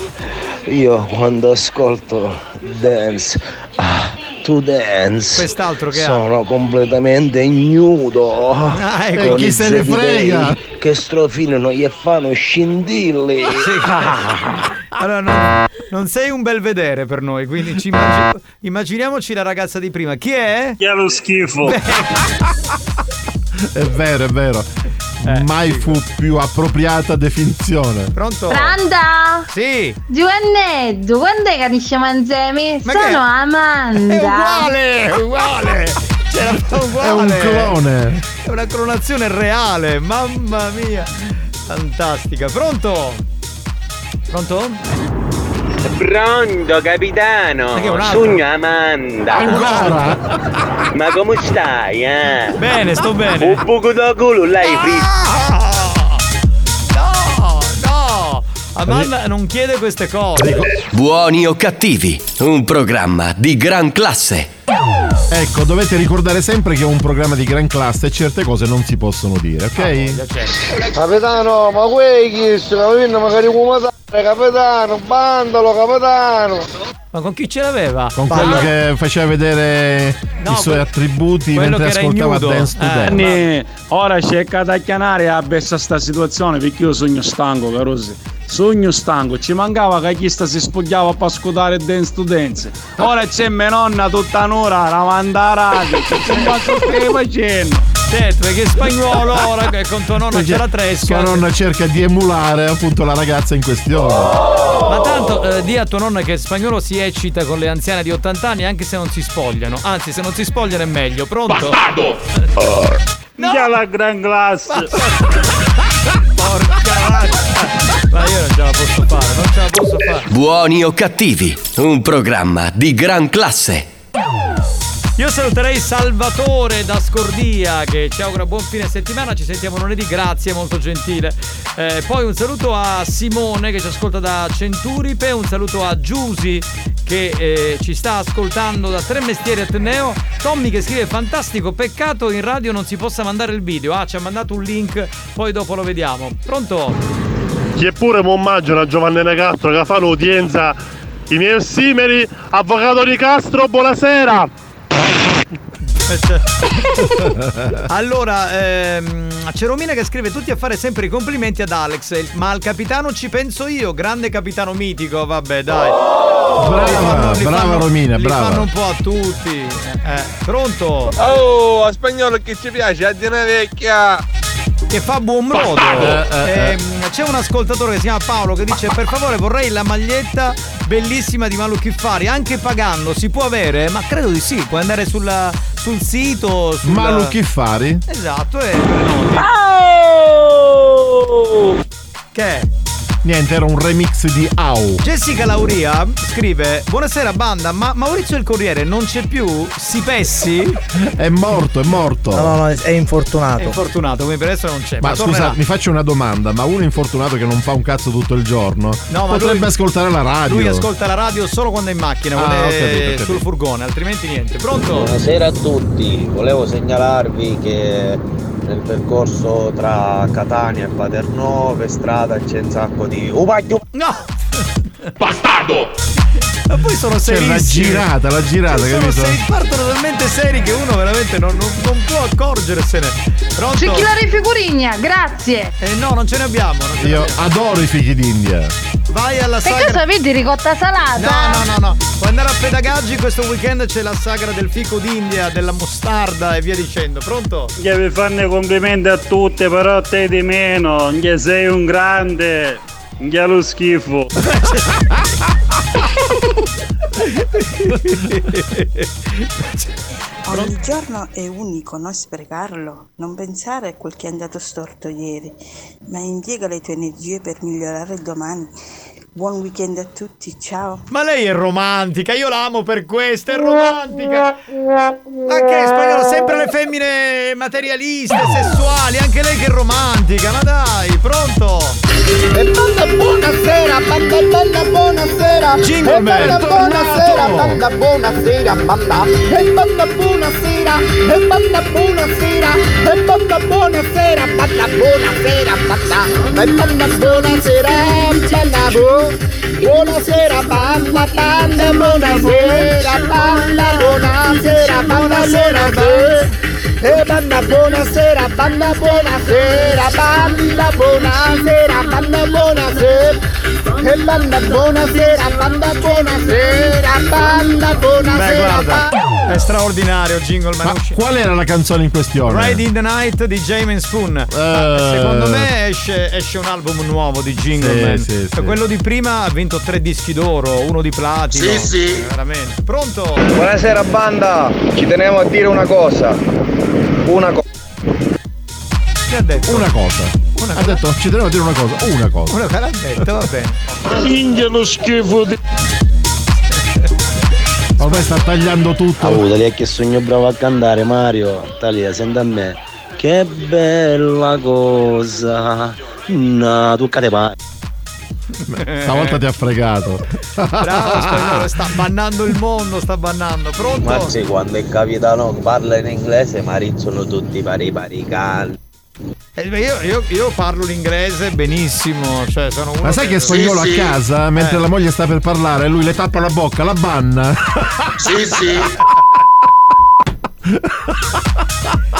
[SPEAKER 69] io quando ascolto dance, ah, to dance,
[SPEAKER 6] Quest'altro che ha?
[SPEAKER 69] sono completamente ignudo.
[SPEAKER 6] Ah, ecco.
[SPEAKER 69] Con
[SPEAKER 6] E chi se ne frega?
[SPEAKER 69] Che strofinano e fanno scindilli.
[SPEAKER 6] Allora, no, non sei un bel vedere per noi, quindi ci immagi- immaginiamoci la ragazza di prima. Chi è?
[SPEAKER 70] Chi è lo schifo?
[SPEAKER 7] È vero, è vero.
[SPEAKER 6] Eh,
[SPEAKER 7] Mai fu più appropriata definizione.
[SPEAKER 6] Pronto?
[SPEAKER 32] Pronto?
[SPEAKER 6] Sì.
[SPEAKER 32] Giovannetto, quando è che diciamo insieme?
[SPEAKER 6] Ma che-
[SPEAKER 32] Sono Amanda.
[SPEAKER 6] È uguale, è uguale. C'era uguale.
[SPEAKER 7] È un clone.
[SPEAKER 6] È una clonazione reale, mamma mia. Fantastica. Pronto? Pronto?
[SPEAKER 71] Pronto capitano,
[SPEAKER 6] Ma che
[SPEAKER 71] sogno Amanda.
[SPEAKER 6] Ancora?
[SPEAKER 71] Ma come stai, eh?
[SPEAKER 6] Bene, sto bene.
[SPEAKER 71] Un poco da culo l'hai.
[SPEAKER 6] No, no. Amanda non chiede queste cose.
[SPEAKER 67] Buoni o cattivi, un programma di gran classe.
[SPEAKER 7] Ecco, dovete ricordare sempre che è un programma di gran classe e certe cose non si possono dire, ok?
[SPEAKER 24] Capitano, ma quei chi venendo magari come capitano, bandalo, capitano.
[SPEAKER 6] Ma con chi ce l'aveva?
[SPEAKER 7] Con
[SPEAKER 6] Ma-
[SPEAKER 7] quello che faceva vedere
[SPEAKER 6] No,
[SPEAKER 7] i suoi
[SPEAKER 6] que-
[SPEAKER 7] attributi mentre ascoltava. Dance to
[SPEAKER 6] Eh,
[SPEAKER 7] Dance.
[SPEAKER 72] Anni, ora cerca da chianare a bessa sta situazione perché io sogno stanco, carosi. Sogno stanco, ci mancava che chi sta si spogliava per ascoltare Dance to Dance. Ora c'è mia nonna tutta un'ora, la manda a radio, faccio che facendo.
[SPEAKER 6] Certo, perché è spagnolo ora che con tua nonna c'è la tresca.
[SPEAKER 7] Sua nonna cerca di emulare appunto la ragazza in questione.
[SPEAKER 6] Ma tanto eh, di a tua nonna che spagnolo si eccita con le anziane di 80 anni anche se non si spogliano. Anzi, se non si spogliano è meglio. Pronto? Bastardo!
[SPEAKER 72] No. la gran classe.
[SPEAKER 6] Porca vacca! Ma io non ce la posso fare, non ce la posso fare.
[SPEAKER 67] Buoni o cattivi, un programma di gran classe.
[SPEAKER 6] Io saluterei Salvatore da Scordia che ci augura buon fine settimana, ci sentiamo lunedì, grazie, molto gentile. Eh, poi un saluto a Simone che ci ascolta da Centuripe, un saluto a Giusi che eh, ci sta ascoltando da Tre Mestieri Ateneo, Tommy che scrive fantastico, peccato in radio non si possa mandare il video, ah ci ha mandato un link, poi dopo lo vediamo. Pronto?
[SPEAKER 73] Che pure mo omaggio a Giovanni Castro che fa l'udienza i miei ossimeri, avvocato di Castro, buonasera!
[SPEAKER 6] allora, ehm, c'è Romina che scrive tutti a fare sempre i complimenti ad Alex, ma al capitano ci penso io, grande capitano mitico, vabbè dai.
[SPEAKER 7] Brava, brava Romina,
[SPEAKER 6] li
[SPEAKER 7] brava.
[SPEAKER 6] fanno un po' a tutti. Eh, eh, pronto?
[SPEAKER 62] Oh, a spagnolo che ci piace, a una vecchia.
[SPEAKER 6] Che fa buon brodo.
[SPEAKER 62] Eh, eh, eh.
[SPEAKER 6] Ehm, c'è un ascoltatore che si chiama Paolo che dice per favore vorrei la maglietta bellissima di Malu Chiffari, anche pagando si può avere? Ma credo di sì, puoi andare sulla- sul sito. Sulla...
[SPEAKER 7] Malu Chiffari?
[SPEAKER 6] Esatto, e Che è?
[SPEAKER 7] Niente, era un remix di Au.
[SPEAKER 6] Jessica Lauria scrive Buonasera banda, ma Maurizio il Corriere non c'è più? Si pessi?
[SPEAKER 7] È morto, è morto.
[SPEAKER 70] No, no, no, è infortunato.
[SPEAKER 6] È infortunato, quindi per adesso non c'è.
[SPEAKER 7] Ma
[SPEAKER 6] Ma,
[SPEAKER 7] scusa,
[SPEAKER 6] tornerà.
[SPEAKER 7] mi faccio una domanda, ma uno infortunato che non fa un cazzo tutto il giorno
[SPEAKER 6] No, ma
[SPEAKER 7] potrebbe
[SPEAKER 6] lui-
[SPEAKER 7] ascoltare la radio.
[SPEAKER 6] Lui ascolta la radio solo quando è in macchina,
[SPEAKER 7] Ah,
[SPEAKER 6] quando è
[SPEAKER 7] capito, ho capito.
[SPEAKER 6] sul furgone, altrimenti niente. Pronto?
[SPEAKER 74] Buonasera a tutti, volevo segnalarvi che nel percorso tra Catania e Paternò per strada c'è un sacco di upaglio.
[SPEAKER 6] No! Bastardo! Ma poi sono
[SPEAKER 7] Cioè,
[SPEAKER 6] serissimi.
[SPEAKER 7] l'ha girata, l'ha girata,
[SPEAKER 6] sono
[SPEAKER 7] capito?
[SPEAKER 6] sei- partono talmente seri che uno veramente non, non- non può accorgersene. Pronto?
[SPEAKER 32] Cicchilare figurigna, grazie.
[SPEAKER 6] Eh no, non ce ne abbiamo. non ce ne
[SPEAKER 7] Io
[SPEAKER 6] abbiamo.
[SPEAKER 7] adoro i figli d'India.
[SPEAKER 6] Vai alla
[SPEAKER 32] E
[SPEAKER 6] sagra.
[SPEAKER 32] cosa vedi ricotta salata?
[SPEAKER 6] No, no, no, no. Puoi andare a pedagaggi questo weekend c'è la sagra del fico d'India, della mostarda e via dicendo. Pronto?
[SPEAKER 72] Devi farne complimenti a tutte, però a te di meno. Che sei un grande. Che lo schifo.
[SPEAKER 75] Ogni giorno è unico, non sprecarlo. Non pensare a quel che è andato storto ieri, ma impiega le tue energie per migliorare il domani. Buon weekend a tutti, ciao.
[SPEAKER 6] Ma lei è romantica, io l'amo per questo, è romantica. Ma che spagnolo, sempre le femmine materialiste, sessuali, anche lei che è romantica, ma dai, pronto?
[SPEAKER 76] E banda buonasera, banda banda buonasera
[SPEAKER 6] Jingle
[SPEAKER 76] E banda
[SPEAKER 6] bell,
[SPEAKER 76] buonasera, banda buonasera, banda E banda buonasera, e banda buonasera E banda buonasera, banda buonasera, banda E banda buonasera, banda bu Buonasera, banda, banda, buonasera, banda, buonasera, banda, buonasera e banda buonasera, banda buonasera, banda buonasera, banda buonasera. E banda buonasera, banda buonasera, banda
[SPEAKER 6] Beh,
[SPEAKER 76] buonasera.
[SPEAKER 6] guarda, è straordinario Jingle Man.
[SPEAKER 7] Ma qual era la canzone in questione?
[SPEAKER 6] Ride in the Night di Jamin Spoon. Ma Secondo me esce, esce un album nuovo di Jingle
[SPEAKER 7] Sì,
[SPEAKER 6] Man.
[SPEAKER 7] sì,
[SPEAKER 6] Cioè,
[SPEAKER 7] sì.
[SPEAKER 6] Quello di prima ha vinto tre dischi d'oro, uno di platino.
[SPEAKER 69] Sì, sì.
[SPEAKER 6] Eh, Veramente. Pronto?
[SPEAKER 69] Buonasera banda, ci tenevo a dire una cosa. Una cosa.
[SPEAKER 6] Che ha detto?
[SPEAKER 7] Una cosa. ha detto, ci devo dire una cosa. Una cosa.
[SPEAKER 6] Una l'ha detto, va bene.
[SPEAKER 72] India lo schifo di...
[SPEAKER 7] Ormai sta tagliando tutto.
[SPEAKER 69] Oh, lei che sogno bravo a cantare Mario. Talia, senti a me. Che bella cosa. No, tu cade pa.
[SPEAKER 7] Stavolta ti ha fregato.
[SPEAKER 6] Bravo spagnolo, sta bannando il mondo, sta bannando. Pronto?
[SPEAKER 69] Ma sì, quando il capitano parla in inglese, ma rizzano tutti pari pari cani.
[SPEAKER 6] Eh, io, io- io parlo l'inglese benissimo, cioè sono uno
[SPEAKER 7] Ma sai che è spagnolo a casa, mentre
[SPEAKER 6] Eh.
[SPEAKER 7] la moglie sta per parlare, lui le tappa la bocca, la banna.
[SPEAKER 8] Sì, sì.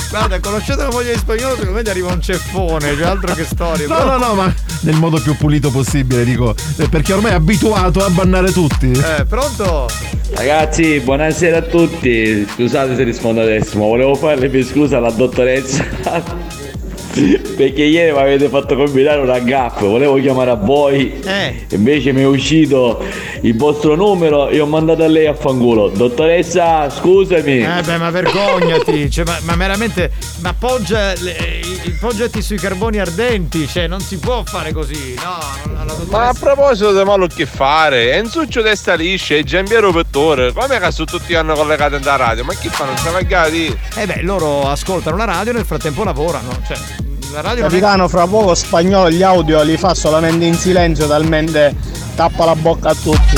[SPEAKER 6] Guarda, conoscete la moglie di spagnolo, secondo me gli arriva un ceffone, c'è altro che storie.
[SPEAKER 7] No, no, no, ma nel modo più pulito possibile, dico, eh, perché ormai è abituato a bannare tutti.
[SPEAKER 6] Eh, pronto?
[SPEAKER 77] Ragazzi, buonasera a tutti. Scusate se rispondo adesso, ma volevo farle più scusa alla dottoressa. Perché ieri mi avete fatto combinare una gaffa, volevo chiamare a voi,
[SPEAKER 6] Eh.
[SPEAKER 77] invece mi è uscito il vostro numero e ho mandato a lei a fanculo. Dottoressa, scusami.
[SPEAKER 6] Eh beh, ma vergognati, cioè, ma, ma veramente, ma poggia, le- i- poggiati sui carboni ardenti, cioè non si può fare così, no, non- la
[SPEAKER 62] Ma a proposito di malo che fare, Enzuccio testa liscia e Giampiero Pettore, come che sono tutti hanno collegati alla radio? Ma chi fanno? Sta magari?
[SPEAKER 6] Eh beh, loro ascoltano la radio e nel frattempo lavorano, cioè la radio non è...
[SPEAKER 24] Capitano, fra poco spagnolo gli audio li fa solamente in silenzio, talmente tappa la bocca a tutti.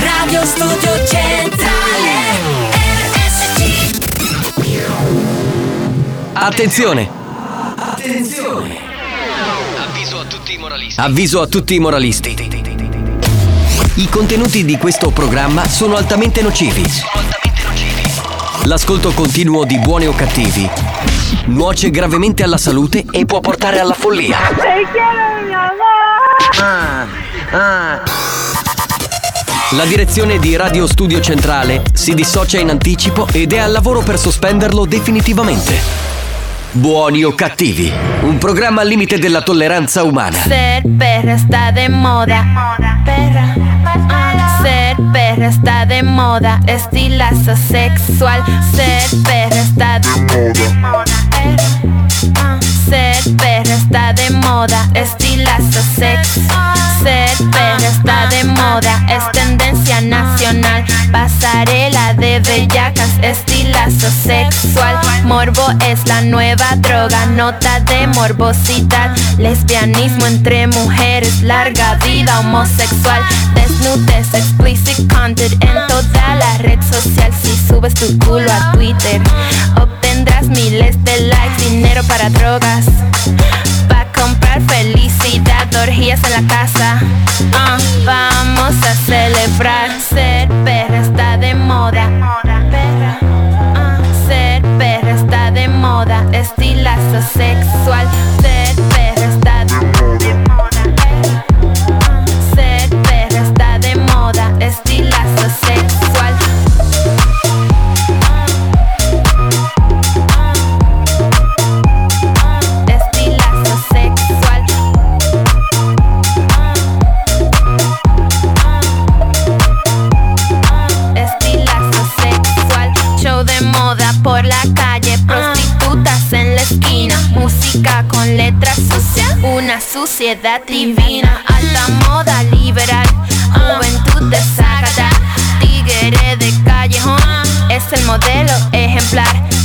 [SPEAKER 1] Radio Studio Centrale RSC
[SPEAKER 2] Attenzione! Attenzione! Avviso a tutti i moralisti. Avviso a tutti i moralisti. I contenuti di questo programma sono altamente nocivi. L'ascolto continuo di buoni o cattivi nuoce gravemente alla salute e può portare alla follia. La direzione di Radio Studio Centrale si dissocia in anticipo ed è al lavoro per sospenderlo definitivamente. Buoni o cattivi, un programma al limite della tolleranza umana.
[SPEAKER 78] Ser perra está de moda. Perra. Ser perra está de moda. Estilazo sexual. Ser perra está de moda. better. Ah, Ser perra está de moda. Estilazo sexual. Ser perra está de moda. Es tendencia nacional. Pasarela de bellacas. Estilazo sexual. Morbo es la nueva droga. Nota de morbosidad. Lesbianismo entre mujeres. Larga vida homosexual. Desnudez, explicit content en toda la red social. Si subes tu culo a Twitter, obtendrás miles de likes. Dinero para drogas. Pa' comprar felicidad, orgías en la casa. Ah, vamos a celebrar. Ser perra está de moda. Ah, ser perra está de moda. Estilazo sexual. Letras sucias. Una suciedad divina. Alta moda liberal. Juventud desagrada. Tigre de callejón. Es el modelo ejemplar.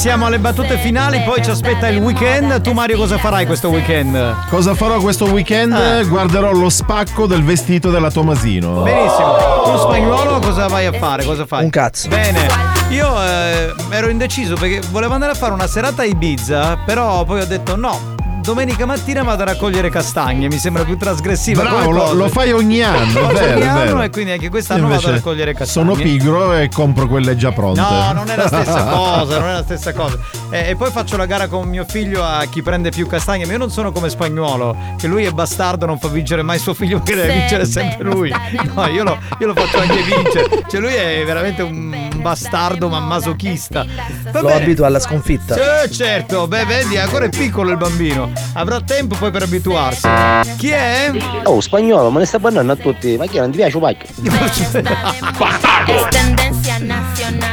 [SPEAKER 6] Siamo alle battute finali, poi ci aspetta il weekend. Tu Mario cosa farai questo weekend?
[SPEAKER 7] Cosa farò questo weekend?
[SPEAKER 6] Ah.
[SPEAKER 7] Guarderò lo spacco del vestito della Tomasino.
[SPEAKER 6] Benissimo. Tu spagnolo cosa vai a fare? Cosa fai?
[SPEAKER 79] Un cazzo.
[SPEAKER 6] Bene. Io eh, ero indeciso perché volevo andare a fare una serata a Ibiza, però poi ho detto no. Domenica mattina vado a raccogliere castagne. Mi sembra più trasgressiva.
[SPEAKER 7] Bravo, lo, lo fai ogni anno,
[SPEAKER 6] Lo
[SPEAKER 7] vero,
[SPEAKER 6] ogni
[SPEAKER 7] è
[SPEAKER 6] anno
[SPEAKER 7] vero.
[SPEAKER 6] e quindi anche quest'anno vado a raccogliere castagne.
[SPEAKER 7] Sono pigro e compro quelle già pronte.
[SPEAKER 6] No, non è la stessa cosa, non è la stessa cosa. Eh, e poi faccio la gara con mio figlio a chi prende più castagne, ma io non sono come spagnolo, che lui è bastardo, non fa vincere mai suo figlio, che deve vincere sempre lui. No, io lo, io lo faccio anche vincere. Cioè lui è veramente un bastardo ma masochista. Va
[SPEAKER 80] Lo
[SPEAKER 6] bene.
[SPEAKER 80] abito alla sconfitta.
[SPEAKER 6] Sì, certo, beh, vedi, ancora è piccolo il bambino. Avrà tempo poi per abituarsi. Chi è?
[SPEAKER 69] Oh, spagnolo, me ne sta parlando a tutti. Ma chi non ti piace un pacchio?
[SPEAKER 78] Nacional.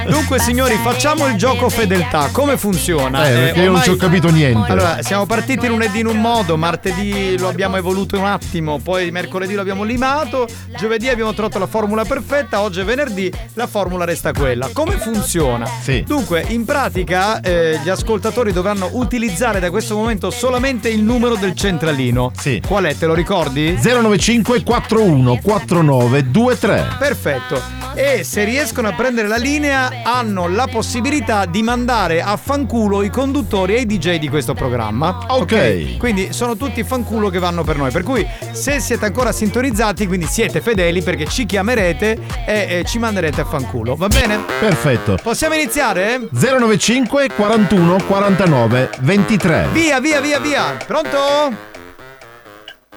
[SPEAKER 6] Dunque, signori, facciamo il gioco fedeltà. Come funziona?
[SPEAKER 7] Eh, perché io non ci ho capito niente.
[SPEAKER 6] Allora, siamo partiti lunedì in un modo, martedì lo abbiamo evoluto un attimo, poi mercoledì lo abbiamo limato, giovedì abbiamo trovato la formula perfetta, oggi è venerdì, la formula resta quella. Come funziona?
[SPEAKER 7] Sì.
[SPEAKER 6] Dunque, in pratica eh, gli ascoltatori dovranno utilizzare da questo momento solamente il numero del centralino.
[SPEAKER 7] Sì.
[SPEAKER 6] Qual è? Te lo ricordi?
[SPEAKER 7] 095 41 49 23.
[SPEAKER 6] Perfetto. E se riescono a prendere la linea hanno la possibilità di mandare a fanculo i conduttori e i DJ di questo programma.
[SPEAKER 7] Ok.
[SPEAKER 6] Quindi sono tutti fanculo che vanno per noi. Per cui se siete ancora sintonizzati, quindi siete fedeli perché ci chiamerete e, e ci manderete a fanculo. Va bene?
[SPEAKER 7] Perfetto.
[SPEAKER 6] Possiamo iniziare?
[SPEAKER 7] 095 41 49 23.
[SPEAKER 6] Via, via, via, via. Pronto?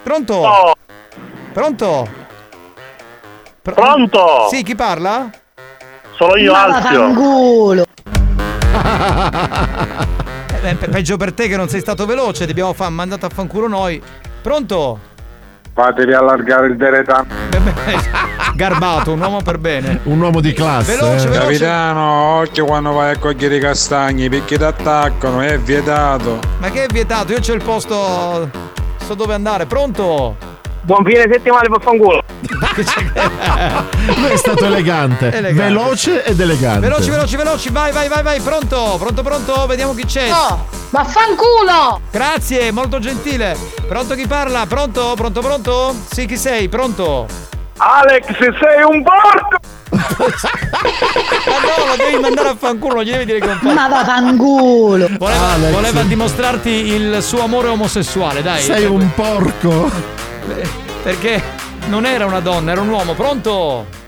[SPEAKER 6] Pronto? Pronto? Pr-
[SPEAKER 73] Pronto?
[SPEAKER 6] Sì, chi parla?
[SPEAKER 73] Sono io, Alfio.
[SPEAKER 6] Eh, pe- peggio per te che non sei stato veloce, ti abbiamo fa- mandato a fanculo noi. Pronto?
[SPEAKER 81] Fatevi allargare il deretano.
[SPEAKER 6] Garbato, un uomo per bene.
[SPEAKER 7] Un uomo di classe.
[SPEAKER 6] Veloce,
[SPEAKER 7] eh.
[SPEAKER 6] veloce.
[SPEAKER 72] Capitano, occhio quando vai a cogliere i castagni perché ti attaccano, è vietato.
[SPEAKER 6] Ma che è vietato? Io c'ho il posto. So dove andare, pronto?
[SPEAKER 81] Buon fine settimana per fanculo.
[SPEAKER 7] Lui è stato elegante,
[SPEAKER 6] Elegante.
[SPEAKER 7] veloce ed elegante.
[SPEAKER 6] Veloci, veloci, veloci, vai, vai, vai, vai, pronto, pronto, pronto, vediamo chi c'è.
[SPEAKER 32] No, vaffanculo!
[SPEAKER 6] Grazie, molto gentile. Pronto chi parla? Pronto, pronto, pronto? Sì, chi sei? Pronto?
[SPEAKER 81] Alex, sei un porco!
[SPEAKER 6] Ma no, lo devi mandare a fanculo, non gli devi dire che è un po'.
[SPEAKER 32] Ma vaffanculo!
[SPEAKER 6] Voleva,
[SPEAKER 7] Alex.
[SPEAKER 6] voleva dimostrarti il suo amore omosessuale, dai.
[SPEAKER 7] Sei un porco.
[SPEAKER 6] Perché non era una donna, era un uomo. Pronto?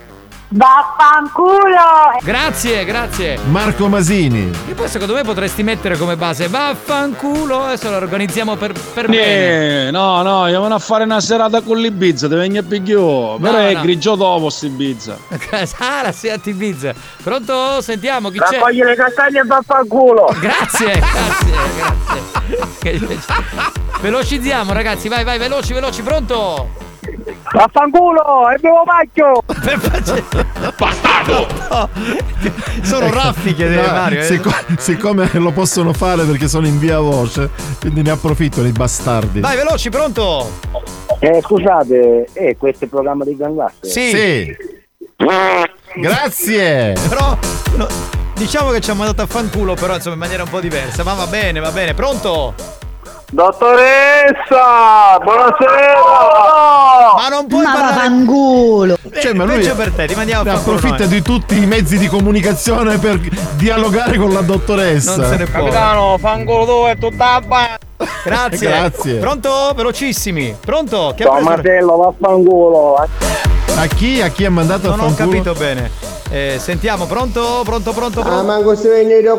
[SPEAKER 32] Vaffanculo!
[SPEAKER 6] Grazie, grazie.
[SPEAKER 7] Marco Masini.
[SPEAKER 6] E poi secondo me potresti mettere come base vaffanculo, adesso lo organizziamo per, per bene.
[SPEAKER 72] Eh, no, no, io vado a fare una serata con l'Ibiza, ti venga a pigliò. Però è
[SPEAKER 6] no.
[SPEAKER 72] grigio dopo Ibiza.
[SPEAKER 6] Ah, la Seat Ibiza. Pronto? Sentiamo chi c'è.
[SPEAKER 81] Raccogli le castagne e vaffanculo!
[SPEAKER 6] Grazie, grazie, grazie. Velocizziamo ragazzi, vai, vai, veloci, veloci, pronto?
[SPEAKER 81] Vaffanculo! E bevo pacchio!
[SPEAKER 6] Bastardo! Sono raffiche di
[SPEAKER 7] No,
[SPEAKER 6] Mario. eh.
[SPEAKER 7] sic- siccome lo possono fare perché sono in via voce, quindi ne approfitto dei bastardi.
[SPEAKER 6] Vai, veloci, pronto?
[SPEAKER 81] Eh, scusate, eh, questo è il programma di Gran Classe?
[SPEAKER 6] Sì.
[SPEAKER 7] Sì. Grazie.
[SPEAKER 6] Però no, diciamo che ci ha mandato a fanculo, però insomma in maniera un po' diversa. Ma va bene, va bene. Pronto?
[SPEAKER 81] Dottoressa! Buonasera!
[SPEAKER 6] Ma non puoi
[SPEAKER 32] Ma
[SPEAKER 6] parlare.
[SPEAKER 32] vaffanculo!
[SPEAKER 7] Cioè, ma lui
[SPEAKER 6] Peggio per te, ti mandiamo
[SPEAKER 7] ne
[SPEAKER 6] a fanculo.
[SPEAKER 7] approfitta
[SPEAKER 6] noi.
[SPEAKER 7] di tutti i mezzi di comunicazione per dialogare con la dottoressa.
[SPEAKER 6] Non se ne può.
[SPEAKER 81] Capitano, fanculo tu e tutta la
[SPEAKER 6] Grazie.
[SPEAKER 7] Grazie.
[SPEAKER 6] Pronto? Velocissimi. Pronto? Chi ha preso-
[SPEAKER 81] Tomattello, vaffanculo!
[SPEAKER 7] A chi? A chi ha mandato
[SPEAKER 6] Non
[SPEAKER 7] a
[SPEAKER 6] ho
[SPEAKER 7] fanculo?
[SPEAKER 6] capito bene. Eh, sentiamo, pronto? Pronto, pronto,
[SPEAKER 24] Ah,
[SPEAKER 6] pronto?
[SPEAKER 24] manco se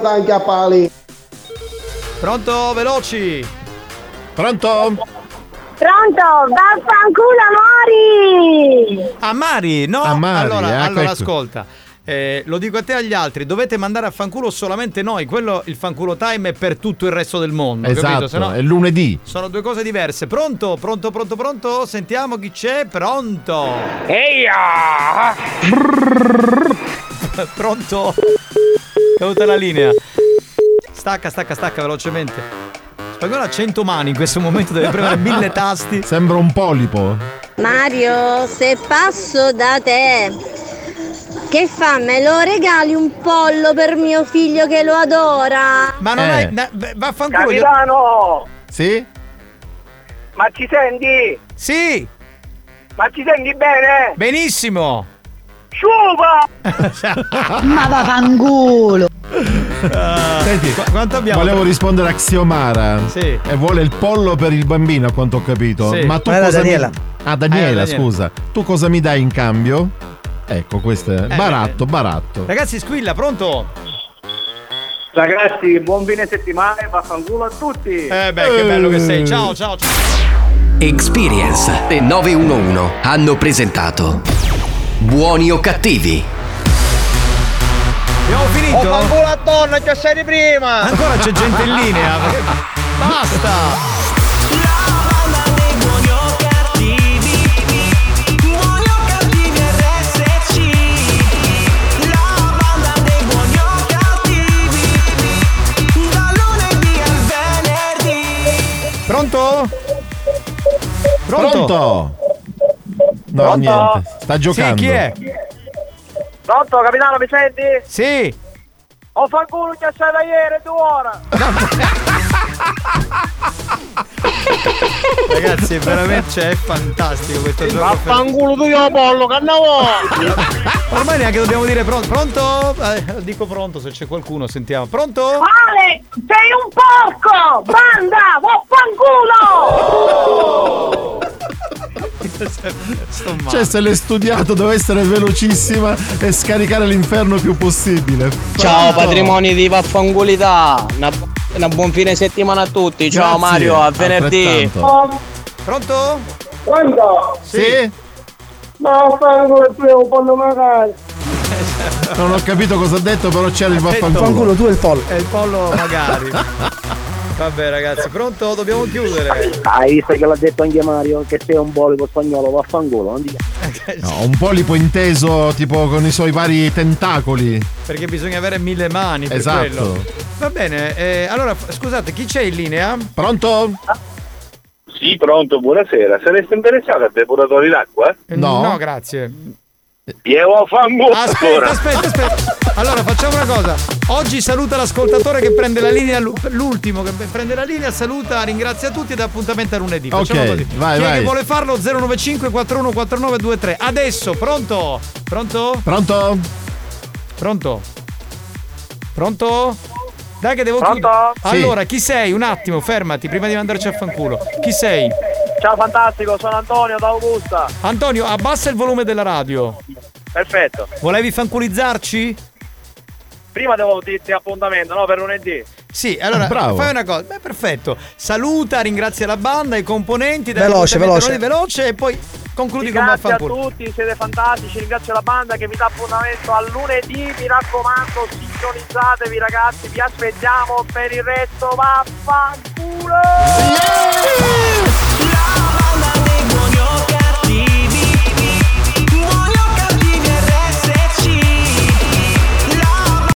[SPEAKER 24] anche a pali.
[SPEAKER 6] Pronto? Veloci.
[SPEAKER 7] Pronto?
[SPEAKER 32] Pronto? Vaffanculo amori!
[SPEAKER 6] A Mari, no?
[SPEAKER 7] A Mari,
[SPEAKER 6] allora,
[SPEAKER 7] ecco,
[SPEAKER 6] allora
[SPEAKER 7] ecco.
[SPEAKER 6] ascolta. Eh, lo dico a te e agli altri, dovete mandare a fanculo solamente noi. Quello, il fanculo time è per tutto il resto del mondo.
[SPEAKER 7] Esatto,
[SPEAKER 6] Capito? Se no-
[SPEAKER 7] è lunedì.
[SPEAKER 6] Sono due cose diverse. Pronto? Pronto, pronto, pronto? Sentiamo chi c'è. Pronto?
[SPEAKER 81] Eia!
[SPEAKER 6] pronto? Caduta la linea. Stacca, stacca, stacca velocemente. Spagnolo ha 100 mani in questo momento, deve premere mille tasti.
[SPEAKER 7] Sembra un polipo.
[SPEAKER 70] Mario, se passo da te, che fa? Me lo regali un pollo per mio figlio che lo adora?
[SPEAKER 6] Ma non
[SPEAKER 7] Eh.
[SPEAKER 6] beh, Vaffanculo.
[SPEAKER 81] Capitano!
[SPEAKER 7] Sì?
[SPEAKER 81] Ma ci senti?
[SPEAKER 6] Sì,
[SPEAKER 81] Ma ci senti bene?
[SPEAKER 6] benissimo.
[SPEAKER 81] Sciupa!
[SPEAKER 32] Ma vaffanculo!
[SPEAKER 7] Senti,
[SPEAKER 6] quanto abbiamo?
[SPEAKER 7] Volevo rispondere a Xiomara.
[SPEAKER 6] Sì.
[SPEAKER 7] E vuole il pollo per il bambino, a quanto ho capito.
[SPEAKER 6] Sì.
[SPEAKER 7] Ma tu
[SPEAKER 6] era
[SPEAKER 7] cosa
[SPEAKER 6] Daniela.
[SPEAKER 7] mi... Ah, Daniela,
[SPEAKER 6] Eh, Daniela.
[SPEAKER 7] scusa. Tu cosa mi dai in cambio? Ecco, questo è
[SPEAKER 6] Eh,
[SPEAKER 7] baratto, baratto.
[SPEAKER 6] Ragazzi, squilla, pronto?
[SPEAKER 71] Ragazzi, buon fine settimana e vaffanculo a tutti.
[SPEAKER 6] Eh beh, che bello che sei. Ciao, ciao, ciao.
[SPEAKER 67] Experience e 911 hanno presentato Buoni o cattivi?
[SPEAKER 6] Abbiamo finito?
[SPEAKER 24] Oh, fanculo a donna, già sei di prima!
[SPEAKER 6] Ancora c'è gente in linea. Basta! Pronto? Pronto?
[SPEAKER 7] Pronto? No,
[SPEAKER 71] Pronto?
[SPEAKER 7] niente. Sta giocando.
[SPEAKER 6] Sì, chi è?
[SPEAKER 71] Pronto, capitano, mi senti?
[SPEAKER 6] Sì.
[SPEAKER 71] Ho fanculo che sei da ieri, due ore.
[SPEAKER 6] Ragazzi, veramente cioè, è fantastico questo gioco.
[SPEAKER 24] Vaffanculo tu io pollo, cannavo!
[SPEAKER 6] Ormai neanche dobbiamo dire pronto. Pronto? Eh, dico pronto se c'è qualcuno, sentiamo. Pronto?
[SPEAKER 80] Ale, sei un porco! Banda, vaffanculo!
[SPEAKER 6] Male.
[SPEAKER 7] Cioè, se l'hai studiato, deve essere velocissima e scaricare l'inferno il più possibile.
[SPEAKER 24] Ciao
[SPEAKER 7] Pronto?
[SPEAKER 24] patrimoni di vaffanculità! Una, una buon fine settimana a tutti! Ciao
[SPEAKER 7] Grazie,
[SPEAKER 24] Mario, a venerdì!
[SPEAKER 6] Pronto?
[SPEAKER 24] Pronto?
[SPEAKER 7] Sì?
[SPEAKER 24] Ma vaffanculo il primo pollo magari!
[SPEAKER 7] Non ho capito cosa ha detto, però c'era il vaffanculo.
[SPEAKER 6] tu e il pollo. È il pollo magari. Vabbè ragazzi, pronto? Dobbiamo chiudere.
[SPEAKER 81] Hai visto che l'ha detto anche Mario che sei un bolico spagnolo, vaffanculo, non dica.
[SPEAKER 7] No, un polipo inteso tipo con i suoi vari tentacoli.
[SPEAKER 6] Perché bisogna avere mille mani per
[SPEAKER 7] Esatto.
[SPEAKER 6] quello. Va bene, eh, allora scusate, chi c'è in linea?
[SPEAKER 7] Pronto?
[SPEAKER 62] Sì, pronto, buonasera. Sareste interessato a depuratori d'acqua?
[SPEAKER 6] Eh, No, grazie.
[SPEAKER 62] Io fanculo
[SPEAKER 6] Aspetta, aspetta, aspetta. Allora facciamo una cosa. Oggi saluta l'ascoltatore che prende la linea, l'u- l'ultimo che prende la linea, saluta, ringrazia tutti ed appuntamento a lunedì. Facciamo
[SPEAKER 7] Ok,
[SPEAKER 6] così.
[SPEAKER 7] vai,
[SPEAKER 6] Chi è
[SPEAKER 7] vai.
[SPEAKER 6] che vuole farlo? 095 414923. Adesso, pronto? Pronto?
[SPEAKER 7] Pronto?
[SPEAKER 6] Pronto? Pronto? Dai che devo
[SPEAKER 71] Pronto?
[SPEAKER 6] chiudere.
[SPEAKER 71] Sì.
[SPEAKER 6] Allora, chi sei? Un attimo, fermati prima di mandarci a fanculo. Chi sei?
[SPEAKER 71] Ciao fantastico, sono Antonio da Augusta.
[SPEAKER 6] Antonio, abbassa il volume della radio.
[SPEAKER 71] Perfetto.
[SPEAKER 6] Volevi fanculizzarci?
[SPEAKER 71] Prima devo dirti appuntamento, no? Per lunedì.
[SPEAKER 6] Sì, allora
[SPEAKER 71] Ah, bravo.
[SPEAKER 6] fai una cosa. Beh, perfetto. Saluta, ringrazia la banda, i componenti,
[SPEAKER 71] Veloce, veloce.
[SPEAKER 6] veloce e poi concludi con
[SPEAKER 71] Grazie a tutti, siete fantastici, ringrazio la banda che vi dà appuntamento a lunedì, mi raccomando, sintonizzatevi ragazzi, vi aspettiamo per il resto, vaffanculo!